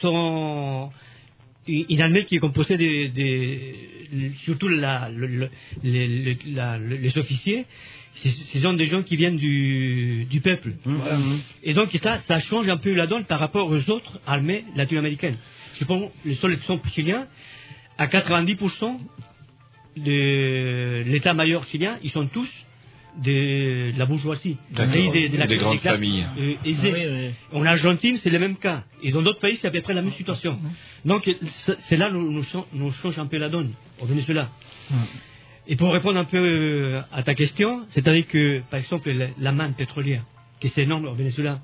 Speaker 15: sont une armée qui est composée de, de- surtout la- le- le- les, les- la- le- les officiers, ce sont des gens qui viennent du, du peuple. Et donc ça, ça change un peu la donne par rapport aux autres armées latino-américaines. Je prends le seul exemple chilien, à 90% de l'état-major chilien, ils sont tous de la bourgeoisie, des, de, la
Speaker 3: Des
Speaker 15: des
Speaker 3: grandes
Speaker 15: classes,
Speaker 3: familles.
Speaker 15: euh, aisées.
Speaker 12: Ah oui,
Speaker 15: En Argentine, c'est le même cas. Et dans d'autres pays, c'est à peu près la même situation. Donc, c'est là nous, nous, nous change un peu la donne, au Venezuela. Et pour répondre un peu euh, à ta question, c'est-à-dire que, par exemple, la, la manne pétrolière, qui est énorme au Venezuela,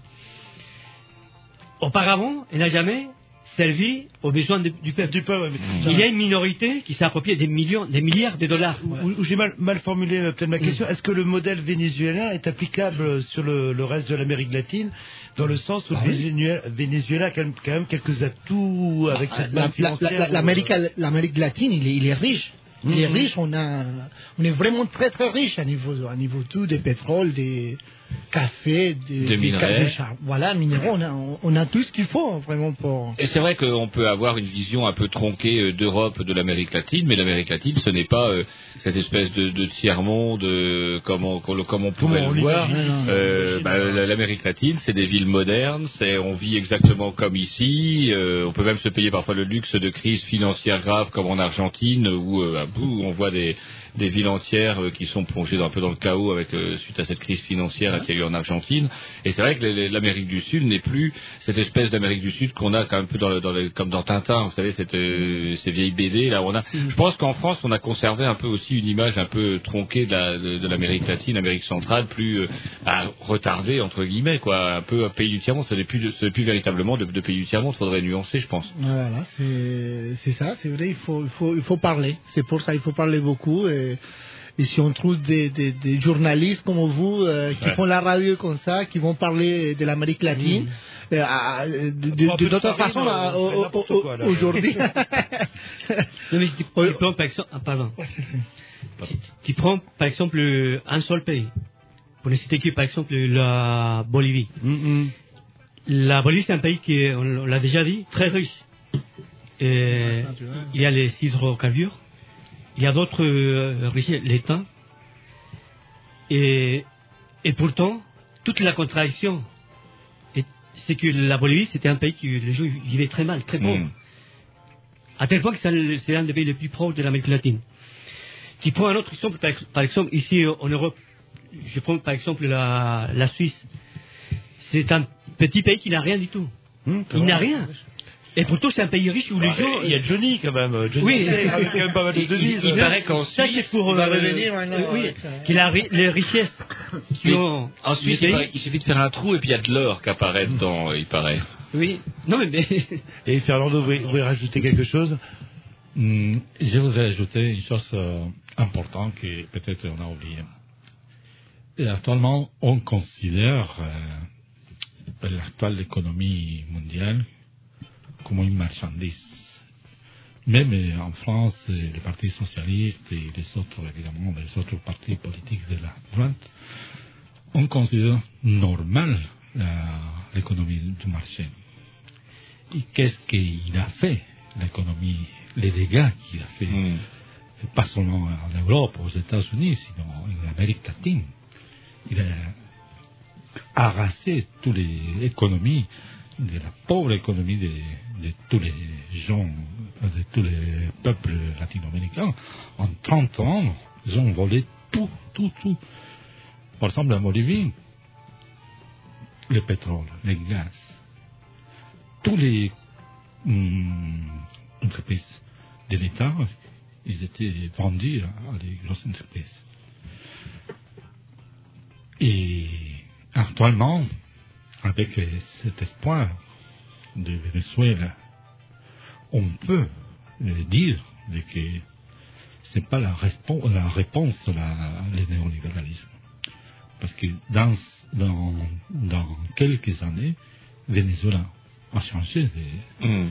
Speaker 15: auparavant, elle n'a jamais servi aux besoins de- du peuple. Il y a une minorité qui s'est appropriée des millions, des milliards de dollars.
Speaker 2: Ou, ou j'ai mal, mal formulé euh, peut-être ma question. Est-ce que le modèle vénézuélien est applicable euh, sur le, le reste de l'Amérique latine, dans le sens où
Speaker 12: Ah
Speaker 2: le Venezuela a quand même, quand même quelques atouts avec cette
Speaker 12: La- la- la-
Speaker 2: ou,
Speaker 12: L'Amérique
Speaker 2: euh,
Speaker 12: l'Amérique latine, il est, il est riche. Il est
Speaker 2: Mhm.
Speaker 12: riche, on, a, on est vraiment très très riche à niveau, à niveau tout, des pétroles, des cafés, des,
Speaker 3: minerais.
Speaker 12: ca- des char- Voilà, minéraux, on a, on, on a tout ce qu'il faut vraiment pour.
Speaker 3: Et c'est vrai qu'on peut avoir une vision un peu tronquée euh, d'Europe, de l'Amérique latine, mais l'Amérique latine, ce n'est pas euh, cette espèce de, de tiers-monde euh, comme, on, comme on pourrait
Speaker 2: on
Speaker 3: le voir.
Speaker 2: hein.
Speaker 3: Euh, bah, la- L'Amérique latine, c'est des villes modernes, c'est on vit exactement comme ici. on peut même se payer parfois le luxe de crises financières graves comme en Argentine, où, à bout, on voit des, des villes entières euh, qui sont plongées un peu dans le chaos avec euh, suite à cette crise financière qu'il y a eu en Argentine. Et c'est vrai que l'Amérique du Sud n'est plus cette espèce d'Amérique du Sud qu'on a quand même un peu dans le, dans le- comme dans Tintin, vous savez, cette, euh, ces vieilles BD là. On a, je pense qu'en France, on a conservé un peu aussi une image un peu tronquée de la- de de l'Amérique latine, l'Amérique centrale, plus bah, retardée entre guillemets, quoi, un peu un pays du tiers monde. Ce n'est plus, plus véritablement de, de pays du tiers monde. Faudrait nuancer, je pense.
Speaker 12: Voilà, c'est c'est ça, c'est vrai, il faut, il faut, il faut parler. C'est pour ça qu'il faut parler beaucoup. Et, et si on trouve des, des, des journalistes comme vous euh, qui
Speaker 3: Ouais.
Speaker 12: font la radio comme ça, qui vont parler de l'Amérique latine, euh, de- de de
Speaker 15: de
Speaker 12: façons,
Speaker 15: euh,
Speaker 12: au-
Speaker 15: quoi, là.
Speaker 12: aujourd'hui.
Speaker 15: Non, mais tu, tu prends par exemple, ah, pardon. Tu, tu prends par exemple un seul pays. Pour ne citer que par exemple la Bolivie. La Bolivie c'est un pays qui est, on on l'a déjà dit, très riche. Et il y a les hydrocarbures, il y a d'autres euh, l'État. Et, et pourtant, toute la contradiction, est- c'est que la Bolivie c'était un pays que les gens vivaient très mal, très pauvre.
Speaker 3: Mm.
Speaker 15: À tel point que c'est c'est un des pays les plus proches de l'Amérique latine. Tu prends un autre exemple, par, par exemple, ici euh, en Europe, je prends par exemple la, la Suisse. C'est un petit pays qui n'a rien du tout. Il n'a rien. Et pourtant, c'est un pays riche où les
Speaker 2: Ah,
Speaker 15: gens.
Speaker 2: il y a Johnny quand même. Johnny
Speaker 15: Oui,
Speaker 2: avec quand même pas mal de devises.
Speaker 15: il- il paraît qu'en Ça, Suisse, c'est pour, euh, revenir oui, qu'il a ri- les richesses qui
Speaker 3: Mais
Speaker 15: ont.
Speaker 3: en Suisse, il, paraît- il suffit de faire un trou et puis il y a de l'or qui apparaît dedans, il paraît.
Speaker 15: Oui. Non, mais.
Speaker 2: Et Fernando, vous voulez, rajouter quelque chose?
Speaker 13: Hmm, Je voudrais ajouter une chose euh, importante que peut-être on a oublié. Et actuellement, on considère euh, l'actuelle économie mondiale comme une marchandise. Même euh, en France, euh, les partis socialistes et les autres, évidemment, les autres partis politiques de la droite, on considère normal la- l'économie du marché. Et qu'est-ce qu'il a fait, l'économie, les dégâts qu'il a fait, pas seulement en Europe, aux États-Unis, sinon en Amérique latine. Il a arrasé toutes les économies, de la pauvre économie de, tous les gens, de tous les peuples latino-américains. En 30 ans, ils ont volé tout, tout, tout. Par exemple, en Bolivie, le pétrole, le gaz, tous les hum, entreprises de l'État, ils étaient vendus à des grosses entreprises. Et actuellement, avec cet espoir de Venezuela, on peut euh, dire que ce n'est pas la, réponse à la- le néolibéralisme. Parce que dans, dans, dans quelques années, Venezuela a changé de,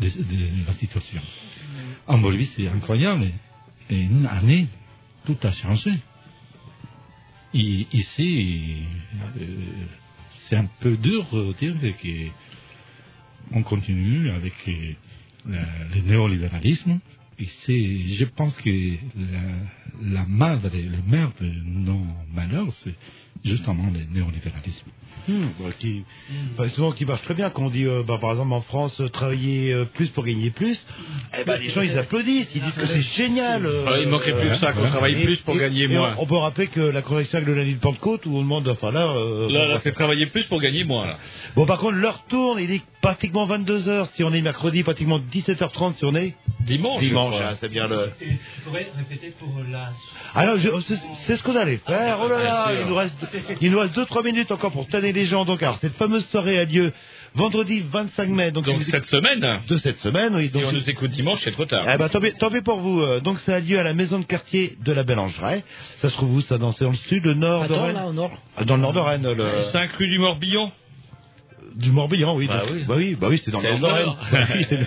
Speaker 13: de, de la situation. En Bolivie, c'est incroyable. Et une année, tout a changé. Et ici, euh, c'est un peu dur de dire que on continue avec euh, le néolibéralisme. Et je pense que la, la le mère de nos malheurs, justement le néolibéralisme.
Speaker 2: Hmm, bah, qui, bah, souvent qui marche très bien quand on dit euh, bah, par exemple en France euh, travailler euh, plus pour gagner plus eh ben, les gens ils applaudissent ils disent que c'est génial euh,
Speaker 3: Ah, il manquerait plus que ça, qu'on travaille
Speaker 2: et-
Speaker 3: plus pour
Speaker 2: et-
Speaker 3: gagner
Speaker 2: et
Speaker 3: moins.
Speaker 2: on, on peut rappeler que la correction avec le lundi de Pentecôte où on demande enfin là euh,
Speaker 3: Là, là, c'est travailler plus pour gagner moins. Là.
Speaker 2: bon par contre l'heure tourne il est pratiquement 22h si on est mercredi pratiquement 17h30 si on est
Speaker 3: dimanche
Speaker 2: dimanche hein, c'est bien le
Speaker 15: Tu pourrais répéter pour la.
Speaker 2: alors, je- c'est ce qu'on allait faire. Oh là là, il nous reste, il nous reste deux trois minutes encore pour tanner les gens. Donc, alors, cette fameuse soirée a lieu vendredi 25 mai. Donc,
Speaker 3: Donc cette semaine,
Speaker 2: de cette semaine, oui.
Speaker 3: si
Speaker 2: Donc,
Speaker 3: on nous écoute dimanche, c'est trop tard.
Speaker 2: eh ben, tant, pis, tant pis pour vous. euh, Donc ça a lieu à la maison de quartier de la Bélangeraie. Ça se trouve où ça dans, le sud, le nord de
Speaker 12: Attends,
Speaker 2: Rennes
Speaker 12: là, au nord.
Speaker 2: Ah, Dans le nord de Rennes. Le...
Speaker 3: 5 rue du Morbihan.
Speaker 2: Du Morbihan, oui.
Speaker 3: Bah
Speaker 2: donc-
Speaker 3: oui.
Speaker 2: bah oui, bah oui, c'est dans le nord de Rennes.
Speaker 3: nord.
Speaker 2: Bah oui, c'est le-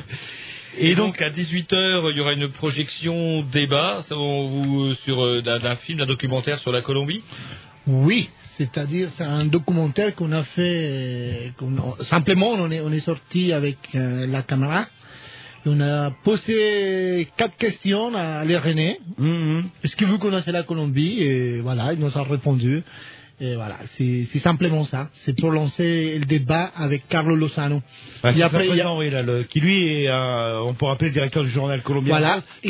Speaker 3: Et donc à 18h, il y aura une projection débat ça, on vous- sur euh, d'un film, d'un documentaire sur la Colombie.
Speaker 12: Oui, c'est-à-dire c'est un documentaire qu'on a fait, euh, qu'on- simplement on est, on est sorti avec euh, la caméra, on a posé quatre questions à les René.
Speaker 2: Mhm.
Speaker 12: Est-ce que vous connaissez la Colombie? Et voilà, il nous a répondu. Et voilà, c'est c'est simplement ça. C'est pour lancer le débat avec Carlos Lozano. Et
Speaker 2: qui
Speaker 12: après, il y a-
Speaker 2: oui, là, le- qui lui est, un- on peut rappeler le directeur du journal colombien.
Speaker 12: Voilà. C'est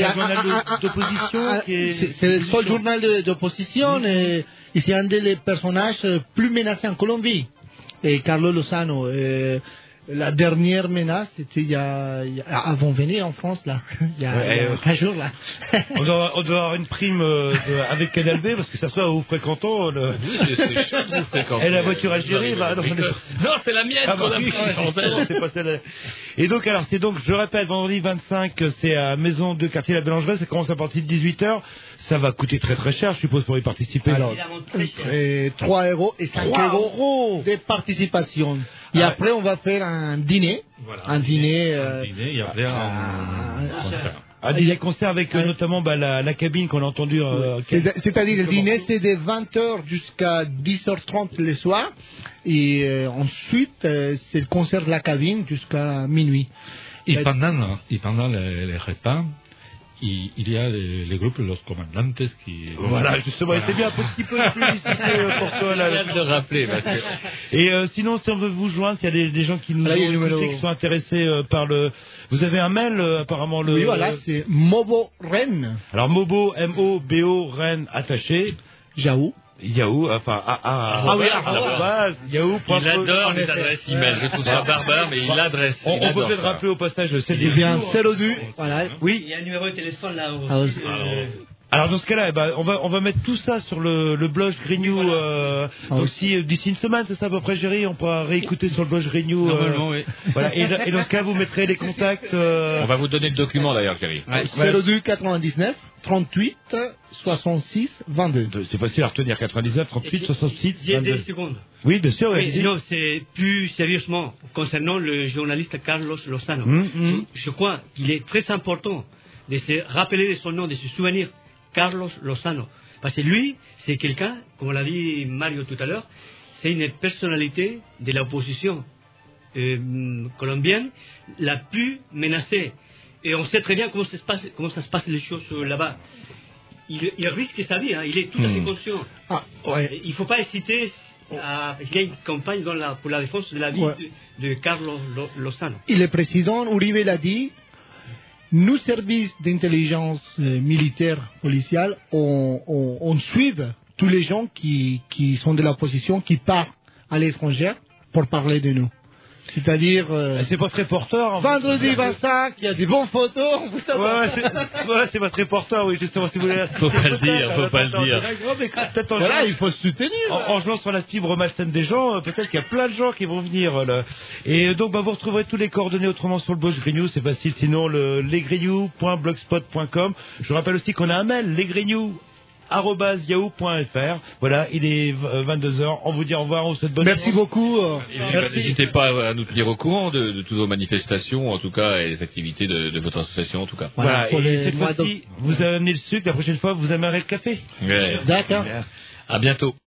Speaker 12: le seul journal d'opposition et c'est un des personnages euh, plus menacés en Colombie. Et Carlos Lozano, euh, la dernière menace, c'était il y a, il y a- avant de venir en France, là, il y a,
Speaker 2: Ouais,
Speaker 12: il y a
Speaker 2: euh,
Speaker 12: 15 jours, là.
Speaker 2: On doit, on doit avoir une prime euh, de- avec Canal-B parce que ça soit vous fréquentons le...
Speaker 3: Oui, c'est- chaud vous fréquenter.
Speaker 2: Et la voiture Algérie, bah, non,
Speaker 3: c'est la mienne
Speaker 2: Ah, bah,
Speaker 3: qu'on a
Speaker 2: pas celle-là. Et donc, alors, c'est donc, je répète, vendredi 25, c'est à Maison de Quartier La Bélangerie, ça commence à partir de 18h. Ça va coûter très très cher, je suppose, pour y participer.
Speaker 12: Alors, euh, 3 euros et 5
Speaker 2: 3
Speaker 12: euros de participation. Et
Speaker 2: Ah,
Speaker 12: après, on va faire un dîner. un dîner. euh,
Speaker 13: Dîner, et après, un concert.
Speaker 2: Ah, des concerts avec euh, notamment bah, la, la cabine qu'on a entendue. euh,
Speaker 12: C'est-à-dire le dîner, c'est de 20h jusqu'à 10h30 le soir. Et euh, ensuite, euh, c'est le concert de la cabine jusqu'à minuit.
Speaker 13: Et pendant, et pendant les, les repas, il, il y a les, les groupes Los Comandantes qui...
Speaker 2: Voilà, justement, et c'est bien un petit peu de publicité euh, pour toi là.
Speaker 3: Viens de le rappeler parce que
Speaker 2: Et euh, sinon, si on veut vous joindre, s'il y a des, des gens qui nous
Speaker 12: Là, il y a
Speaker 2: ont écouté, qui sont intéressés euh, par le... Vous avez un mail, euh, apparemment, le...
Speaker 12: Oui, voilà, c'est Mobo Rennes.
Speaker 2: Alors, Mobo, M-O-B-O, Rennes, attaché.
Speaker 12: Yahoo.
Speaker 2: Yahoo, enfin, ah, ah,
Speaker 12: Ah oui,
Speaker 2: ah,
Speaker 12: ah,
Speaker 2: arrobase, Yahoo.
Speaker 3: il adore les adresses email. Je trouve ça barbare, mais il adresse.
Speaker 2: On,
Speaker 3: il
Speaker 2: on peut peut-être rappeler au passage le
Speaker 12: Eh bien, 02. Voilà.
Speaker 2: Oui.
Speaker 15: Il y a un numéro de téléphone là. Aussi,
Speaker 12: oui.
Speaker 2: Alors dans ce cas-là, eh ben, on va on va mettre tout ça sur le, le blog Grignou euh,
Speaker 12: Ah,
Speaker 2: donc si, euh, d'ici une semaine, c'est ça à peu près, Géry, on pourra réécouter sur le blog Grignou. euh,
Speaker 3: oui.
Speaker 2: Voilà. Et, et dans ce cas, vous mettrez les contacts. euh,
Speaker 3: On va vous donner le document d'ailleurs, Thierry.
Speaker 2: Ouais.
Speaker 12: 02 99 38 66 22.
Speaker 2: C'est facile à retenir, 99, 38, 66,
Speaker 15: J'ai
Speaker 2: 22.
Speaker 15: deux secondes.
Speaker 2: Oui, bien sûr.
Speaker 15: Oui, non, c'est plus sérieusement concernant le journaliste Carlos Lozano.
Speaker 2: Hum, hum.
Speaker 15: Je, je crois qu'il est très important de se rappeler de son nom, de se souvenir Carlos Lozano. Parce que lui, c'est quelqu'un, comme l'a dit Mario tout à l'heure, c'est une personnalité de l'opposition euh, colombienne la plus menacée. Et on sait très bien comment ça se passe, comment ça se passe les choses là-bas. Il, il risque sa vie, hein, il est tout à fait
Speaker 12: Hmm.
Speaker 15: conscient.
Speaker 12: Ah, ouais.
Speaker 15: Il ne faut pas hésiter à. Il y a une campagne dans la- pour la défense de la vie
Speaker 12: Ouais.
Speaker 15: de, de Carlos Lo- Lozano.
Speaker 12: Et le président Uribe l'a dit, nos services d'intelligence euh, militaire, policiale, on, suit tous les gens qui, qui sont de l'opposition, qui partent à l'étranger pour parler de nous. C'est-à-dire... euh,
Speaker 2: C'est votre reporter.
Speaker 12: vendredi 25, il y a des bonnes photos, on vous
Speaker 2: Ouais, ouais, c'est ouais, c'est votre reporter, oui, justement, si vous voulez.
Speaker 3: Faut pas le dire, faut pas le dire.
Speaker 12: Voilà, il faut se soutenir.
Speaker 2: En, en jouant sur la fibre malsaine des gens, euh, peut-être qu'il y a plein de gens qui vont venir. euh, là. Et donc, bah, vous retrouverez tous les coordonnées autrement sur le blog Grignou, c'est facile. Sinon, le lesgrignou.blogspot.com. Je vous rappelle aussi qu'on a un mail, lesgrignou yahoo.fr. Voilà, il est 22h. On vous dit au revoir, on vous souhaite bonne
Speaker 12: Merci
Speaker 2: chance.
Speaker 12: beaucoup. euh,
Speaker 3: bah, N'hésitez pas à nous tenir au courant de, de toutes vos manifestations, en tout cas, et les activités de, de votre association, en tout cas.
Speaker 2: Voilà, et cette fois-ci, vous amenez le sucre, la prochaine fois, vous amènerez le café.
Speaker 3: Ouais.
Speaker 12: D'accord.
Speaker 3: À bientôt.